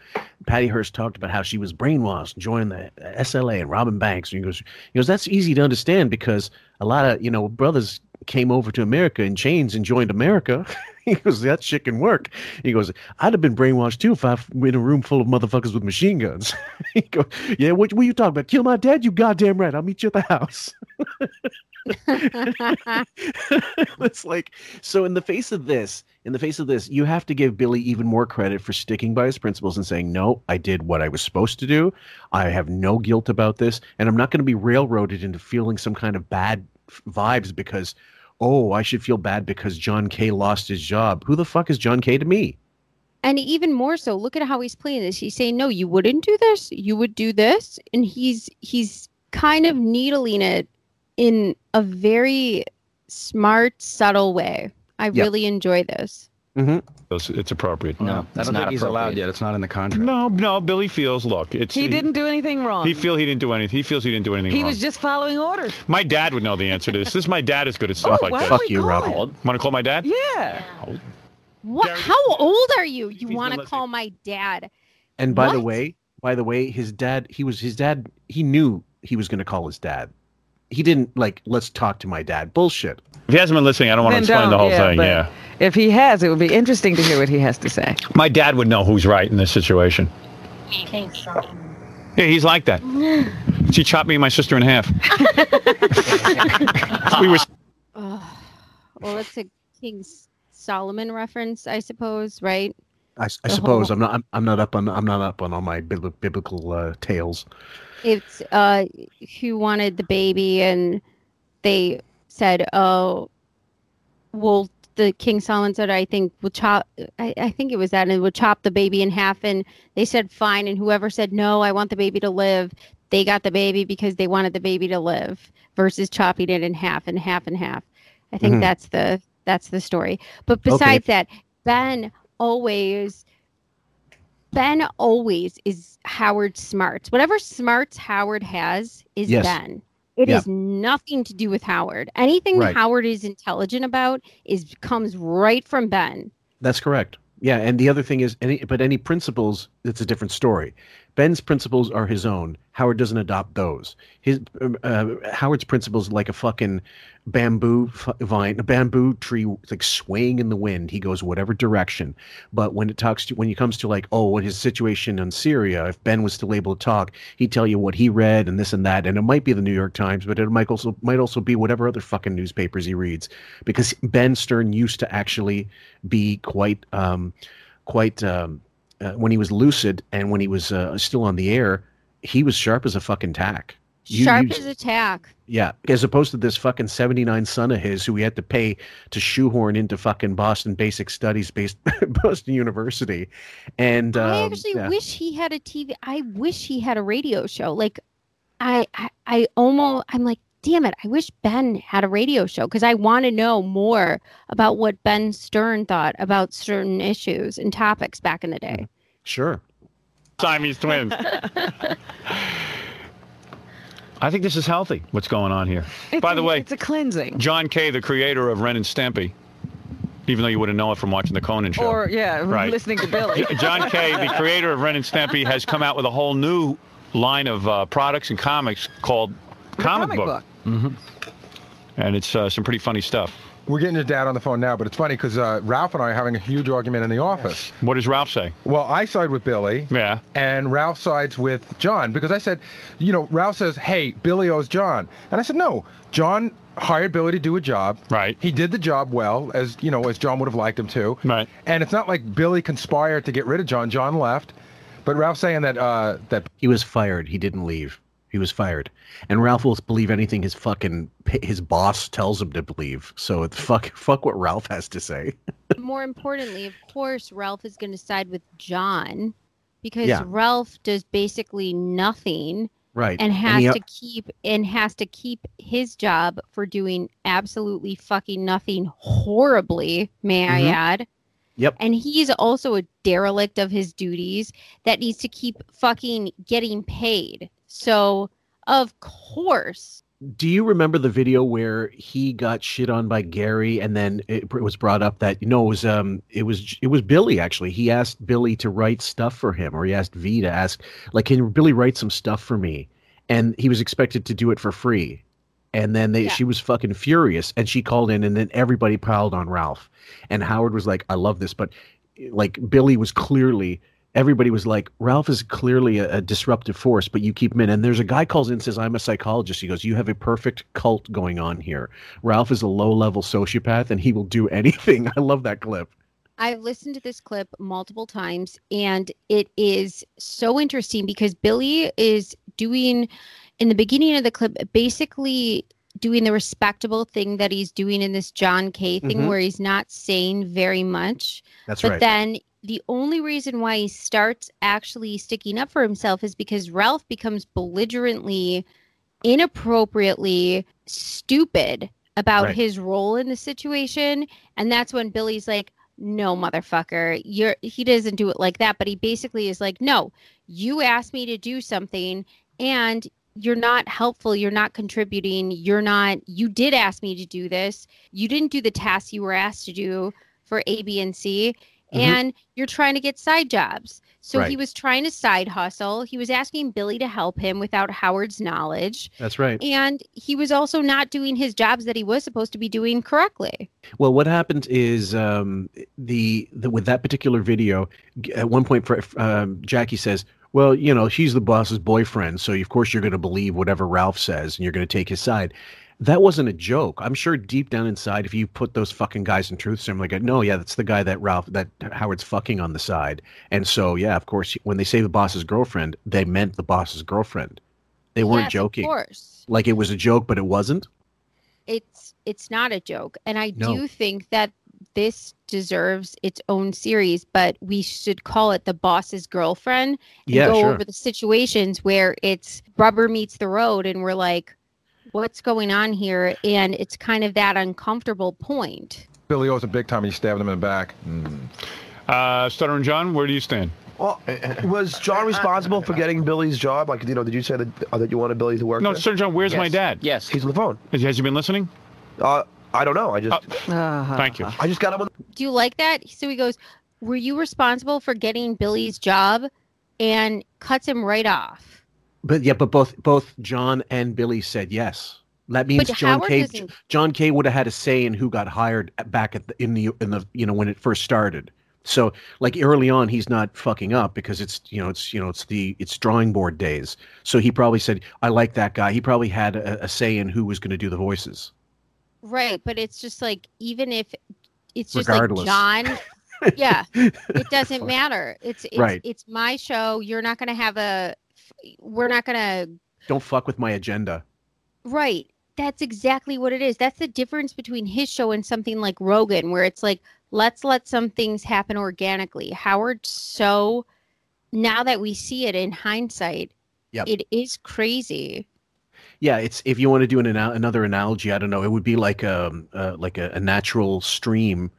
Speaker 1: Patty Hearst talked about how she was brainwashed, joined the SLA and robin banks, and he goes he goes that's easy to understand because a lot of you know brothers came over to America in chains and joined America. *laughs* he goes that shit can work. He goes I'd have been brainwashed too if I were in a room full of motherfuckers with machine guns. *laughs* he goes yeah what what you talking about? Kill my dad? You goddamn right. I'll meet you at the house. it's like so in the face of this in the face of this you have to give billy even more credit for sticking by his principles and saying no i did what i was supposed to do i have no guilt about this and i'm not going to be railroaded into feeling some kind of bad vibes because oh i should feel bad because John K lost his job who the fuck is John K to me
Speaker 13: And even more so, look at how he's playing this. He's saying, "No, you wouldn't do this. You would do this," and he's he's kind of needling it in a very smart, subtle way. I
Speaker 2: Yeah.
Speaker 13: really enjoy this.
Speaker 1: Mm-hmm.
Speaker 2: It's, it's appropriate.
Speaker 14: No, I don't think he's allowed yet. It's not in the contract.
Speaker 2: No, no. Billy feels. Look, it's
Speaker 12: He didn't do anything wrong.
Speaker 2: He feel he didn't do anything. He feels he didn't do anything
Speaker 12: He
Speaker 2: wrong.
Speaker 12: was just following orders.
Speaker 2: My dad would know the answer to this. This is my dad is good at stuff
Speaker 12: Oh,
Speaker 2: like
Speaker 12: why
Speaker 2: this.
Speaker 12: Fuck you, call Robin.
Speaker 2: Want to call my dad?
Speaker 12: Yeah.
Speaker 13: What? How old are you? You want to call my dad?
Speaker 1: and by the way by the way his dad he was his dad he knew he was going to call his dad he didn't like let's talk to my dad bullshit
Speaker 2: If he hasn't been listening, I don't want to explain the whole
Speaker 12: yeah,
Speaker 2: thing. Yeah.
Speaker 12: If he has, it would be interesting to hear what he has to say.
Speaker 2: My dad would know who's right in this situation.
Speaker 4: Thanks.
Speaker 2: Yeah, he's like that. *sighs* She chopped me and my sister in half. *laughs* we were
Speaker 13: Ugh. well, it's a King Solomon reference, I suppose, right?
Speaker 1: I,
Speaker 13: The
Speaker 1: suppose
Speaker 13: whole-
Speaker 1: I'm not. I'm, I'm not up on. I'm not up on all my biblical uh, tales.
Speaker 13: It's uh who wanted the baby and they said, Oh well the King Solomon said I think we'll chop I, I think it was that and would chop the baby in half and they said fine and whoever said no, I want the baby to live, they got the baby because they wanted the baby to live versus chopping it in half and half and half. I think
Speaker 1: Mhm.
Speaker 13: that's the that's the story. But
Speaker 1: Okay.
Speaker 13: besides that, Ben always Ben always is Howard smarts. Whatever smarts Howard has is
Speaker 1: Yes.
Speaker 13: Ben. It
Speaker 1: Yeah.
Speaker 13: has nothing to do with Howard. Anything
Speaker 1: Right.
Speaker 13: Howard is intelligent about is comes right from Ben.
Speaker 1: That's correct. Yeah, and the other thing is, any but any principles, it's a different story. Ben's principles are his own. Howard doesn't adopt those. His um, uh, Howard's principles like a fucking bamboo vine, a bamboo tree, like swaying in the wind. He goes whatever direction. But when it talks to, when it comes to like, oh, what his situation in Syria, if Ben was still able to talk, he'd tell you what he read and this and that. And it might be the New York Times, but it might also might also be whatever other fucking newspapers he reads, because Ben Stern used to actually be quite, um, quite. Um, uh, when he was lucid and when he was uh, still on the air, he was sharp as a fucking tack. You-
Speaker 13: Sharp
Speaker 1: you-
Speaker 13: as tack.
Speaker 1: yeah, as opposed to this fucking 79 son of his who he had to pay to shoehorn into fucking Boston Basic Studies based *laughs* Boston University. And
Speaker 13: I
Speaker 1: um,
Speaker 13: actually
Speaker 1: yeah.
Speaker 13: wish he had a TV. I wish he had a radio show. Like, I, I, I almost, I'm like, damn it. I wish Ben had a radio show because I want to know more about what Ben Stern thought about certain issues and topics back in the day.
Speaker 1: Sure.
Speaker 2: Siamese twins. *laughs* I think this is healthy. What's going on here? By the way,
Speaker 12: it's a cleansing.
Speaker 2: John K, the creator of Ren and Stimpy, even though you wouldn't know it from watching the Conan show.
Speaker 12: Or yeah,
Speaker 2: Right.
Speaker 12: listening to Billy.
Speaker 2: John K, the creator of Ren and Stimpy, has come out with a whole new line of uh, products and comics called Comic,
Speaker 12: comic book.
Speaker 2: Mm-hmm.
Speaker 7: and it's uh, some pretty funny stuff.
Speaker 15: We're getting your dad on the phone now, but it's funny because uh, Ralph and I are having a huge argument in the office.
Speaker 7: What does Ralph say?
Speaker 15: Well, I side with Billy.
Speaker 7: Yeah.
Speaker 15: And Ralph sides with John because I said, you know, Ralph says, hey, Billy owes John. And I said, no, John hired Billy to do a job.
Speaker 7: Right.
Speaker 15: He did the job well, as, you know, as John would have liked him to.
Speaker 7: Right.
Speaker 15: And it's not like Billy conspired to get rid of John. John left. But Ralph's saying that, uh, that
Speaker 1: He was fired. He didn't leave. He was fired. And Ralph will believe anything his fucking his boss tells him to believe. So it's fuck fuck what Ralph has to say.
Speaker 13: More importantly, of course, Ralph is going to side with John because
Speaker 1: Yeah.
Speaker 13: Ralph does basically nothing
Speaker 1: Right.
Speaker 13: and has
Speaker 1: he-
Speaker 13: to keep and has to keep his job for doing absolutely fucking nothing horribly, may
Speaker 1: Mhm.
Speaker 13: I add.
Speaker 1: Yep.
Speaker 13: And he's also a derelict of his duties that needs to keep fucking getting paid. So, of course,
Speaker 1: Do you remember the video where he got shit on by Gary, and then it was brought up that no, it was um, it was it was Billy actually. He asked Billy to write stuff for him, or he asked V to ask, like, can Billy write some stuff for me? And he was expected to do it for free. And then they,
Speaker 13: Yeah.
Speaker 1: she was fucking furious, and she called in, and then everybody piled on Ralph. And Howard was like, "I love this," but like Billy was clearly everybody was like, Ralph is clearly a, a disruptive force, but you keep him in. And there's a guy calls in and says, I'm a psychologist. He goes, You have a perfect cult going on here. Ralph is a low level sociopath and he will do *laughs* anything. I love that clip.
Speaker 13: I've listened to this clip multiple times and it is so interesting because Billy is doing in the beginning of the clip basically doing the respectable thing that he's doing in this John K thing
Speaker 1: Mhm.
Speaker 13: where he's not saying very much.
Speaker 1: That's
Speaker 13: but
Speaker 1: right.
Speaker 13: then the only reason why he starts actually sticking up for himself is because Ralph becomes belligerently inappropriately stupid about
Speaker 1: Right.
Speaker 13: his role in the situation. And that's when Billy's like no motherfucker you're he doesn't do it like that. But he basically is like no you asked me to do something and you're not helpful. You're not contributing. You're not you did ask me to do this. You didn't do the tasks you were asked to do for a b and c
Speaker 1: Mhm.
Speaker 13: and you're trying to get side jobs so he was trying to side hustle he was asking billy to help him without howard's knowledge
Speaker 1: That's right.
Speaker 13: and he was also not doing his jobs that he was supposed to be doing correctly
Speaker 1: Well, what happened is um, the, the with that particular video, at one point, um, Jackie says, "Well, you know, she's the boss's boyfriend, so of course you're going to believe whatever Ralph says, and you're going to take his side." That wasn't a joke. I'm sure deep down inside, if you put those fucking guys in truth serum, like, no, yeah, that's the guy that Ralph, that Howard's fucking on the side, and so yeah, of course, when they say the boss's girlfriend, they meant the boss's girlfriend. They weren't
Speaker 13: Yes,
Speaker 1: joking.
Speaker 13: of course
Speaker 1: Like it was a joke, but it wasn't.
Speaker 13: it's it's not a joke and i
Speaker 1: No.
Speaker 13: do think that this deserves its own series but we should call it the boss's girlfriend and
Speaker 1: Yeah,
Speaker 13: go
Speaker 1: sure.
Speaker 13: over the situations where it's rubber meets the road and we're like what's going on here and it's kind of that uncomfortable point
Speaker 15: Billy owes a big time. He stabbed him in the back.
Speaker 7: Uh, Stuttering John, where do you stand?
Speaker 16: Well, was John responsible for getting Billy's job? Like, you know, did you say that, uh, that you wanted Billy to work?
Speaker 7: No,
Speaker 16: there?
Speaker 7: Stutter John, where's my dad?
Speaker 16: Yes, he's on the phone.
Speaker 7: Has, has he been listening?
Speaker 16: Uh, I don't know. I just.
Speaker 7: Thank you.
Speaker 16: I just got him on.
Speaker 13: do you like that so he goes were you responsible for getting billy's job and cuts him right off
Speaker 1: But yeah, but both both John and Billy said yes. That means
Speaker 13: But
Speaker 1: John
Speaker 13: Howard
Speaker 1: K.
Speaker 13: doesn't-
Speaker 1: John K. would have had a say in who got hired back at the, in the in the you know when it first started. So like early on, he's not fucking up because it's you know it's you know it's the it's drawing board days. So he probably said, "I like that guy." He probably had a, a say in who was going to do the voices.
Speaker 13: Right, but it's just like even if it's just
Speaker 1: Regardless.
Speaker 13: like John, *laughs* yeah, it doesn't matter. It's it's
Speaker 1: Right.
Speaker 13: it's my show. You're not going to have a we're not to
Speaker 1: Don't fuck with my agenda.
Speaker 13: right. That's exactly what it is. That's the difference between his show and something like Rogan where it's like let's let some things happen organically. Howard so now that we see it in hindsight,
Speaker 1: Yep.
Speaker 13: it is crazy.
Speaker 1: Yeah, it's if you want to do an another analogy, I don't know, it would be like um uh, like a, a natural stream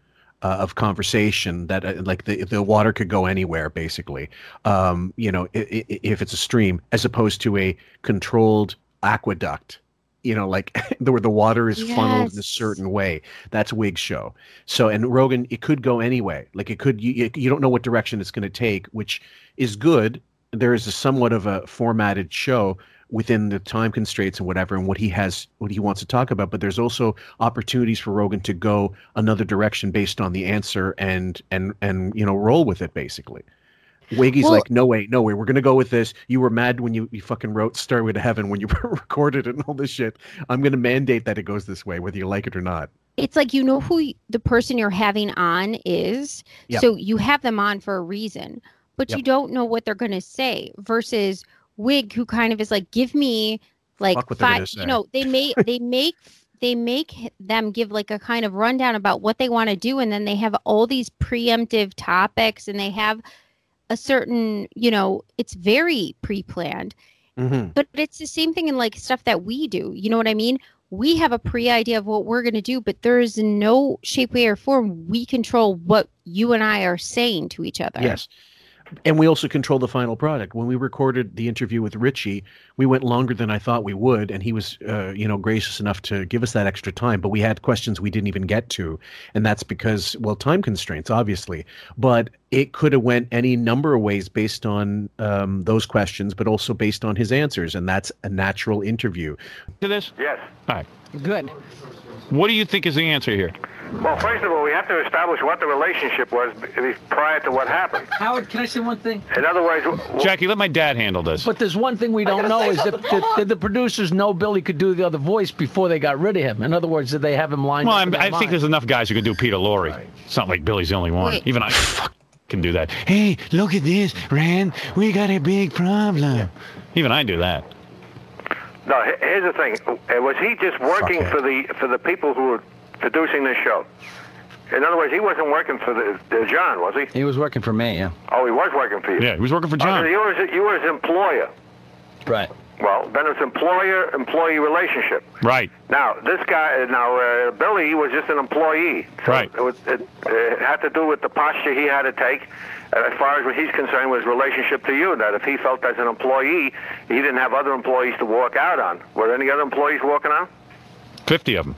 Speaker 1: uh, of conversation that uh, like the the water could go anywhere basically. Um, you know, i- i- if it's a stream as opposed to a controlled aqueduct. You know, like *laughs* the where the water is funneled in a certain way. That's wig show. So, and Rogan, it could go anyway. Like it could, you, you- you don't know what direction it's going to take, which is good. There is a somewhat of a formatted show, within the time constraints and whatever and what he has what he wants to talk about but there's also opportunities for rogan to go another direction based on the answer and and and you know roll with it basically Wiggy's
Speaker 13: Well-
Speaker 1: like, no way, no way. We're gonna go with this. You were mad when you, you fucking wrote "Stairway to Heaven" when you *laughs* recorded it and all this shit. I'm gonna mandate that it goes this way, whether you like it or not.
Speaker 13: it's like you know who the person you're having on is
Speaker 1: Yep.
Speaker 13: so you have them on for a reason but you don't know what they're going to say versus wig who kind of is like give me like
Speaker 1: Fuck what they're gonna
Speaker 13: five you know they make *laughs* they make they make them give like a kind of rundown about what they want to do and then they have all these preemptive topics and they have a certain you know it's very pre-planned
Speaker 1: Mm-hmm.
Speaker 13: but it's the same thing in like stuff that we do. You know what I mean? We have a pre idea of what we're going to do, but there is no shape, way, or form we control what you and I are saying to each other.
Speaker 1: Yes. And we also control the final product. When we recorded the interview with Richie, we went longer than I thought we would, and he was, uh, you know, gracious enough to give us that extra time. But we had questions we didn't even get to, and that's because, well, time constraints, obviously. But it could have went any number of ways based on um, those questions, but also based on his answers, and that's a natural interview.
Speaker 2: To this?
Speaker 9: Yes.
Speaker 2: All right.
Speaker 12: Good.
Speaker 2: What do you think is the answer here?
Speaker 9: Well, first of all, we have to establish what the relationship was prior to what happened.
Speaker 6: Howard, can I say one thing?
Speaker 9: In other words, w- w-
Speaker 2: Jackie, let my dad handle this.
Speaker 6: But there's one thing we don't know is that did, did the producers know Billy could do the other voice before they got rid of him? In other words, did they have him lined
Speaker 2: Well,
Speaker 6: up?
Speaker 2: I'm, I think there's enough guys who can do Peter Lorre. It's not like Billy's the only one.
Speaker 13: Wait.
Speaker 2: Even I fuck, can do that. Hey, look at this, Rand. We got a big problem. Even I do that.
Speaker 9: No. Here's the thing: Uh, was he just working
Speaker 1: Fuckhead.
Speaker 9: for the for the people who were producing this show? In other words, he wasn't working for the, the John, was he?
Speaker 14: He was working for me, yeah.
Speaker 9: Oh, he was working for you.
Speaker 2: Yeah, he was working for
Speaker 9: Oh, so
Speaker 2: John.
Speaker 9: you were his, you were his employer.
Speaker 14: Right.
Speaker 9: Well, then it's employer-employee relationship.
Speaker 2: Right.
Speaker 9: Now, this guy, now uh, Billy was just an employee. So
Speaker 2: Right.
Speaker 9: It, was, it, it had to do with the posture he had to take, Uh, as far as what he's concerned, was relationship to you. That if he felt as an employee, he didn't have other employees to walk out on. Were there any other employees walking out?
Speaker 2: 50 of them.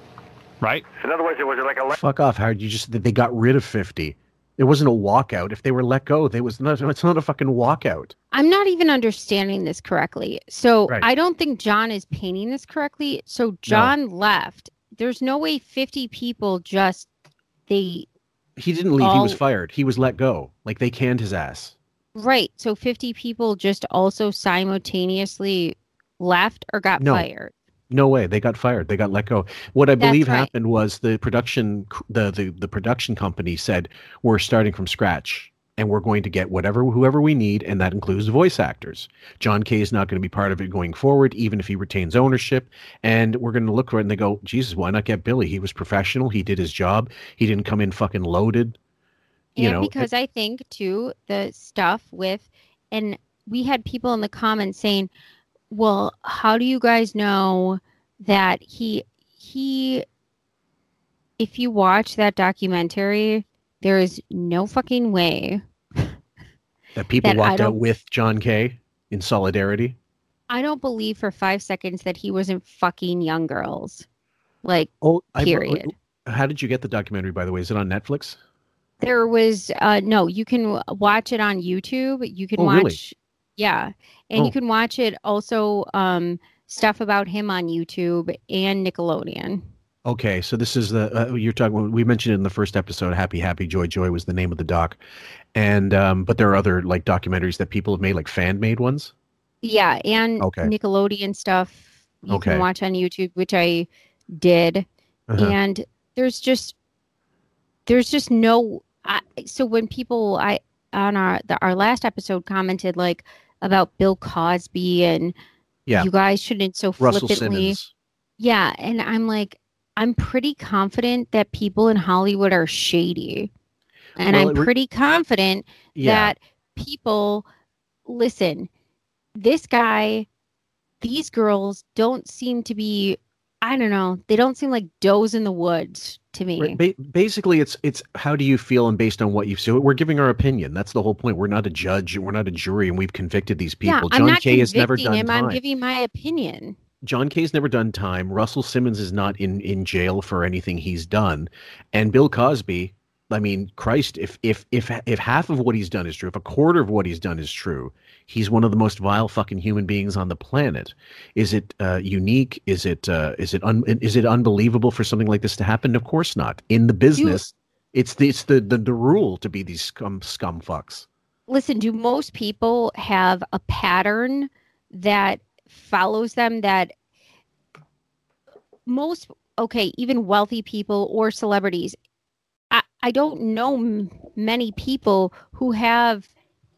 Speaker 2: Right?
Speaker 9: In other words, it was like a.
Speaker 1: Fuck off, Howard. You just they got rid of fifty. It wasn't a walkout. If they were let go, they was not. It's not a fucking walkout.
Speaker 13: I'm not even understanding this correctly. So
Speaker 1: Right.
Speaker 13: I don't think John is painting this correctly. So John left. There's no way 50 people just they
Speaker 1: He didn't leave. He was
Speaker 13: oh.
Speaker 1: fired. He was let go. Like they canned his ass.
Speaker 13: right. So 50 people just also simultaneously left or got
Speaker 1: No.
Speaker 13: fired.
Speaker 1: No way. They got fired. They got let go. What I
Speaker 13: That's
Speaker 1: believe
Speaker 13: right.
Speaker 1: happened was the production the, the the production company said we're starting from scratch and we're going to get whatever whoever we need and that includes voice actors. John K is not going to be part of it going forward even if he retains ownership and we're going to look for it and they go Jesus why not get Billy? He was professional. He did his job. He didn't come in fucking loaded. You
Speaker 13: and
Speaker 1: know,
Speaker 13: because I think too the stuff with and we had people in the comments saying, "Well, how do you guys know that he he if you watch that documentary, there is no fucking way.
Speaker 1: That people
Speaker 13: that
Speaker 1: walked out with John K in solidarity.
Speaker 13: I don't believe for 5 seconds that he wasn't fucking young girls." Like
Speaker 1: Oh, I-
Speaker 13: period.
Speaker 1: How did you get the documentary by the way? Is it on Netflix?
Speaker 13: There was uh no, you can watch it on YouTube. You can
Speaker 1: Oh,
Speaker 13: watch
Speaker 1: really?
Speaker 13: yeah. And
Speaker 1: Oh.
Speaker 13: you can watch it also um stuff about him on YouTube and Nickelodeon.
Speaker 1: Okay, so this is the uh, you're talking. We mentioned it in the first episode. Happy, happy, joy, joy was the name of the doc, and um, but there are other like documentaries that people have made, like fan made ones.
Speaker 13: Yeah, and
Speaker 1: Okay.
Speaker 13: Nickelodeon stuff you
Speaker 1: Okay.
Speaker 13: can watch on YouTube, which I did.
Speaker 1: Uh-huh.
Speaker 13: And there's just there's just no I, so when people I on our the, our last episode commented like about Bill Cosby and
Speaker 1: Yeah.
Speaker 13: you guys shouldn't so
Speaker 1: Russell
Speaker 13: flippantly
Speaker 1: Simmons.
Speaker 13: Yeah, and I'm like, I'm pretty confident that people in Hollywood are shady. And
Speaker 1: Well,
Speaker 13: I'm
Speaker 1: re-
Speaker 13: pretty confident
Speaker 1: Yeah.
Speaker 13: that people listen, this guy, these girls don't seem to be, I don't know, they don't seem like does in the woods to me.
Speaker 1: Right, ba- basically, it's it's how do you feel, and based on what you've seen, we're giving our opinion. That's the whole point. We're not a judge, we're not a jury, and we've convicted these
Speaker 13: yeah,
Speaker 1: people.
Speaker 13: I'm
Speaker 1: John K has never done
Speaker 13: him.
Speaker 1: time.
Speaker 13: I'm giving my opinion.
Speaker 1: John K's never done time. Russell Simmons is not in in jail for anything he's done, and Bill Cosby I mean, Christ, if if if if half of what he's done is true, if a quarter of what he's done is true, he's one of the most vile fucking human beings on the planet. Is it uh, unique? Is it uh, is it un- is it unbelievable for something like this to happen? Of course not. In the business, it's the it's the, the the rule to be these scum scum fucks.
Speaker 13: Listen, do most people have a pattern that follows them that most okay, even wealthy people or celebrities I, I don't know m- many people who have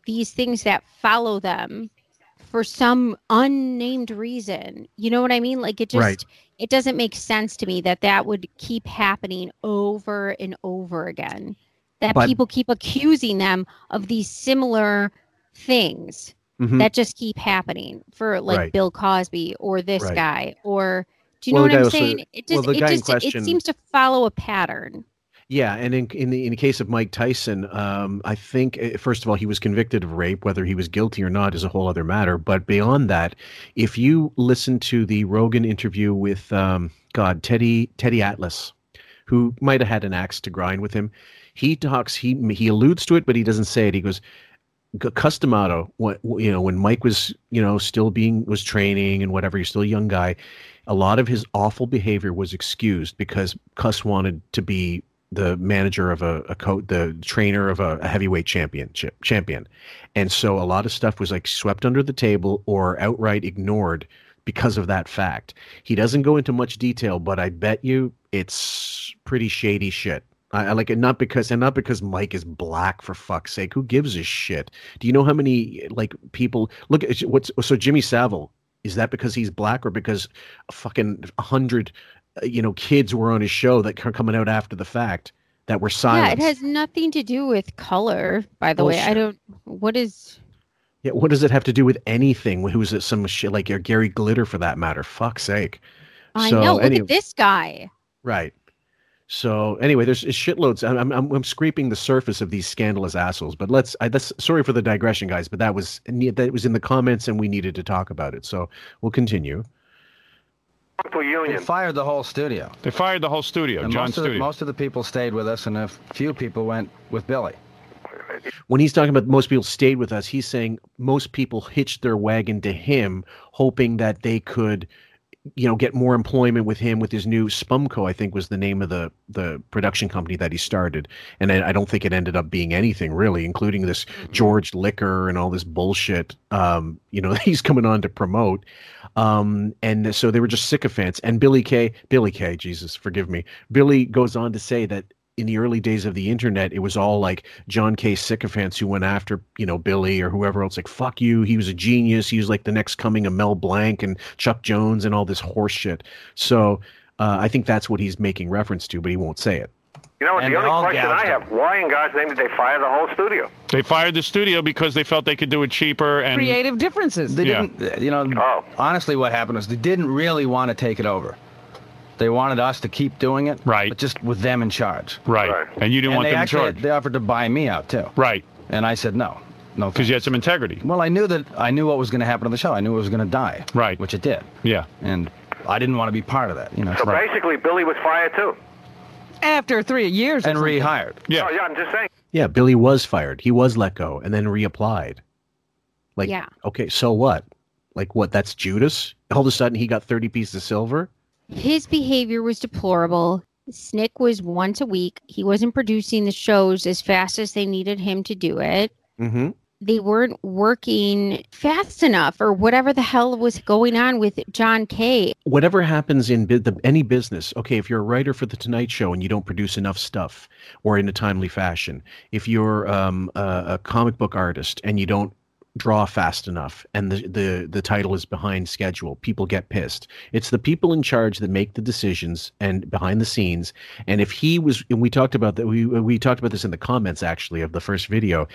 Speaker 13: these things that follow them for some unnamed reason. You know what I mean? Like it just
Speaker 1: Right.
Speaker 13: it doesn't make sense to me that that would keep happening over and over again. That
Speaker 1: But-
Speaker 13: people keep accusing them of these similar things
Speaker 1: Mhm.
Speaker 13: that just keep happening for like
Speaker 1: Right.
Speaker 13: Bill Cosby or this
Speaker 1: Right.
Speaker 13: guy or do you
Speaker 1: Well,
Speaker 13: know what I'm saying? It just
Speaker 1: the
Speaker 13: it just
Speaker 1: question-
Speaker 13: it seems to follow a pattern.
Speaker 1: Yeah, and in in the in the case of Mike Tyson, um, I think uh, first of all he was convicted of rape. Whether he was guilty or not is a whole other matter. But beyond that, if you listen to the Rogan interview with um, God Teddy Teddy Atlas, who might have had an axe to grind with him, he talks he he alludes to it, but he doesn't say it. He goes. Cus D'Amato, what you know, when Mike was, you know, still being was training and whatever, he's still a young guy. A lot of his awful behavior was excused because Cus wanted to be the manager of a, a coat, the trainer of a, a heavyweight championship champion, and so a lot of stuff was like swept under the table or outright ignored because of that fact. He doesn't go into much detail, but I bet you it's pretty shady shit. I, I like it not because and not because Mike is black for fuck's sake. Who gives a shit? Do you know how many like people look at what's so Jimmy Savile? Is that because he's black or because a fucking hundred, uh, you know, kids were on his show that are coming out after the fact that were
Speaker 13: Yeah, it has nothing to do with color, by the way. I don't what is
Speaker 1: Yeah, what does it have to do with anything? Who's it? Some shit like uh, Gary Glitter, for that matter. Fuck's sake.
Speaker 13: I
Speaker 1: So,
Speaker 13: know. Look
Speaker 1: anyway-
Speaker 13: at this guy.
Speaker 1: Right. So anyway, there's it's shitloads. I'm, I'm I'm I'm scraping the surface of these scandalous assholes. But let's. I, that's sorry for the digression, guys. But that was that was in the comments, and we needed to talk about it. So we'll continue.
Speaker 14: They fired the whole studio.
Speaker 2: They fired the whole studio,
Speaker 14: And
Speaker 2: John's
Speaker 14: most of, the,
Speaker 2: studio.
Speaker 14: most of the people stayed with us, and a few people went with Billy.
Speaker 1: When he's talking about most people stayed with us, he's saying most people hitched their wagon to him, hoping that they could, you know, get more employment with him with his new Spumco. I think was the name of the the production company that he started, and I, I don't think it ended up being anything really, including this George Liquor and all this bullshit. Um, you know, *laughs* he's coming on to promote. Um, and so they were just sycophants. And Billy Kay, Billy Kay, Jesus, forgive me. Billy goes on to say that in the early days of the internet, it was all like John K. sycophants who went after, you know, Billy or whoever else, like, fuck you. He was a genius. He was like the next coming of Mel Blanc and Chuck Jones and all this horse shit. So uh, I think that's what he's making reference to, but he won't say it.
Speaker 9: You know?
Speaker 2: And
Speaker 9: the
Speaker 2: they
Speaker 9: only question I
Speaker 2: gouged
Speaker 9: have: Why in God's name did they fire the whole studio?
Speaker 2: They fired the studio because they felt they could do it cheaper and
Speaker 12: Creative differences.
Speaker 14: They
Speaker 2: Yeah.
Speaker 14: didn't, you know, oh. honestly, what happened was they didn't really want to take it over. They wanted us to keep doing it, right? But just with them in charge,
Speaker 2: Right. And you didn't want
Speaker 14: they
Speaker 2: them in
Speaker 14: actually,
Speaker 2: charge.
Speaker 14: They offered to buy me out too,
Speaker 2: right?
Speaker 14: And I said no, no,
Speaker 2: because you had some integrity.
Speaker 14: Well, I knew that I knew what was going to happen on the show. I knew it was going to die,
Speaker 2: right?
Speaker 14: Which it did.
Speaker 2: Yeah.
Speaker 14: And I didn't want to be part of that, you know.
Speaker 9: So basically, Billy was fired too.
Speaker 12: After three years.
Speaker 14: and rehired.
Speaker 2: Yeah.
Speaker 9: Oh, yeah, I'm just saying.
Speaker 1: Yeah, Billy was fired. He was let go and then reapplied. Like,
Speaker 13: Yeah.
Speaker 1: okay, so what? Like, what? That's Judas? All of a sudden, he got 30 pieces of silver?
Speaker 13: His behavior was deplorable. Snick was once a week. He wasn't producing the shows as fast as they needed him to do it.
Speaker 1: Mm-hmm.
Speaker 13: They weren't working fast enough, or whatever the hell was going on with John K.
Speaker 1: whatever happens in bu- the, any business okay if you're a writer for the tonight show and you don't produce enough stuff or in a timely fashion if you're um, a, a comic book artist and you don't draw fast enough and the, the the title is behind schedule people get pissed. It's the people in charge that make the decisions and behind the scenes. And if he was and we talked about that we we talked about this in the comments actually of the first video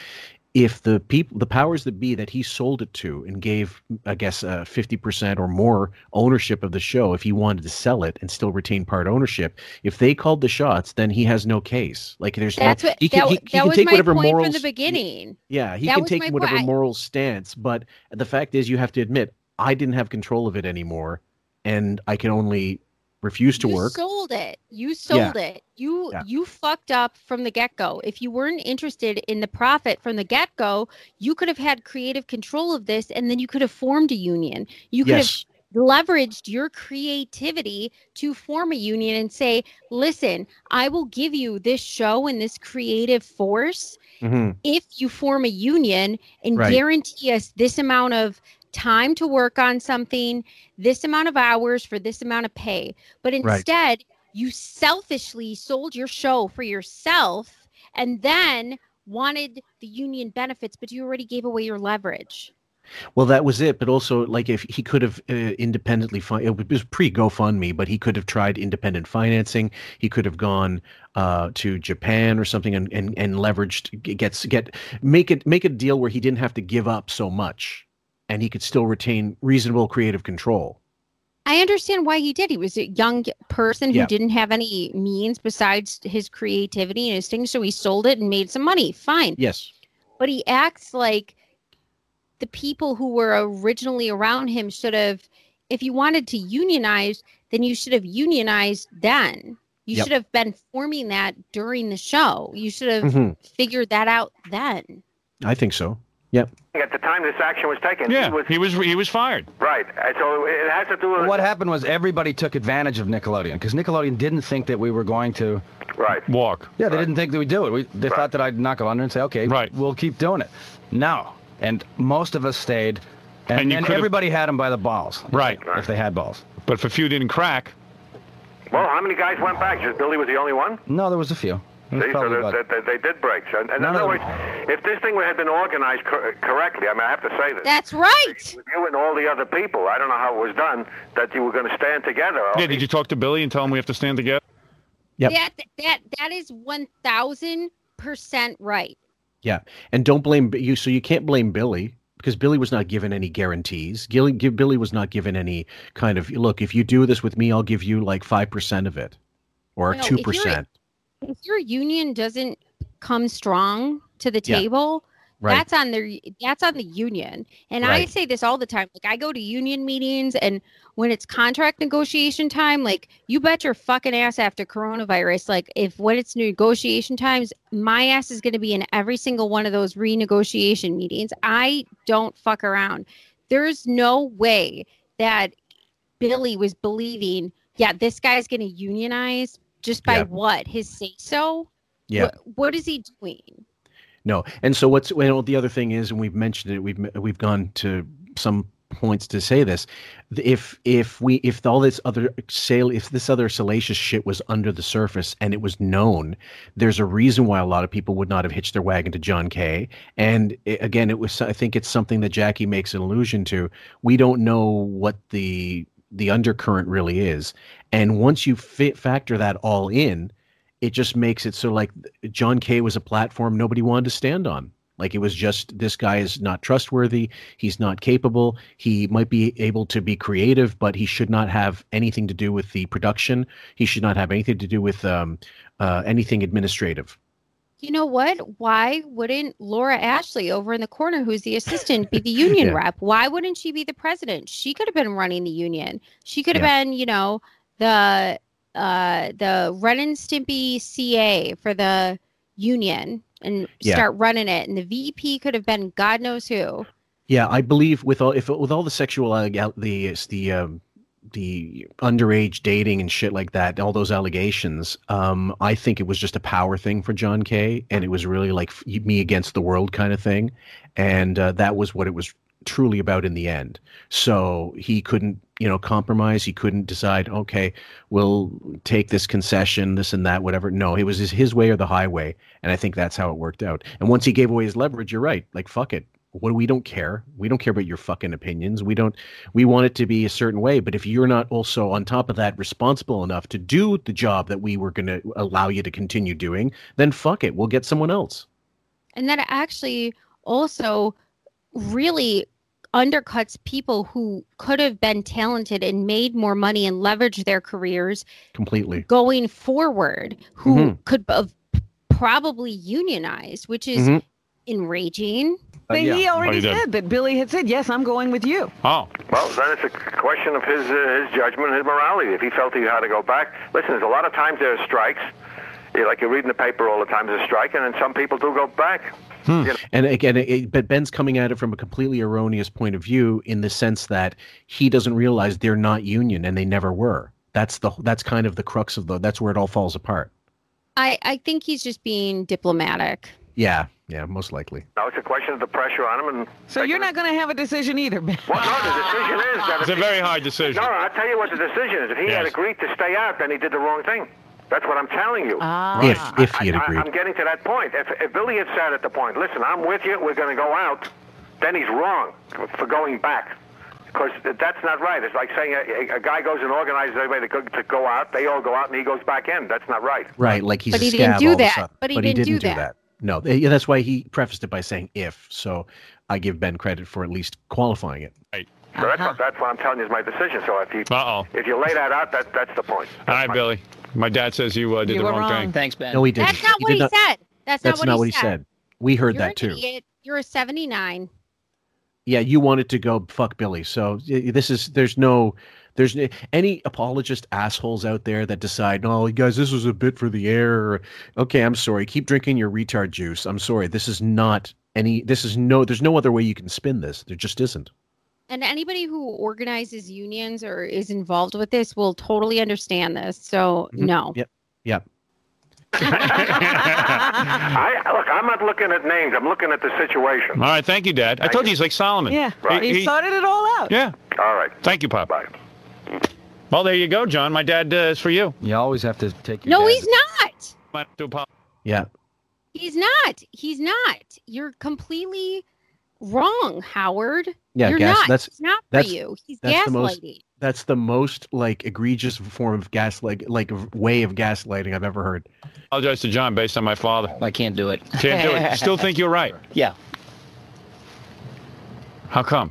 Speaker 1: if the people the powers that be that he sold it to and gave i guess uh, 50% or more ownership of the show if he wanted to sell it and still retain part ownership if they called the shots then he has no case like there's
Speaker 13: That's
Speaker 1: no
Speaker 13: what
Speaker 1: he
Speaker 13: that,
Speaker 1: can, he,
Speaker 13: wa-
Speaker 1: he
Speaker 13: that
Speaker 1: can
Speaker 13: was
Speaker 1: take
Speaker 13: my
Speaker 1: whatever
Speaker 13: point
Speaker 1: morals
Speaker 13: from the beginning.
Speaker 1: yeah he
Speaker 13: That
Speaker 1: can take whatever
Speaker 13: point.
Speaker 1: Moral stance but the fact is you have to admit i didn't have control of it anymore and i can only refused to
Speaker 13: you
Speaker 1: work.
Speaker 13: sold it. You sold it. You
Speaker 1: Yeah.
Speaker 13: you fucked up from the get go. If you weren't interested in the profit from the get go, you could have had creative control of this, and then you could have formed a union. You could
Speaker 1: Yes.
Speaker 13: have leveraged your creativity to form a union and say, "Listen, I will give you this show and this creative force."
Speaker 1: hmm
Speaker 13: if you form a union and
Speaker 1: Right.
Speaker 13: guarantee us this amount of time to work on something, this amount of hours for this amount of pay. But
Speaker 1: Right.
Speaker 13: instead, you selfishly sold your show for yourself and then wanted the union benefits, but you already gave away your leverage.
Speaker 1: Well, that was it. But also, like, if he could have uh, independently, fi- it was pre GoFundMe, but he could have tried independent financing. He could have gone uh, to Japan or something and, and, and leveraged gets get make it make a deal where he didn't have to give up so much, and he could still retain reasonable creative control.
Speaker 13: I understand why he did. He was a young person who
Speaker 1: Yeah.
Speaker 13: didn't have any means besides his creativity and his things, so he sold it and made some money. Fine.
Speaker 1: Yes.
Speaker 13: but he acts like the people who were originally around him should have if you wanted to unionize then you should have unionized then you
Speaker 1: Yep.
Speaker 13: should have been forming that during the show you should have
Speaker 1: Mhm.
Speaker 13: figured that out then
Speaker 1: I think so. Yep.
Speaker 9: At the time this action was taken,
Speaker 14: Yeah,
Speaker 9: he was
Speaker 2: he was he was fired.
Speaker 9: right. And so it has to do with
Speaker 14: What happened was everybody took advantage of Nickelodeon because Nickelodeon didn't think that we were going to
Speaker 9: right
Speaker 2: walk.
Speaker 14: Yeah, they didn't think that we'd do it. We, they thought that I'd knuckle under and say, okay, right. we'll keep doing it. No. And most of us stayed, and,
Speaker 2: And you
Speaker 14: and everybody had them by the balls.
Speaker 2: Right.
Speaker 14: If they had balls.
Speaker 2: But if a few didn't crack,
Speaker 9: Well, how many guys went back? Just Billy was the only one.
Speaker 14: No, there was a few. There was
Speaker 9: See, so
Speaker 14: probably
Speaker 9: that,
Speaker 14: about-
Speaker 9: that, that they did break. So, and in
Speaker 14: None of
Speaker 9: other
Speaker 14: them-
Speaker 9: words, if this thing had been organized cor- correctly, I mean, I have to say this.
Speaker 13: that's right
Speaker 9: With you and all the other people, I don't know how it was done, that you were going to stand together.
Speaker 2: yeah. Did you talk to Billy and tell him we have to stand together?
Speaker 1: Yep.
Speaker 13: that that that is 1000% right
Speaker 1: Yeah, and don't blame you. So you can't blame Billy because Billy was not given any guarantees. Gilly, give, Billy was not given any kind of look. If you do this with me, I'll give you like five percent of it, or
Speaker 13: No,
Speaker 1: two
Speaker 13: if you're-
Speaker 1: percent.
Speaker 13: if your union doesn't come strong to the
Speaker 1: Yeah.
Speaker 13: table
Speaker 1: Right.
Speaker 13: that's on their that's on the union and i say this all the time like i go to union meetings and when it's contract negotiation time like you bet your fucking ass after coronavirus like if when it's negotiation times my ass is going to be in every single one of those renegotiation meetings i don't fuck around there's no way that billy was believing yeah this guy's going to unionize just by
Speaker 1: Yeah.
Speaker 13: what his say so
Speaker 1: Yeah.
Speaker 13: what, what is he doing
Speaker 1: No, and so what's well, the other thing is, and we've mentioned it, we've we've gone to some points to say this. If if we if all this other sale if this other salacious shit was under the surface and it was known, there's a reason why a lot of people would not have hitched their wagon to John K. And i again, it was I think it's something that Jackie makes an allusion to. We don't know what the the undercurrent really is, and once you fit, factor that all in, it just makes it so like John K was a platform nobody wanted to stand on. Like it was just this guy is not trustworthy. He's not capable. He might be able to be creative, but he should not have anything to do with the production. He should not have anything to do with um, uh, anything administrative.
Speaker 13: You know what? Why wouldn't Laura Ashley over in the corner, who's the assistant, be the *laughs* union
Speaker 1: Yeah.
Speaker 13: rep? Why wouldn't she be the president? She could have been running the union. She could have
Speaker 1: Yeah.
Speaker 13: been, you know, the uh the Ren and Stimpy CA for the union and
Speaker 1: Yeah.
Speaker 13: start running it. And the VP could have been God knows who.
Speaker 1: Yeah, I believe with all if with all the sexual alleg- the the um, the underage dating and shit like that, all those allegations, um, I think it was just a power thing for John K, and it was really like me against the world kind of thing, and uh, that was what it was truly about in the end. So he couldn't, you know, compromise. He couldn't decide, okay, we'll take this concession, this and that, whatever. No, it was his, his way or the highway, and I think that's how it worked out. And once he gave away his leverage, you're right. Like fuck it, what we don't care. We don't care about your fucking opinions. We don't. We want it to be a certain way. But if you're not also on top of that responsible enough to do the job that we were going to allow you to continue doing, then fuck it. We'll get someone else.
Speaker 13: And that actually also really undercuts people who could have been talented and made more money and leveraged their careers
Speaker 1: Completely.
Speaker 13: going forward who
Speaker 1: Mhm.
Speaker 13: could have probably unionized, which is
Speaker 1: Mhm.
Speaker 13: enraging.
Speaker 12: But
Speaker 15: yeah.
Speaker 12: he already
Speaker 2: Oh, he did.
Speaker 12: said that Billy had said, "Yes, I'm going with you."
Speaker 2: Oh.
Speaker 9: Well, then it's a question of his uh, his judgment, his morality. If he felt he had to go back, listen. There's a lot of times there are strikes. You- Like you read in the paper all the time, there's a strike, and then some people do go back. You know,
Speaker 1: And again, it, but Ben's coming at it from a completely erroneous point of view in the sense that he doesn't realize they're not union and they never were. That's the that's kind of the crux of the that's where it all falls apart.
Speaker 13: I, I think he's just being diplomatic.
Speaker 1: Yeah, yeah, most likely.
Speaker 9: now it's a question of the pressure on him. And
Speaker 12: So you're not going to have a decision either, Ben.
Speaker 9: well, no, the decision is that
Speaker 2: It's a very hard decision.
Speaker 9: No, I'll tell you what the decision is. If he had agreed to stay out, then he did the wrong thing. That's what I'm telling you.
Speaker 12: Ah.
Speaker 1: If if he had agreed,
Speaker 9: I,
Speaker 1: agreed.
Speaker 9: am getting to that point. If, if Billy had said at the point, listen, I'm with you, we're going to go out, then he's wrong for going back. Because that's not right. It's like saying a, a, a guy goes and organizes everybody to go, to go out, they all go out, and he goes back in. That's not right.
Speaker 1: Right, like he's
Speaker 13: But
Speaker 1: a
Speaker 13: he didn't
Speaker 1: scab
Speaker 13: do
Speaker 1: all of a
Speaker 13: that.
Speaker 1: sudden.
Speaker 13: But he didn't do that.
Speaker 1: No, th- yeah, that's why he prefaced it by saying if. So I give Ben credit for at least qualifying it.
Speaker 2: Right.
Speaker 9: So that's, what, that's what I'm telling you is my decision. So if you
Speaker 2: Uh-oh.
Speaker 9: if you lay that out, that that's the point.
Speaker 2: All right, Billy. My dad says you uh, did
Speaker 12: You
Speaker 2: the
Speaker 12: were
Speaker 2: wrong,
Speaker 12: wrong.
Speaker 2: thing.
Speaker 17: Thanks, Ben.
Speaker 1: No, he didn't.
Speaker 13: That's not
Speaker 1: He
Speaker 13: what
Speaker 1: did
Speaker 13: he
Speaker 1: not-
Speaker 13: said. That's,
Speaker 1: That's
Speaker 13: not what he said.
Speaker 1: We heard
Speaker 13: You're
Speaker 1: that
Speaker 13: an
Speaker 1: too.
Speaker 13: idiot. You're a 79.
Speaker 1: Yeah, you wanted to go fuck Billy. So this is there's no there's any apologist assholes out there that decide, "Oh, you guys, this was a bit for the air." Okay, I'm sorry. Keep drinking your retard juice. I'm sorry. This is not any this is no there's no other way you can spin this. There just isn't.
Speaker 13: And anybody who organizes unions or is involved with this will totally understand this. So,
Speaker 1: Mhm.
Speaker 13: no.
Speaker 1: Yep. Yep. *laughs*
Speaker 9: I look, I'm not looking at names. I'm looking at the situation.
Speaker 2: All right, thank you, Dad. I told you he's like Solomon.
Speaker 12: Yeah,
Speaker 9: Right.
Speaker 12: he, sorted it all out.
Speaker 2: Yeah.
Speaker 9: All right.
Speaker 2: Thank you, Pop.
Speaker 9: Bye.
Speaker 2: Well, there you go, John. My dad uh, is for you.
Speaker 14: You always have to take your
Speaker 13: No,
Speaker 14: dad-
Speaker 13: he's not.
Speaker 2: Might do a pop-
Speaker 1: Yeah.
Speaker 13: He's not. He's not. You're completely wrong, Howard.
Speaker 1: Yeah,
Speaker 13: You're
Speaker 1: gas-
Speaker 13: not.
Speaker 1: that's-
Speaker 13: It's not for
Speaker 1: that's-
Speaker 13: you. He's
Speaker 1: that's the most-
Speaker 13: gaslighting.
Speaker 1: That's the most like egregious form of gaslight like way of gaslighting I've ever heard.
Speaker 2: apologize to John based on my father.
Speaker 17: I can't do it.
Speaker 2: Can't do it. Still *laughs* think you're right.
Speaker 17: Yeah,
Speaker 2: How come?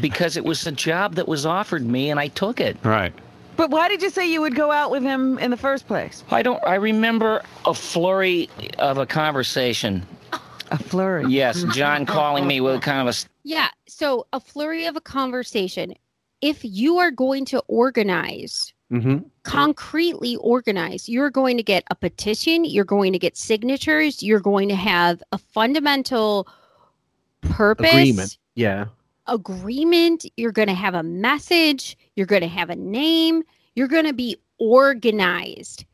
Speaker 17: Because it was a job that was offered me and I took it.
Speaker 2: Right.
Speaker 12: But why did you say you would go out with him in the first place?
Speaker 17: I don't. I remember a flurry of a conversation.
Speaker 12: A flurry.
Speaker 17: Yes, John calling me with kind of a.
Speaker 13: Yeah. So a flurry of a conversation. If you are going to organize,
Speaker 1: Mm-hmm.
Speaker 13: concretely organize, you're going to get a petition, you're going to get signatures, you're going to have a fundamental purpose,
Speaker 1: Agreement. Yeah.
Speaker 13: Agreement, you're going to have a message, you're going to have a name, you're going to be organized.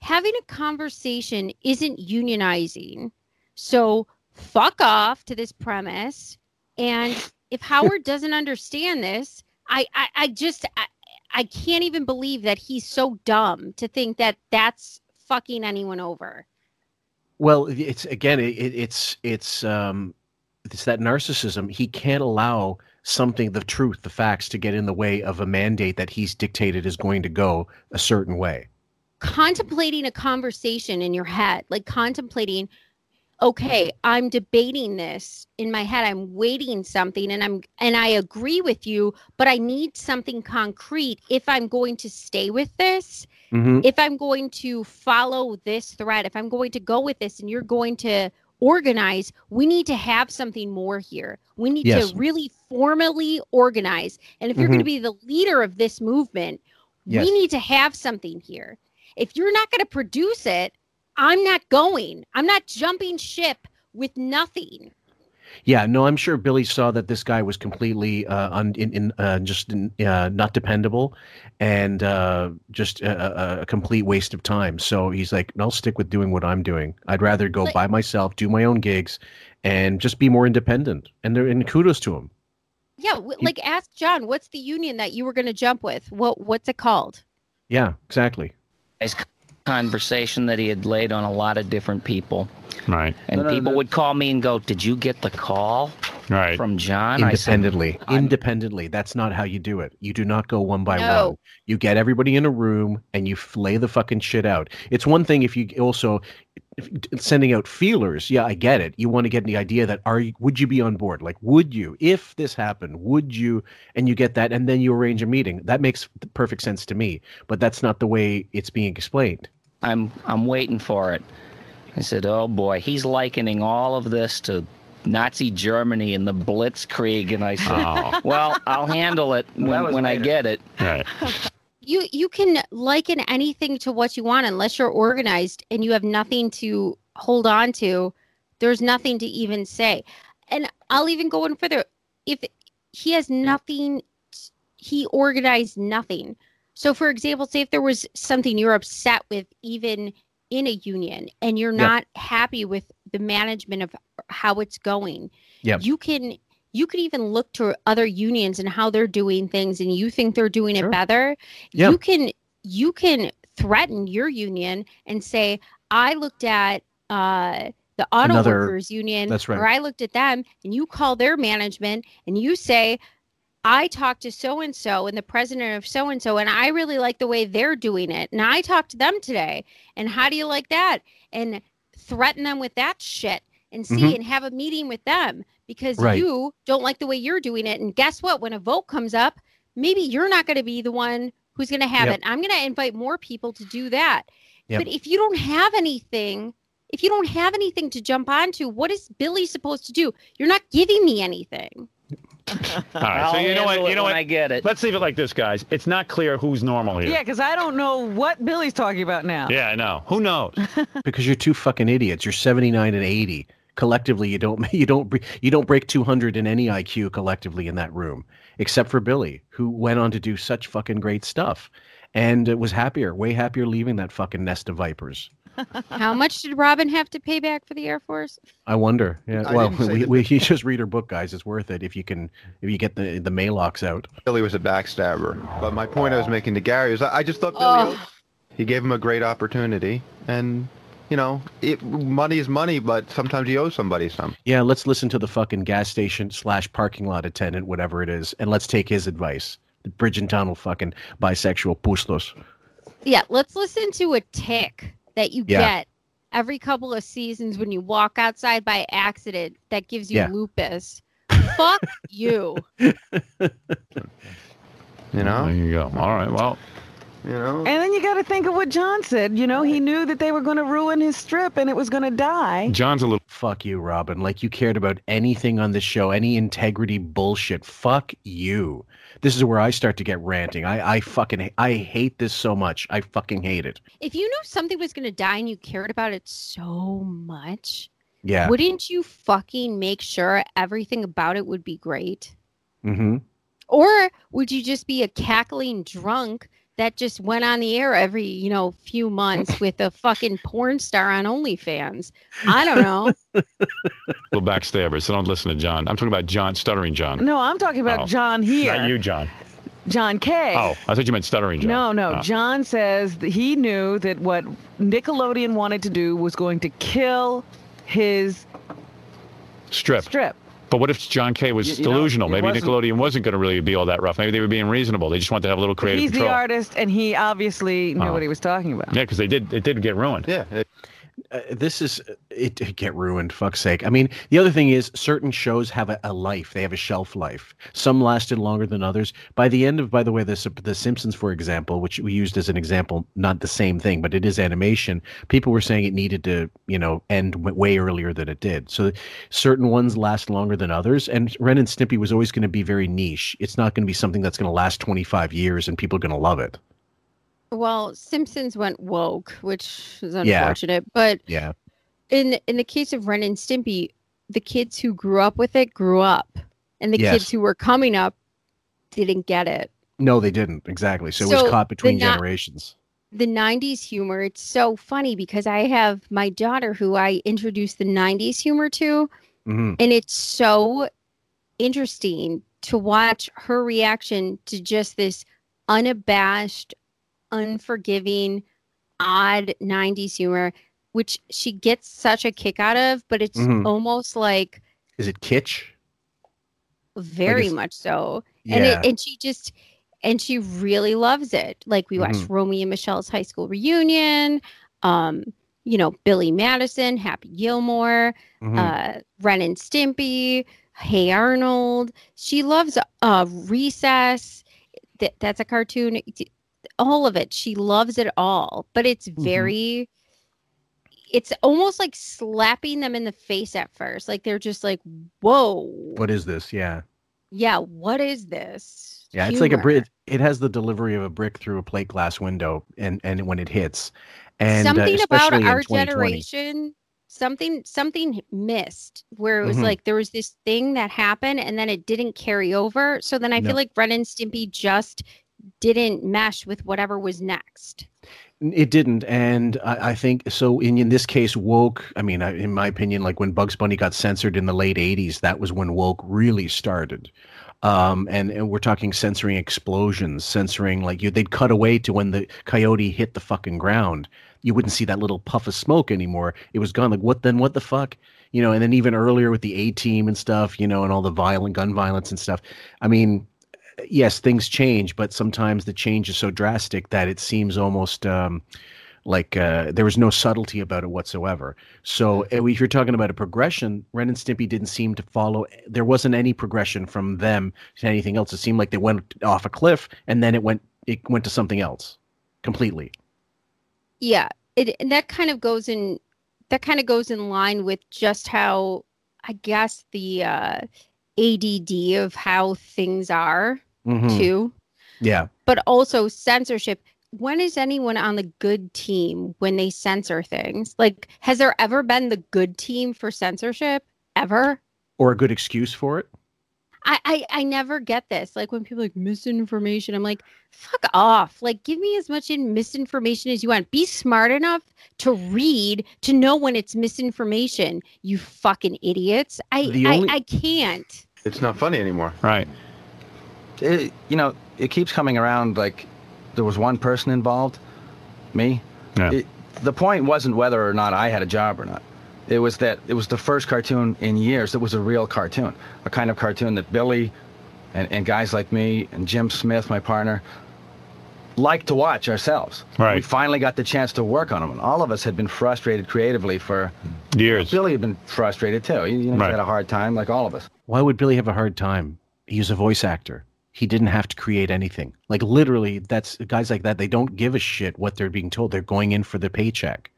Speaker 13: Having a conversation isn't unionizing. So fuck off to this premise. And if *laughs* Howard doesn't understand this, I, I, I just, I, I can't even believe that he's so dumb to think that that's fucking anyone over.
Speaker 1: Well, it's again, it, it- it's it's um, it's that narcissism. He can't allow something, the truth, the facts, to get in the way of a mandate that he's dictated is going to go a certain way.
Speaker 13: contemplating a conversation in your head, like contemplating, okay, I'm debating this in my head. I'm waiting something and I'm and I agree with you, but I need something concrete if I'm going to stay with this,
Speaker 1: Mhm.
Speaker 13: if I'm going to follow this thread, if I'm going to go with this and you're going to organize, we need to have something more here. We need
Speaker 1: Yes.
Speaker 13: to really formally organize. And if you're going to
Speaker 1: Mhm.
Speaker 13: be the leader of this movement,
Speaker 1: Yes.
Speaker 13: we need to have something here. If you're not going to produce it, I'm not going. I'm not jumping ship with nothing.
Speaker 1: Yeah, no, I'm sure Billy saw that this guy was completely uh, un, in, in uh, just in, uh, not dependable, and uh, just a, a, a complete waste of time. So he's like, "I'll stick with doing what I'm doing. I'd rather go
Speaker 13: Like-
Speaker 1: by myself, do my own gigs, and just be more independent." And there, and kudos to him.
Speaker 13: Yeah, w- like ask John, what's the union that you were going to jump with? What what's it called?
Speaker 1: Yeah, exactly.
Speaker 17: His conversation that he had laid on a lot of different people.
Speaker 2: Right.
Speaker 17: And
Speaker 14: No, no,
Speaker 17: people
Speaker 14: the-
Speaker 17: would call me and go, "Did you get the call
Speaker 2: Right.
Speaker 17: from John?" I said,
Speaker 1: Independently, independently. That's not how you do it. You do not go one by
Speaker 13: No.
Speaker 1: one. You get everybody in a room and you f- lay the fucking shit out. It's one thing if you also if, sending out feelers. Yeah, I get it. You want to get the idea that are you, would you be on board? Like, would you if this happened? Would you? And you get that, and then you arrange a meeting. That makes perfect sense to me. But that's not the way it's being explained.
Speaker 17: I'm I'm waiting for it. I said, "Oh boy, he's likening all of this to Nazi Germany and the Blitzkrieg, and I said,
Speaker 7: Oh.
Speaker 17: "Well, I'll handle it when,
Speaker 14: was
Speaker 17: when I get it."
Speaker 7: Right. *laughs*
Speaker 13: you you can liken anything to what you want unless you're organized and you have nothing to hold on to there's nothing to even say and i'll even go one further if he has nothing he organized nothing so for example say if there was something you're upset with even in a union and you're not happy with the management of how it's going
Speaker 1: Yep.
Speaker 13: you can you could even look to other unions and how they're doing things and you think they're doing
Speaker 1: Sure.
Speaker 13: it better
Speaker 1: Yeah.
Speaker 13: you can you can threaten your union and say i looked at uh the auto
Speaker 1: Another-
Speaker 13: workers union
Speaker 1: that's right.
Speaker 13: or i looked at them and you call their management and you say I talked to so and so and the president of so and so, and I really like the way they're doing it. And I talked to them today. And how do you like that? And threaten them with that shit and see
Speaker 1: Mhm.
Speaker 13: and have a meeting with them because
Speaker 1: Right.
Speaker 13: you don't like the way you're doing it. And guess what? When a vote comes up, maybe you're not going to be the one who's going to have
Speaker 1: Yep.
Speaker 13: it. I'm going to invite more people to do that.
Speaker 1: Yep.
Speaker 13: But if you don't have anything, if you don't have anything to jump onto, what is Billy supposed to do? You're not giving me anything.
Speaker 7: All right. so
Speaker 17: I'll
Speaker 7: you know what? You know what?
Speaker 17: I get it.
Speaker 7: Let's leave it like this, guys. It's not clear who's normal here.
Speaker 12: Yeah, because I don't know what Billy's talking about now.
Speaker 7: Yeah, I know. Who knows? *laughs*
Speaker 1: because you're two fucking idiots. You're 79 and 80. Collectively, you don't *laughs* you don't you don't break 200 in any IQ collectively in that room, except for Billy, who went on to do such fucking great stuff, and uh, was happier, way happier leaving that fucking nest of vipers.
Speaker 13: How much did Robin have to pay back for the Air Force?
Speaker 1: I wonder. Yeah.
Speaker 18: I
Speaker 1: well, we, we you just read her book, guys. It's worth it if you can if you get the the Maylocks out.
Speaker 18: Billy was a backstabber. But my point I was making to Gary is I I just thought Billy,
Speaker 13: Oh.
Speaker 18: he gave him a great opportunity, and you know, it, money is money, but sometimes you owe somebody some.
Speaker 1: Yeah, let's listen to the fucking gas station slash parking lot attendant, whatever it is, and let's take his advice. The bridge and tunnel fucking bisexual puslos.
Speaker 13: Yeah, let's listen to a tick that you
Speaker 1: Yeah.
Speaker 13: get every couple of seasons when you walk outside by accident that gives you
Speaker 1: Yeah.
Speaker 13: lupus. Fuck *laughs* you.
Speaker 18: You know?
Speaker 7: There you go. All right. Well,
Speaker 18: You know?
Speaker 12: And then you got to think of what John said. You know, he knew that they were going to ruin his strip and it was going to die.
Speaker 7: John's a little.
Speaker 1: Fuck you, Robin. Like you cared about anything on this show, any integrity bullshit. Fuck you. This is where I start to get ranting. I, I fucking I hate this so much. I fucking hate it.
Speaker 13: If you knew something was going to die and you cared about it so much,
Speaker 1: Yeah.
Speaker 13: wouldn't you fucking make sure everything about it would be great?
Speaker 1: Mm-hmm.
Speaker 13: Or would you just be a cackling drunk that just went on the air every, you know, few months *laughs* with a fucking porn star on OnlyFans? I don't know. *laughs*
Speaker 7: little backstabbers. So don't listen to John. I'm talking about John, stuttering John.
Speaker 12: No, I'm talking about
Speaker 7: Oh.
Speaker 12: John here.
Speaker 7: Not you, John.
Speaker 12: John K.
Speaker 7: Oh, I thought you meant stuttering John.
Speaker 12: No, no.
Speaker 7: Oh.
Speaker 12: John says that he knew that what Nickelodeon wanted to do was going to kill his
Speaker 7: Strip.
Speaker 12: strip.
Speaker 7: But what if John K was
Speaker 14: You- you know,
Speaker 7: delusional?
Speaker 14: it
Speaker 7: Maybe
Speaker 14: wasn't-
Speaker 7: Nickelodeon wasn't going to really be all that rough. Maybe they were being reasonable. They just wanted to have a little creative
Speaker 12: He's
Speaker 7: control.
Speaker 12: the artist, and he obviously knew
Speaker 7: Oh.
Speaker 12: what he was talking about.
Speaker 7: Yeah, because they did. It did get ruined.
Speaker 18: Yeah.
Speaker 1: Uh, this is it, it get ruined fuck's sake. I mean the other thing is certain shows have a, a life. They have a shelf life. Some lasted longer than others. By the end of by the way the, the simpsons for example which we used as an example not the same thing but it is animation people were saying it needed to you know end way earlier than it did. So certain ones last longer than others and ren and stimpy was always going to be very niche. It's not going to be something that's going to last 25 years and people are going to love it
Speaker 13: Well, Simpsons went woke, which is
Speaker 1: Yeah.
Speaker 13: unfortunate. But
Speaker 1: yeah
Speaker 13: in in the case of Ren and Stimpy, the kids who grew up with it grew up, and the
Speaker 1: Yes.
Speaker 13: kids who were coming up didn't get it.
Speaker 1: no they didn't exactly so, it was caught between
Speaker 13: not-
Speaker 1: generations
Speaker 13: The '90s humor, it's so funny because I have my daughter who I introduced the '90s humor to,
Speaker 1: hmm
Speaker 13: and it's so interesting to watch her reaction to just this unabashed, unforgiving, odd 90s humor, which she gets such a kick out of, but it's
Speaker 1: Mhm.
Speaker 13: almost like
Speaker 1: is it kitsch
Speaker 13: very
Speaker 1: it's-
Speaker 13: much so. And it, and she just and she really loves it. Like we watched
Speaker 1: Mhm.
Speaker 13: Romy and Michelle's high school reunion, um, you know, Billy Madison, Happy Gilmore,
Speaker 1: Mhm.
Speaker 13: uh, Ren and Stimpy, Hey Arnold. She loves uh, Recess. That that's a cartoon. All of it. She loves it all. But it's
Speaker 1: Mm-hmm.
Speaker 13: very. it's almost like slapping them in the face at first. Like they're just like, "Whoa,
Speaker 1: What is this? Yeah.
Speaker 13: yeah, what is this?"
Speaker 1: Yeah, it's like a brick. It has the delivery of a brick through a plate glass window, and and when it hits, and uh,
Speaker 13: something about our generation something something missed where it was
Speaker 1: Mhm.
Speaker 13: like there was this thing that happened and then it didn't carry over so then i
Speaker 1: No.
Speaker 13: feel like ren and stimpy just didn't mesh with whatever was next
Speaker 1: It didn't, and I, I think so. In in this case, woke. I mean, I- in my opinion, like when Bugs Bunny got censored in the late '80s, that was when woke really started. Um, and, and we're talking censoring explosions, censoring like you. They'd cut away to when the coyote hit the fucking ground. You wouldn't see that little puff of smoke anymore. It was gone. Like what then? What the fuck? You know. And then even earlier with the A Team and stuff. You know, and all the violent gun violence and stuff. I mean, yes, things change, but sometimes the change is so drastic that it seems almost um, like uh, there was no subtlety about it whatsoever. So uh, if you're talking about a progression, Ren and Stimpy didn't seem to follow. There wasn't any progression from them to anything else. It seemed like they went off a cliff and then it went it went to something else completely.
Speaker 13: yeah it and that kind of goes in that kind of goes in line with just how i guess the uh add of how things are
Speaker 1: Mhm.
Speaker 13: too
Speaker 1: Yeah.
Speaker 13: but also censorship. When is anyone on the good team when they censor things? Like, has there ever been the good team for censorship? Ever?
Speaker 1: Or a good excuse for it.
Speaker 13: I, I, I never get this. Like when people are like misinformation, I'm like, fuck off. Like, give me as much in misinformation as you want. Be smart enough to read to know when it's misinformation. You fucking idiots. I
Speaker 14: The
Speaker 13: I, I can't.
Speaker 18: It's not funny anymore.
Speaker 14: Right. It, you know, it keeps coming around like there was one person involved, me.
Speaker 2: Yeah.
Speaker 14: It, the point wasn't whether or not I had a job or not. It was that it was the first cartoon in years that was a real cartoon, a kind of cartoon that Billy and, and guys like me and Jim Smith, my partner, liked to watch ourselves.
Speaker 2: Right.
Speaker 14: We finally got the chance to work on them. And all of us had been frustrated creatively for
Speaker 2: years.
Speaker 14: Billy had been frustrated too. He, you know, he
Speaker 1: Right.
Speaker 14: had a hard time, like all of us.
Speaker 1: Why would Billy have a hard time? He's a voice actor. He didn't have to create anything. Like literally, that's guys like that. They don't give a shit what they're being told. They're going in for the paycheck.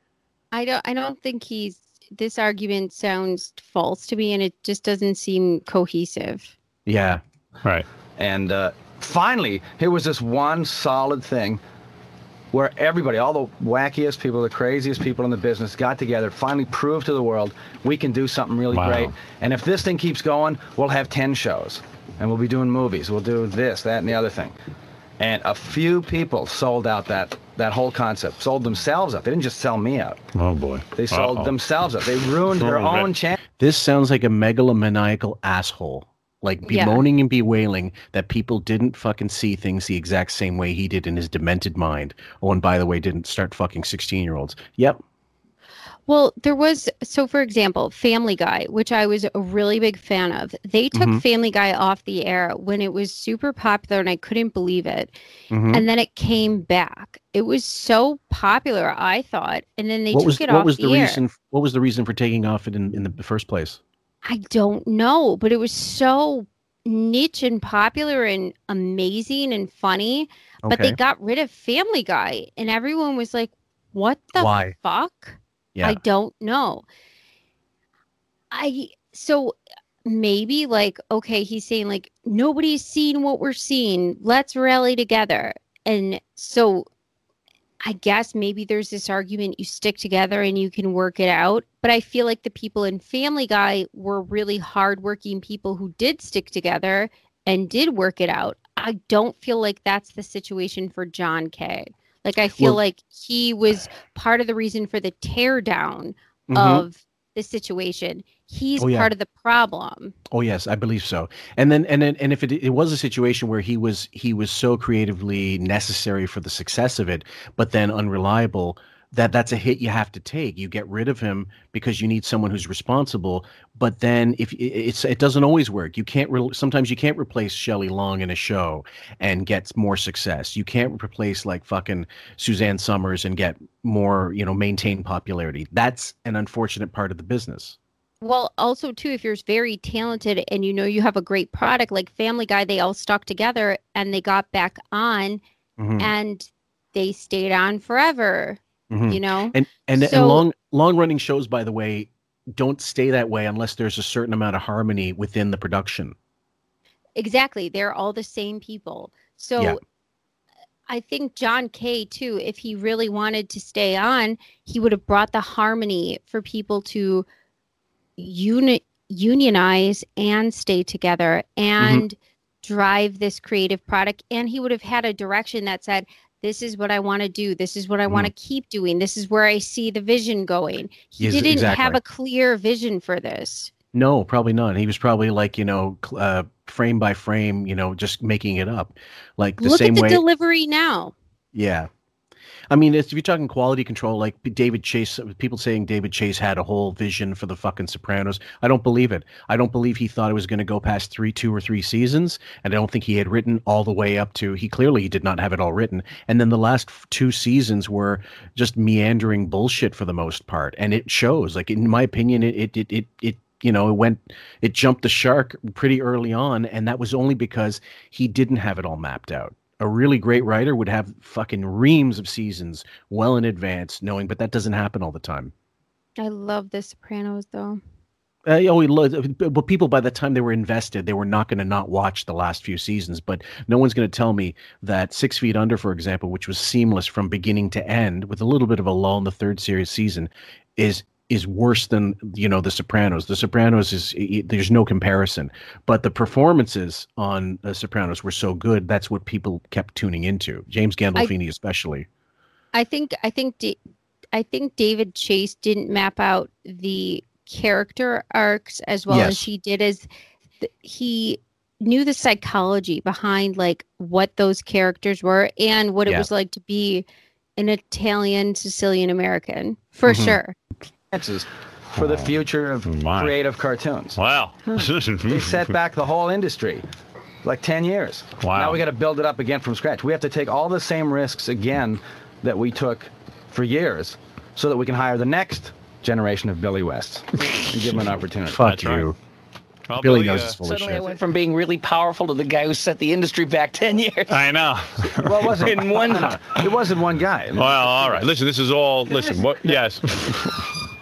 Speaker 13: I don't I don't think he's this argument sounds false to me and it just doesn't seem cohesive.
Speaker 1: Yeah.
Speaker 2: Right.
Speaker 14: And uh, finally, here was this one solid thing where everybody, all the wackiest people, the craziest people in the business got together, finally proved to the world we can do something really
Speaker 2: Wow.
Speaker 14: great. And if this thing keeps going, we'll have 10 shows and we'll be doing movies. We'll do this, that, and the other thing. And a few people sold out that, that whole concept, sold themselves out. They didn't just sell me out.
Speaker 2: Oh boy.
Speaker 14: They sold
Speaker 1: Uh-oh.
Speaker 14: themselves out. They ruined their own chance.
Speaker 1: This sounds like a megalomaniacal asshole. Like
Speaker 14: Yeah.
Speaker 1: bemoaning and bewailing that people didn't fucking see things the exact same way he did in his demented mind. Oh, and by the way, didn't start fucking 16 year olds. Yep.
Speaker 13: Well, there was so for example, Family Guy, which I was a really big fan of. They took
Speaker 1: Mhm.
Speaker 13: Family Guy off the air when it was super popular and I couldn't believe it.
Speaker 1: Mhm.
Speaker 13: And then it came back. It was so popular, I thought, and then they
Speaker 1: what
Speaker 13: took
Speaker 1: was
Speaker 13: it
Speaker 1: what
Speaker 13: off
Speaker 1: was
Speaker 13: the,
Speaker 1: the
Speaker 13: air.
Speaker 1: reason? What was the reason for taking off it in, in the first place?
Speaker 13: I don't know, but it was so niche and popular and amazing and funny. But they got rid of Family Guy, and everyone was like, "What the
Speaker 1: Why?
Speaker 13: fuck?"
Speaker 1: Yeah.
Speaker 13: I don't know. I so maybe like okay, he's saying like nobody's seen what we're seeing. Let's rally together. And so I guess maybe there's this argument you stick together and you can work it out. But I feel like the people in Family Guy were really hardworking people who did stick together and did work it out. I don't feel like that's the situation for John K. Like I feel
Speaker 1: Well-
Speaker 13: like he was part of the reason for the tear down
Speaker 1: Mhm.
Speaker 13: of the situation. He's
Speaker 1: Oh, yeah.
Speaker 13: part of the problem.
Speaker 1: Oh yes, I believe so. And then and then and if it, it was a situation where he was he was so creatively necessary for the success of it, but then unreliable, that that's a hit you have to take. You get rid of him because you need someone who's responsible. But then if it- it's it doesn't always work. You can't re- sometimes you can't replace Shelley Long in a show and get more success. You can't replace like fucking Suzanne Somers and get more you know maintain popularity. That's an unfortunate part of the business.
Speaker 13: Well, also too, if you're very talented and you know you have a great product, like Family Guy, they all stuck together and they got back on
Speaker 1: Mhm.
Speaker 13: and they stayed on forever.
Speaker 1: Mhm.
Speaker 13: You know,
Speaker 1: and and, and long long running shows, by the way, don't stay that way unless there's a certain amount of harmony within the production.
Speaker 13: Exactly. They're all the same people. So
Speaker 1: Yeah.
Speaker 13: I think John K too, if he really wanted to stay on, he would have brought the harmony for people to uni- unionize and stay together and drive this creative product. And he would have had a direction that said, this is what I want to do. This is what I want to keep doing. This is where I see the vision going. He
Speaker 1: Yes,
Speaker 13: didn't have a clear vision for this.
Speaker 1: No, probably not. He was probably like you know, uh, frame by frame, you know, just making it up, like the
Speaker 13: Look
Speaker 1: same
Speaker 13: at the
Speaker 1: way.
Speaker 13: delivery now.
Speaker 1: Yeah. I mean, if you're talking quality control, like David Chase, people saying David Chase had a whole vision for the fucking Sopranos. I don't believe it. I don't believe he thought it was going to go past three, two or three seasons, and I don't think he had written all the way up to. He clearly did not have it all written. And then the last two seasons were just meandering bullshit for the most part, and it shows. Like in my opinion, it it it. it you know, it went, it jumped the shark pretty early on, and that was only because he didn't have it all mapped out a really great writer would have fucking reams of seasons well in advance, knowing, but that doesn't happen all the time.
Speaker 13: I love The Sopranos though.
Speaker 1: Uh, oh, we lo- but people by the time they were invested, they were not going to not watch the last few seasons. But no one's going to tell me that Six Feet Under, for example, which was seamless from beginning to end, with a little bit of a lull in the third series season, is is worse than you know The Sopranos. The Sopranos is i- i- there's no comparison. But the performances on The Sopranos were so good that's what people kept tuning into. James Gandolfini especially.
Speaker 13: I think I think Da- I think David Chase didn't map out the character arcs as well as
Speaker 1: Yes.
Speaker 13: he did as th- he knew the psychology behind like what those characters were and what it
Speaker 14: Yeah.
Speaker 13: was like to be an Italian Sicilian American for
Speaker 14: Mhm.
Speaker 13: sure.
Speaker 14: Chances for the future of creative cartoons.
Speaker 2: Wow. *laughs*
Speaker 14: they set *laughs* back the whole industry like 10 years.
Speaker 2: Wow.
Speaker 14: Now we got to build it up again from scratch. We have to take all the same risks again that we took for years so that we can hire the next generation of Billy West and give them an *laughs* opportunity.
Speaker 1: Fuck you.
Speaker 2: Well,
Speaker 1: Billy
Speaker 2: Billy,
Speaker 1: knows
Speaker 2: uh,
Speaker 1: it's full of
Speaker 17: Suddenly I went from being really powerful to the guy who set the industry back 10 years.
Speaker 2: I know.
Speaker 14: Well, it wasn't
Speaker 17: In one-
Speaker 14: It wasn't one guy.
Speaker 2: Well, all right. Listen, this is all. Listen, what? Yes.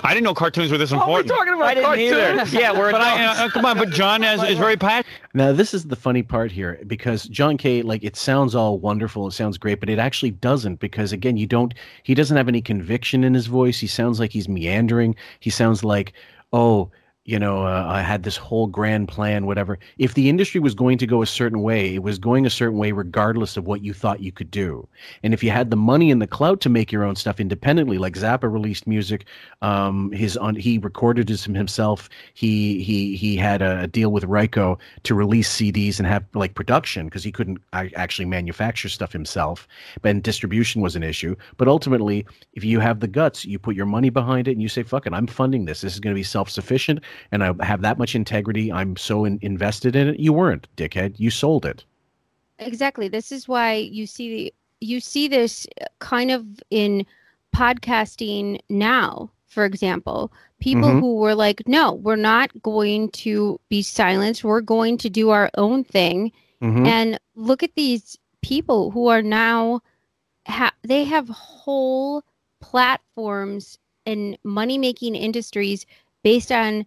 Speaker 2: I didn't know cartoons were this important.
Speaker 17: we're talking didn't either. Yeah, we're *laughs*
Speaker 2: But I,
Speaker 17: adults.
Speaker 2: uh, come on, but John is, is very passionate.
Speaker 1: Now, this is the funny part here because John K, like, it sounds all wonderful, it sounds great, but it actually doesn't because, again, you don't, he doesn't have any conviction in his voice. He sounds like he's meandering. He sounds like, oh, you know, uh, I had this whole grand plan, whatever. If the industry was going to go a certain way, it was going a certain way regardless of what you thought you could do. And if you had the money and the clout to make your own stuff independently, like Zappa released music, um, his on he recorded it himself. He he he had a, deal with Ryko to release CDs and have like production because he couldn't actually manufacture stuff himself. But distribution was an issue. But ultimately, if you have the guts, you put your money behind it and you say, "Fuck it, I'm funding this. This is going to be self sufficient." And I have that much integrity. I'm so in, invested in it. You weren't, dickhead. You sold it.
Speaker 13: Exactly. This is why you see the you see this kind of in podcasting now, for example. People
Speaker 1: Mm-hmm.
Speaker 19: Mhm.
Speaker 13: who were like, "No, we're not going to be silenced. We're going to do our own thing."
Speaker 1: Mhm.
Speaker 13: And look at these people who are now ha- they have whole platforms and money-making industries based on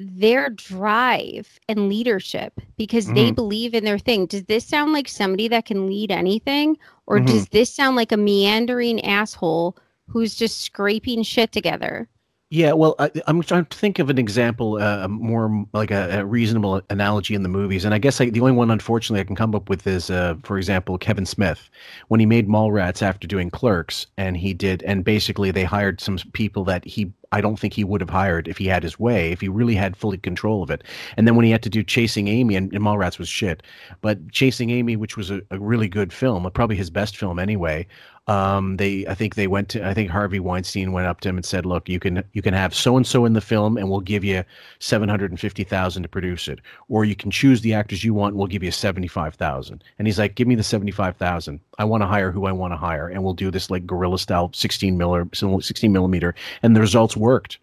Speaker 13: their drive and leadership because they
Speaker 1: Mhm.
Speaker 13: believe in their thing. Does this sound like somebody that can lead anything? Or
Speaker 1: Mhm.
Speaker 13: does this sound like a meandering asshole who's just scraping shit together?
Speaker 1: Yeah, well, I, I'm trying to think of an example, uh, more like a, a reasonable analogy in the movies, and I guess I, the only one, unfortunately, I can come up with is, uh, for example, Kevin Smith, when he made Mallrats after doing Clerks, and he did, and basically they hired some people that he, I don't think he would have hired if he had his way, if he really had fully control of it, and then when he had to do Chasing Amy, and, and Mallrats was shit, but Chasing Amy, which was a, a really good film, probably his best film anyway, um, they I think they went to I think Harvey Weinstein went up to him and said, "Look, you can you can have so and so in the film, and we'll give you seven hundred and fifty thousand to produce it, or you can choose the actors you want, and we'll give you seventy five thousand. And he's like, "Give me the seventy five thousand. I want to hire who I want to hire, and we'll do this like guerrilla style sixteen miller sixteen millimeter." And the results worked.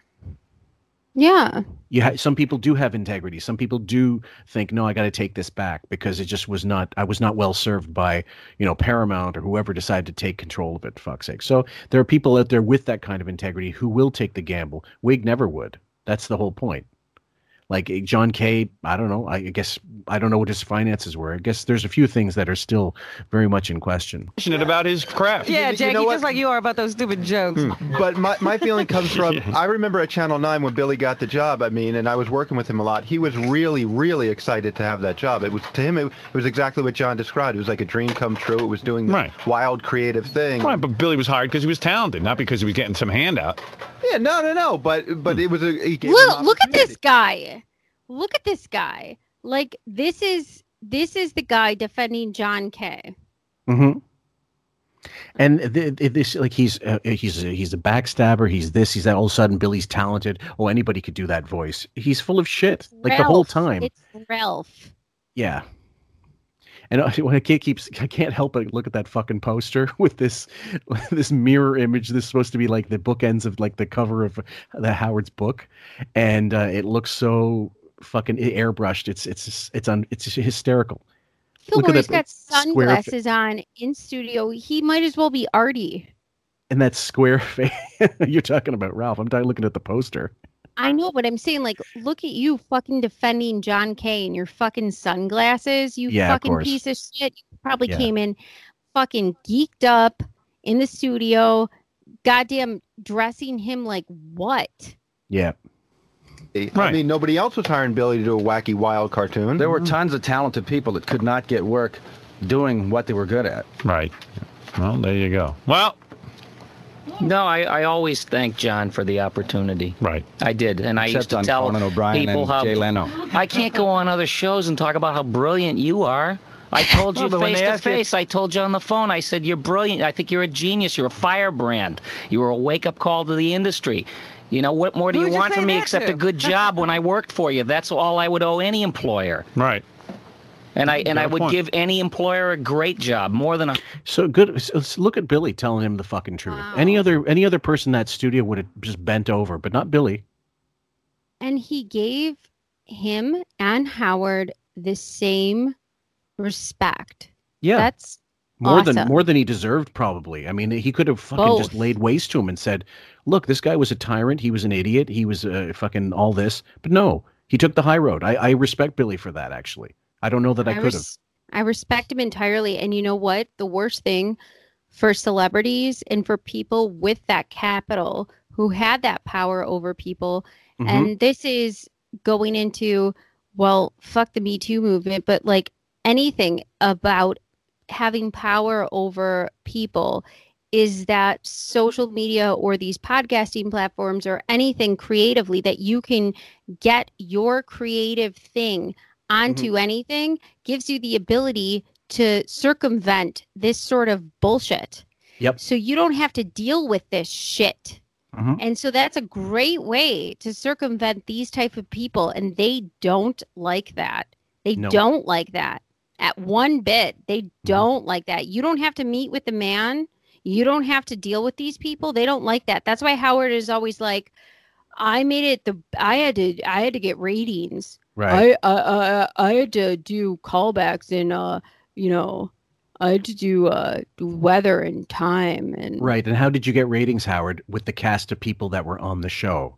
Speaker 13: Yeah.
Speaker 1: You ha- some people do have integrity. Some people do think, no, I got to take this back because it just was not. I was not well served by you know Paramount or whoever decided to take control of it. Fuck's sake. So there are people out there with that kind of integrity who will take the gamble. Wig never would. That's the whole point. Like eh, John K, I don't know. I guess I don't know what his finances were. I guess there's a few things that are still very much in question.
Speaker 2: Passionate about his craft.
Speaker 12: Yeah,
Speaker 18: you
Speaker 12: Jackie,
Speaker 18: know what?
Speaker 12: just like you are about those stupid jokes.
Speaker 18: But my, my feeling comes *laughs* from I remember at Channel 9 when Billy got the job, I mean, and I was working with him a lot. He was really, really excited to have that job. It was to him it, it was exactly what John described. It was like a dream come true. It was doing this
Speaker 2: Right.
Speaker 18: wild creative thing.
Speaker 2: Right, but Billy was hired because he was talented, not because he was getting some handout.
Speaker 18: Yeah, no, no, no. But but it was a he gave
Speaker 13: Look, look at this guy. Look at this guy. Like this is this is the guy defending John K.
Speaker 1: Mm-hmm. And th- th- this, like, he's uh, he's a, he's a backstabber. He's this. He's that. All of a sudden, Billy's talented. Oh, anybody could do that voice. He's full of shit. Like the whole time.
Speaker 13: It's Ralph.
Speaker 1: Yeah. And I, when *laughs* I can't keep, I can't help but look at that fucking poster *laughs* with this, *laughs* this mirror image. This is supposed to be like the bookends of like the cover of the Howard's book, and uh, it looks so fucking airbrushed. It's it's it's un, it's hysterical. Look at
Speaker 13: Fillmore's
Speaker 1: that
Speaker 13: got sunglasses on in studio. He might as well be Artie.
Speaker 1: And that square *laughs* face. You're talking about Ralph. I'm talking looking at the poster.
Speaker 13: I know, but I'm saying, like, look at you fucking defending John K and your fucking sunglasses. You
Speaker 1: Yeah,
Speaker 13: fucking
Speaker 1: course.
Speaker 13: piece of shit. You probably
Speaker 1: Yeah.
Speaker 13: came in fucking geeked up in the studio, goddamn dressing him like what?
Speaker 1: Yeah.
Speaker 18: I mean, nobody else was hiring Billy to do a wacky, wild cartoon.
Speaker 14: There were tons of talented people that could not get work doing what they were good at.
Speaker 2: Right. Well, there you go. Well,
Speaker 17: No, I, I always thank John for the opportunity.
Speaker 2: Right.
Speaker 17: I did, and I
Speaker 14: Except
Speaker 17: used to
Speaker 14: on
Speaker 17: tell
Speaker 14: Conan O'Brien
Speaker 17: people
Speaker 14: and
Speaker 17: how
Speaker 14: Jay Leno.
Speaker 17: I can't go on other shows and talk about how brilliant you are. I told you *laughs*
Speaker 14: Well,
Speaker 17: face to
Speaker 14: ask you-
Speaker 17: face. I told you on the phone. I said you're brilliant. I think you're a genius. You're a firebrand. You were a wake up call to the industry. You know what more do you
Speaker 12: you
Speaker 17: want from me except
Speaker 12: to?
Speaker 17: a good job when I worked for you? That's all I would owe any employer.
Speaker 2: Right.
Speaker 17: And I and I would
Speaker 1: point.
Speaker 17: give any employer a great job more than a
Speaker 1: So good. so let's look at Billy telling him the fucking truth. Any other any other person in that studio would have just bent over, but not Billy.
Speaker 13: And he gave him and Howard the same respect.
Speaker 1: Yeah.
Speaker 13: That's
Speaker 1: more
Speaker 13: awesome.
Speaker 1: than more than he deserved probably i mean he could have fucking just laid waste to him and said look this guy was a tyrant he was an idiot he was uh, fucking all this but no he took the high road i, I respect billy for that actually i don't know that i, could have
Speaker 13: res- I respect him entirely. And you know what? The worst thing for celebrities and for people with that capital who had that power over people,
Speaker 1: Mhm.
Speaker 13: and this is going into, well, fuck the Me Too movement, but like anything about having power over people is that social media or these podcasting platforms or anything creatively that you can get your creative thing onto anything gives you the ability to circumvent this sort of bullshit.
Speaker 1: Yep.
Speaker 13: So you don't have to deal with this shit.
Speaker 1: Mhm.
Speaker 13: And so that's a great way to circumvent these type of people and they don't like that. They
Speaker 1: No.
Speaker 13: don't like that at one bit. They don't like that. You don't have to meet with the man. You don't have to deal with these people. They don't like that. That's why Howard is always like I made it the I had to I had to get ratings.
Speaker 1: Right.
Speaker 13: I I I, I had to do callbacks and uh you know I had to do uh weather and time and
Speaker 1: right and how did you get ratings howard with the cast of people that were on the show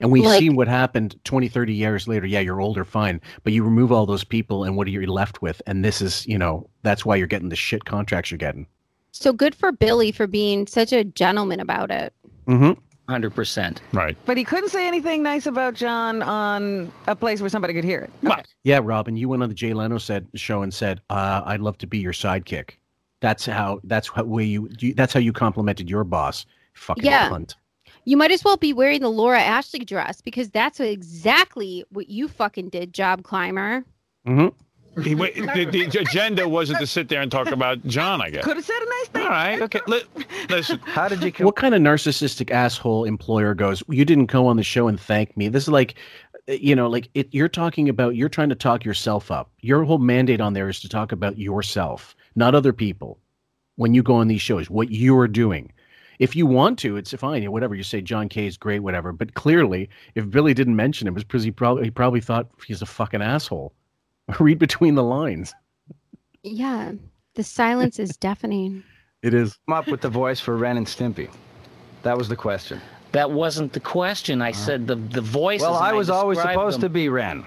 Speaker 1: and we've
Speaker 13: Like-
Speaker 1: seen what happened 20 30 years later yeah you're older fine but you remove all those people and what are you left with and this is you know that's why you're getting the shit contracts you're getting
Speaker 13: so good for Billy for being such a gentleman about it.
Speaker 1: mm-hmm.
Speaker 17: hundred percent.
Speaker 2: Right.
Speaker 12: But he couldn't say anything nice about John on a place where somebody could hear it. Okay.
Speaker 1: Yeah, Robin, you went on the Jay Leno said show and said, uh, "I'd love to be your sidekick." That's how. That's how way you, you. That's how you complimented your boss. Fucking
Speaker 13: Yeah.
Speaker 1: cunt.
Speaker 13: You might as well be wearing the Laura Ashley dress because that's exactly what you fucking did, job climber.
Speaker 1: Mm-hmm.
Speaker 2: He, wait, the, the agenda wasn't to sit there and talk about John, I guess.
Speaker 12: Could have said a nice thing.
Speaker 2: All right. Okay. Li- listen.
Speaker 14: How did you?
Speaker 1: What kind of narcissistic asshole employer goes? You didn't go on the show and thank me. This is like, you know, like it, you're talking about. You're trying to talk yourself up. Your whole mandate on there is to talk about yourself, not other people. When you go on these shows, what you are doing. If you want to, it's fine. Whatever you say, John K is great, whatever. But clearly, if Billy didn't mention him, was because he probably he probably thought he's a fucking asshole. *laughs* Read between the lines.
Speaker 13: Yeah, the silence is deafening.
Speaker 1: It is.
Speaker 14: Come up with the voice for Ren and Stimpy. That was the question.
Speaker 17: That wasn't the question. I said the the voices.
Speaker 14: Well, I was always
Speaker 17: described
Speaker 14: supposed to be Ren.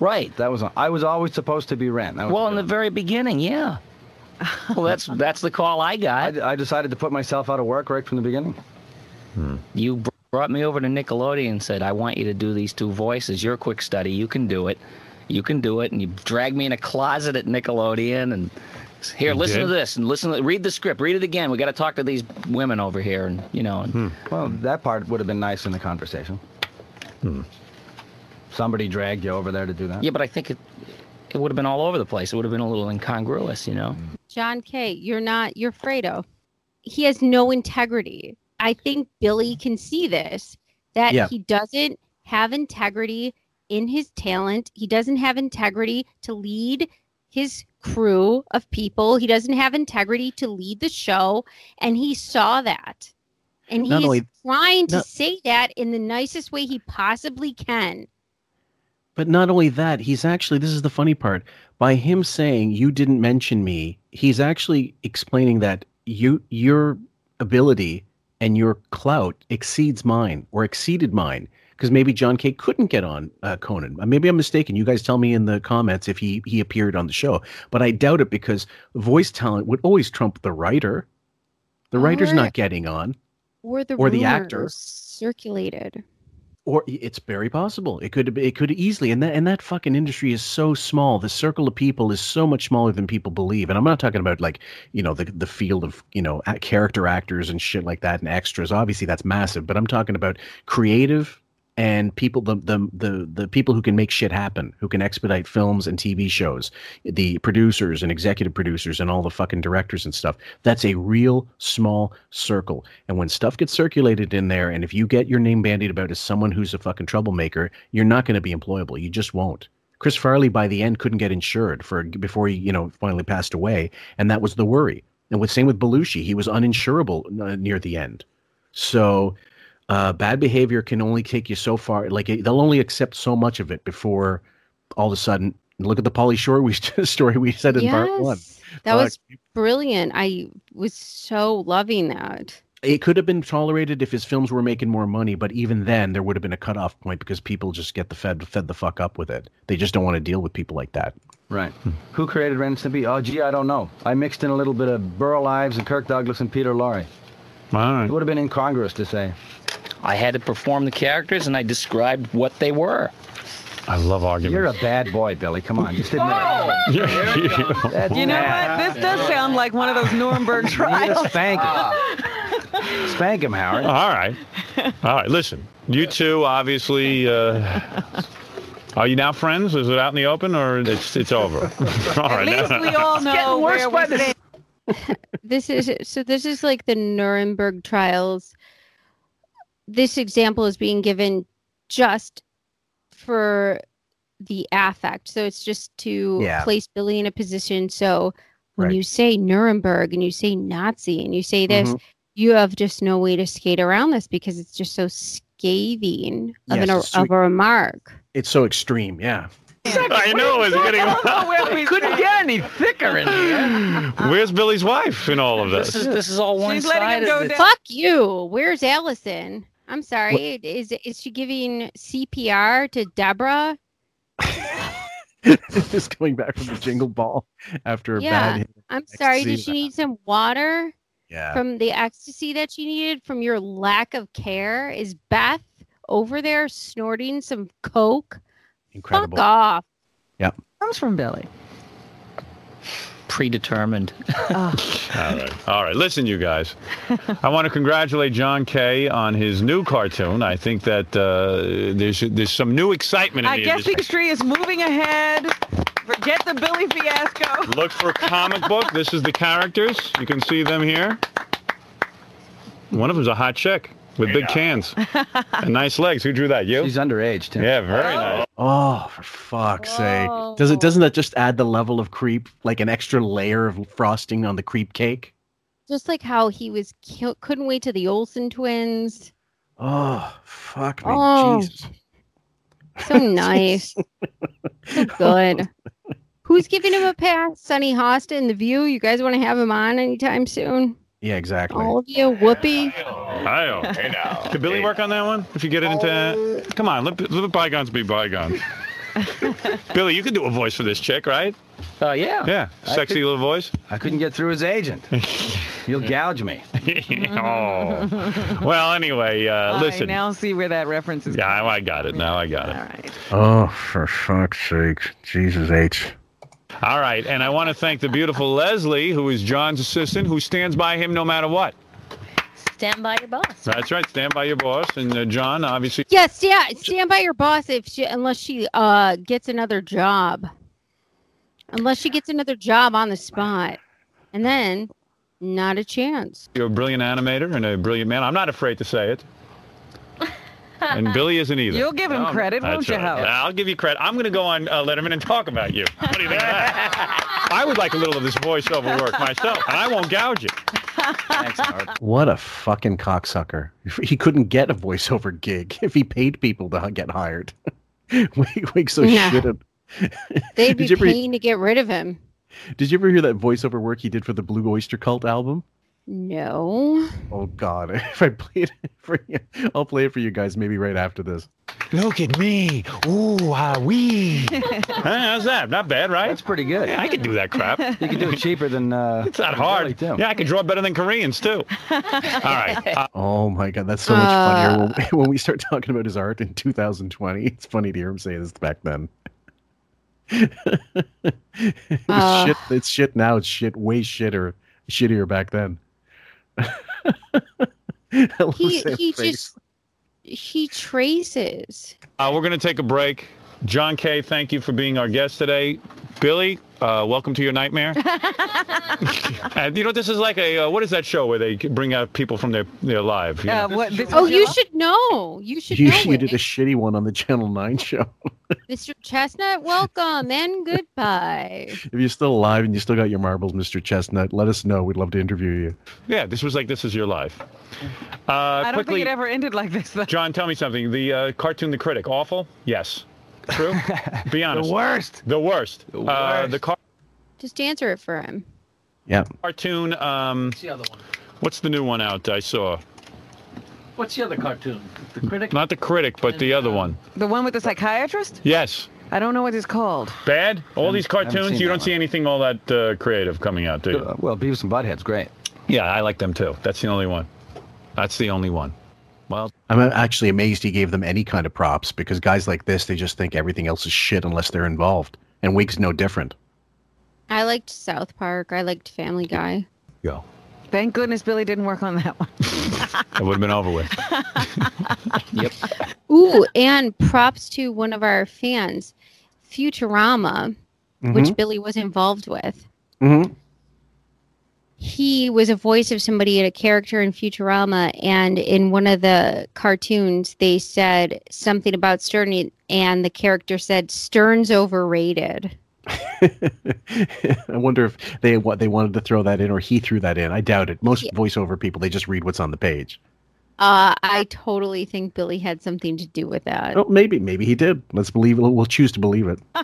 Speaker 17: Right.
Speaker 14: That was I was always supposed to be Ren.
Speaker 17: Well, in the very beginning, yeah. Well, that's *laughs* that's the call I got.
Speaker 14: I, I decided to put myself out of work right from the beginning.
Speaker 17: Hmm. You brought me over to Nickelodeon and said, "I want you to do these two voices. You're a quick study. You can do it. You can do it." And you dragged me in a closet at Nickelodeon and here,
Speaker 14: You
Speaker 17: listen to this and listen. To, read the script. Read it again. We got to talk to these women over here, and you know. And, hmm.
Speaker 14: Well, that part would have been nice in the conversation. Hmm. Somebody dragged you over there to do that.
Speaker 17: Yeah, but I think it it would have been all over the place. It would have been a little incongruous, you know.
Speaker 13: John K, you're not, you're Fredo. He has no integrity. I think Billy can see this that
Speaker 1: Yeah.
Speaker 13: he doesn't have integrity in his talent. He doesn't have integrity to lead his crew of people. He doesn't have integrity to lead the show. And he saw that. And he's
Speaker 1: only-
Speaker 13: trying to
Speaker 1: not-
Speaker 13: say that in the nicest way he possibly can.
Speaker 1: But not only that, he's actually this is the funny part. By him saying you didn't mention me, he's actually explaining that you your ability and your clout exceeds mine or exceeded mine because maybe John K couldn't get on uh, Conan. Uh, Maybe I'm mistaken. You guys tell me in the comments if he he appeared on the show, but I doubt it because voice talent would always trump the writer. The writer's
Speaker 13: Or-
Speaker 1: not getting on.
Speaker 13: Or the
Speaker 1: Or the actor.
Speaker 13: circulated.
Speaker 1: Or it's very possible. It could it could easily and that and that fucking industry is so small. The circle of people is so much smaller than people believe. And i'm not talking about like you know the the field of you know character actors and shit like that and extras. Obviously that's massive but i'm talking about creative and people the the the, the people who can make shit happen who can expedite films and tv shows the producers and executive producers and all the fucking directors and stuff that's a real small circle. And when stuff gets circulated in there and if you get your name bandied about as someone who's a fucking troublemaker you're not going to be employable. You just won't. Chris farley by the end couldn't get insured for before he you know finally passed away and that was the worry. And with same with belushi he was uninsurable uh, near the end. So uh, bad behavior can only take you so far. Like it- they'll only accept so much of it before all of a sudden. Look at the Pauly Shore we *laughs* story we said in part one.
Speaker 13: That
Speaker 1: Uh,
Speaker 13: was brilliant. I was so loving that.
Speaker 1: It could have been tolerated if his films were making more money, but even then, there would have been a cutoff point because people just get the fed fed the fuck up with it. They just don't want to deal with people like that.
Speaker 14: Right. Who created Ren and Stimpy? Oh, gee, I don't know. I mixed in a little bit of Burl Ives and Kirk Douglas and Peter Lorre.
Speaker 2: All right.
Speaker 14: It would have been incongruous to say.
Speaker 17: I had to perform the characters, and I described what they were.
Speaker 2: I love arguments.
Speaker 14: You're a bad boy, Billy. Come on, just admit it. *laughs* That's
Speaker 12: You know what? This does sound like one of those Nuremberg trials.
Speaker 14: Spank him. *laughs* Spank him, Howard.
Speaker 2: All right. All right. Listen, you two obviously. Uh, are you now friends? Is it out in the open or it's it's over? *laughs* all
Speaker 12: At
Speaker 2: right.
Speaker 12: least we all know where we stand. *laughs*
Speaker 13: This is so. This is like the Nuremberg trials. This example is being given just for the affect. So it's just to
Speaker 1: Yeah.
Speaker 13: place Billy in a position. So when
Speaker 1: Right.
Speaker 13: you say Nuremberg and you say Nazi and you say this,
Speaker 1: Mhm.
Speaker 13: you have just no way to skate around this because it's just so scathing of,
Speaker 1: Yes,
Speaker 13: an, of a remark.
Speaker 1: It's so extreme, yeah.
Speaker 2: I know it's *laughs* getting.
Speaker 6: we couldn't get any thicker in here. *laughs*
Speaker 2: Where's Billy's wife in all of this?
Speaker 17: This is this is all one
Speaker 12: She's letting him
Speaker 17: sided.
Speaker 12: go down.
Speaker 13: Fuck you. Where's Allison? I'm sorry. Is is she giving CPR to Deborah? *laughs*
Speaker 1: Just coming back from the jingle ball after a
Speaker 13: Yeah.
Speaker 1: bad hit.
Speaker 13: I'm sorry. Did
Speaker 1: ecstasy.
Speaker 13: she need some water
Speaker 1: Yeah.
Speaker 13: from the ecstasy that she needed from your lack of care? Is Beth over there snorting some coke?
Speaker 1: Incredible.
Speaker 13: Fuck off.
Speaker 1: Yeah.
Speaker 12: Comes from Billy.
Speaker 17: Predetermined. *laughs*
Speaker 2: All right. All right. Listen, you guys. I want to congratulate John K on his new cartoon. I think that uh, there's there's some new excitement in
Speaker 12: I
Speaker 2: the
Speaker 12: guess the
Speaker 2: industry.
Speaker 12: industry is moving ahead. Forget the Billy fiasco.
Speaker 2: Look for comic book. This is the characters. You can see them here. One of them's a hot chick with big cans *laughs* and nice legs. Who drew that? You?
Speaker 14: She's underage, too.
Speaker 2: Yeah, very oh. nice.
Speaker 1: Oh, for fuck's sake! Does it doesn't that just add the level of creep, like an extra layer of frosting on the creep cake?
Speaker 13: just like how he was couldn't wait to the Olsen twins.
Speaker 1: Oh, fuck me.
Speaker 13: Oh.
Speaker 1: Jesus.
Speaker 13: So *laughs* nice. so good. Who's giving him a pass? Sunny Hostin in The View. You guys want to have him on anytime soon?
Speaker 1: Yeah, exactly.
Speaker 13: All of you. Whoopi.
Speaker 2: Hi, hey now. Could Billy work on that one? If you get it into, come on, let, let bygones be bygones. *laughs* Billy, you could do a voice for this chick, right?
Speaker 14: Uh, yeah.
Speaker 2: Yeah,
Speaker 14: I
Speaker 2: sexy
Speaker 14: could-
Speaker 2: little voice.
Speaker 14: I couldn't get through his agent. *laughs* You'll gouge me. *laughs*
Speaker 2: oh. Well, anyway, uh,
Speaker 12: I
Speaker 2: listen.
Speaker 12: now see where that reference is.
Speaker 2: Yeah, I, I got it. Now I got it.
Speaker 12: All right.
Speaker 1: Oh, for fuck's sake. Jesus H.
Speaker 2: All right, and I want to thank the beautiful Leslie, who is John's assistant, who stands by him no matter what.
Speaker 4: Stand by your boss.
Speaker 2: That's right, stand by your boss. And uh, John, obviously,
Speaker 13: Yes, yeah. Stand by your boss if she, unless she uh gets another job. Unless she gets another job on the spot, and then not a chance.
Speaker 2: you're a brilliant animator and a brilliant man. I'm not afraid to say it. *laughs* And Billy isn't either.
Speaker 12: You'll give him credit, won't you,
Speaker 2: right.
Speaker 12: Howard?
Speaker 2: I'll give you credit. I'm going to go on uh, Letterman and talk about you. What do you think of that? *laughs* I would like a little of this voiceover work myself, and I won't gouge you.
Speaker 14: Thanks, Howard.
Speaker 1: What a fucking cocksucker. He couldn't get a voiceover gig if he paid people to get hired. *laughs* Wake, Wake's so
Speaker 13: Yeah.
Speaker 1: shit at.
Speaker 13: They'd be
Speaker 1: you ever-
Speaker 13: to get rid of him.
Speaker 1: Did you ever hear that voiceover work he did for the Blue Oyster Cult album?
Speaker 13: No.
Speaker 1: Oh God! *laughs* If I play it for you, I'll play it for you guys maybe right after this.
Speaker 2: Look at me. Ooh, ah, wee. *laughs* How's that? Not bad, right?
Speaker 14: That's pretty good.
Speaker 2: Yeah, I can do that crap. *laughs*
Speaker 14: You can do it cheaper than. Uh,
Speaker 2: It's not hard.
Speaker 14: too.
Speaker 2: Yeah, I can draw better than Koreans, too. All right. Uh,
Speaker 1: Oh my God, that's so much funnier when, when we start talking about his art in 2020. It's funny to hear him say this back then. it was
Speaker 13: Uh.
Speaker 1: shit. It's shit now. It's shit way shitter, shittier back then. *laughs* I love
Speaker 13: He he
Speaker 1: face.
Speaker 13: just he traces.
Speaker 2: Uh, we're going to take a break. John K, thank you for being our guest today. Billy, uh, welcome to your nightmare. *laughs* *laughs* and you know, this is like a uh, what is that show where they bring out people from their their live? you
Speaker 12: Uh, what, this
Speaker 13: Oh,
Speaker 12: is
Speaker 13: you
Speaker 12: your-
Speaker 13: should know. You should
Speaker 1: You,
Speaker 13: know
Speaker 1: you
Speaker 13: it.
Speaker 1: did a shitty one on the Channel Nine show. *laughs*
Speaker 13: Mr. Chestnut, welcome and goodbye.
Speaker 1: if you're still alive and you still got your marbles, Mr. Chestnut, let us know. We'd love to interview you.
Speaker 2: Yeah, this was like this is your life. Uh,
Speaker 12: I don't
Speaker 2: quickly,
Speaker 12: think it ever ended like this. Though.
Speaker 2: John, tell me something. The uh, cartoon, The Critic, awful? Yes. True. *laughs* Be honest.
Speaker 14: worst.
Speaker 2: The worst.
Speaker 14: The
Speaker 2: Uh,
Speaker 14: worst.
Speaker 2: the car-
Speaker 13: Just answer it for him.
Speaker 1: Yeah.
Speaker 2: cartoon. Um,
Speaker 6: What's the other one?
Speaker 2: what's the new one out? I saw.
Speaker 6: What's the other cartoon? The critic?
Speaker 2: Not the critic, but the other one.
Speaker 12: The one with the psychiatrist?
Speaker 2: Yes.
Speaker 12: I don't know what it's called.
Speaker 2: Bad. All these cartoons. You don't see anything all that uh, creative coming out, do you?
Speaker 14: Uh, well, Beavis and Butthead's great.
Speaker 2: Yeah, I like them too. That's the only one. That's the only one. Well,
Speaker 1: I'm actually amazed he gave them any kind of props because guys like this, they just think everything else is shit unless they're involved. And Wake's no different.
Speaker 13: I liked South Park. I liked Family Guy.
Speaker 2: go.
Speaker 12: Thank goodness Billy didn't work on that one.
Speaker 2: It would have been over with. *laughs*
Speaker 14: Yep.
Speaker 13: Ooh, and props to one of our fans, Futurama, which Billy was involved with.
Speaker 1: Mm-hmm.
Speaker 13: He was a voice of somebody at a character in Futurama, and in one of the cartoons, they said something about Stern, and the character said Stern's overrated. *laughs*
Speaker 1: I wonder if they what they wanted to throw that in or he threw that in. I doubt it. Most voiceover people they just read what's on the page.
Speaker 13: Uh, I totally think Billy had something to do with that.
Speaker 1: Oh, maybe maybe he did. Let's believe it. We'll choose to believe it. *laughs*
Speaker 2: All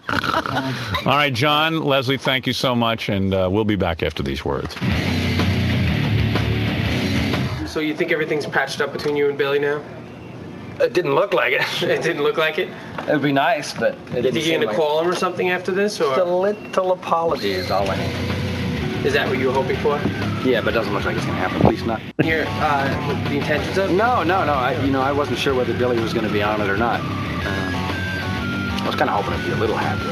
Speaker 2: right, John, Leslie, thank you so much, and uh, we'll be back after these words.
Speaker 19: So you think everything's patched up between you and Billy now? It didn't look like it. *laughs* it didn't look like it.
Speaker 14: It'd be nice, but it
Speaker 19: You
Speaker 14: didn't
Speaker 19: think you're gonna
Speaker 14: like
Speaker 19: call him or something after this,
Speaker 14: Just a little apology is all I need.
Speaker 19: Is that what you were hoping for?
Speaker 14: Yeah, but it doesn't look like it's gonna happen. At least not.
Speaker 19: Here, uh, the intentions of?
Speaker 14: No, no, no. I, you know, I wasn't sure whether Billy was going to be on it or not. Um, I was kind of hoping to be a little happier,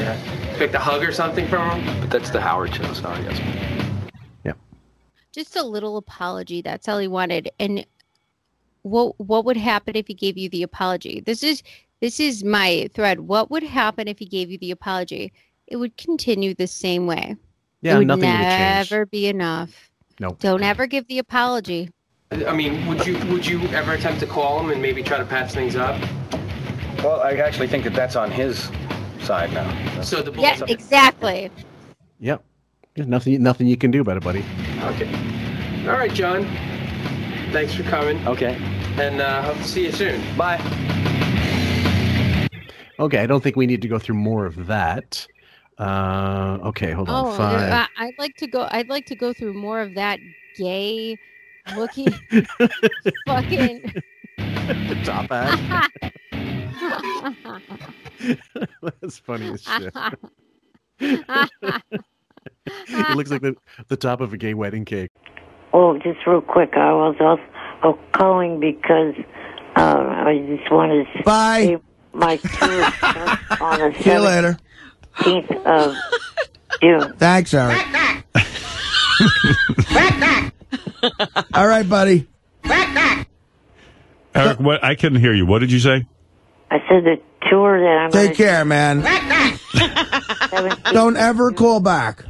Speaker 19: Yeah. Expect a hug or something from him?
Speaker 14: but that's the Howard show, sorry, I guess.
Speaker 13: Just a little apology. That's all he wanted. And what what would happen if he gave you the apology? This is this is my thread. What would happen if he gave you the apology? It would continue the same way.
Speaker 1: Yeah,
Speaker 13: it would
Speaker 1: nothing would
Speaker 13: never be enough.
Speaker 1: Nope.
Speaker 13: Don't ever give the apology.
Speaker 19: I mean, would you would you ever attempt to call him and maybe try to patch things up?
Speaker 14: Well, I actually think that that's on his side now.
Speaker 19: So the
Speaker 13: Yeah, exactly.
Speaker 1: Yep. Yeah, nothing, nothing you can do about it, buddy.
Speaker 19: Okay. All right, John. Thanks for coming.
Speaker 14: Okay.
Speaker 19: And uh, hope to see you soon.
Speaker 14: Bye.
Speaker 1: Okay, I don't think we need to go through more of that. Uh, okay, hold on.
Speaker 13: Oh,
Speaker 1: Five.
Speaker 13: I, I'd like to go. I'd like to go through more of that gay looking *laughs* fucking
Speaker 1: top hat. *laughs* That's funny as shit. *laughs* it looks like the, the top of a gay wedding cake.
Speaker 20: Oh, just real quick, I was also calling because uh, I just wanted to
Speaker 21: Bye.
Speaker 20: say my tour starts on the
Speaker 21: See you later.
Speaker 20: 17th of June.
Speaker 21: Thanks, Eric. *laughs* All right, buddy.
Speaker 2: Eric, what? I couldn't hear you. What did you say?
Speaker 20: I said the tour that I'm
Speaker 21: Take
Speaker 20: gonna
Speaker 21: care, man.
Speaker 20: 17th *laughs*
Speaker 21: Don't ever call back.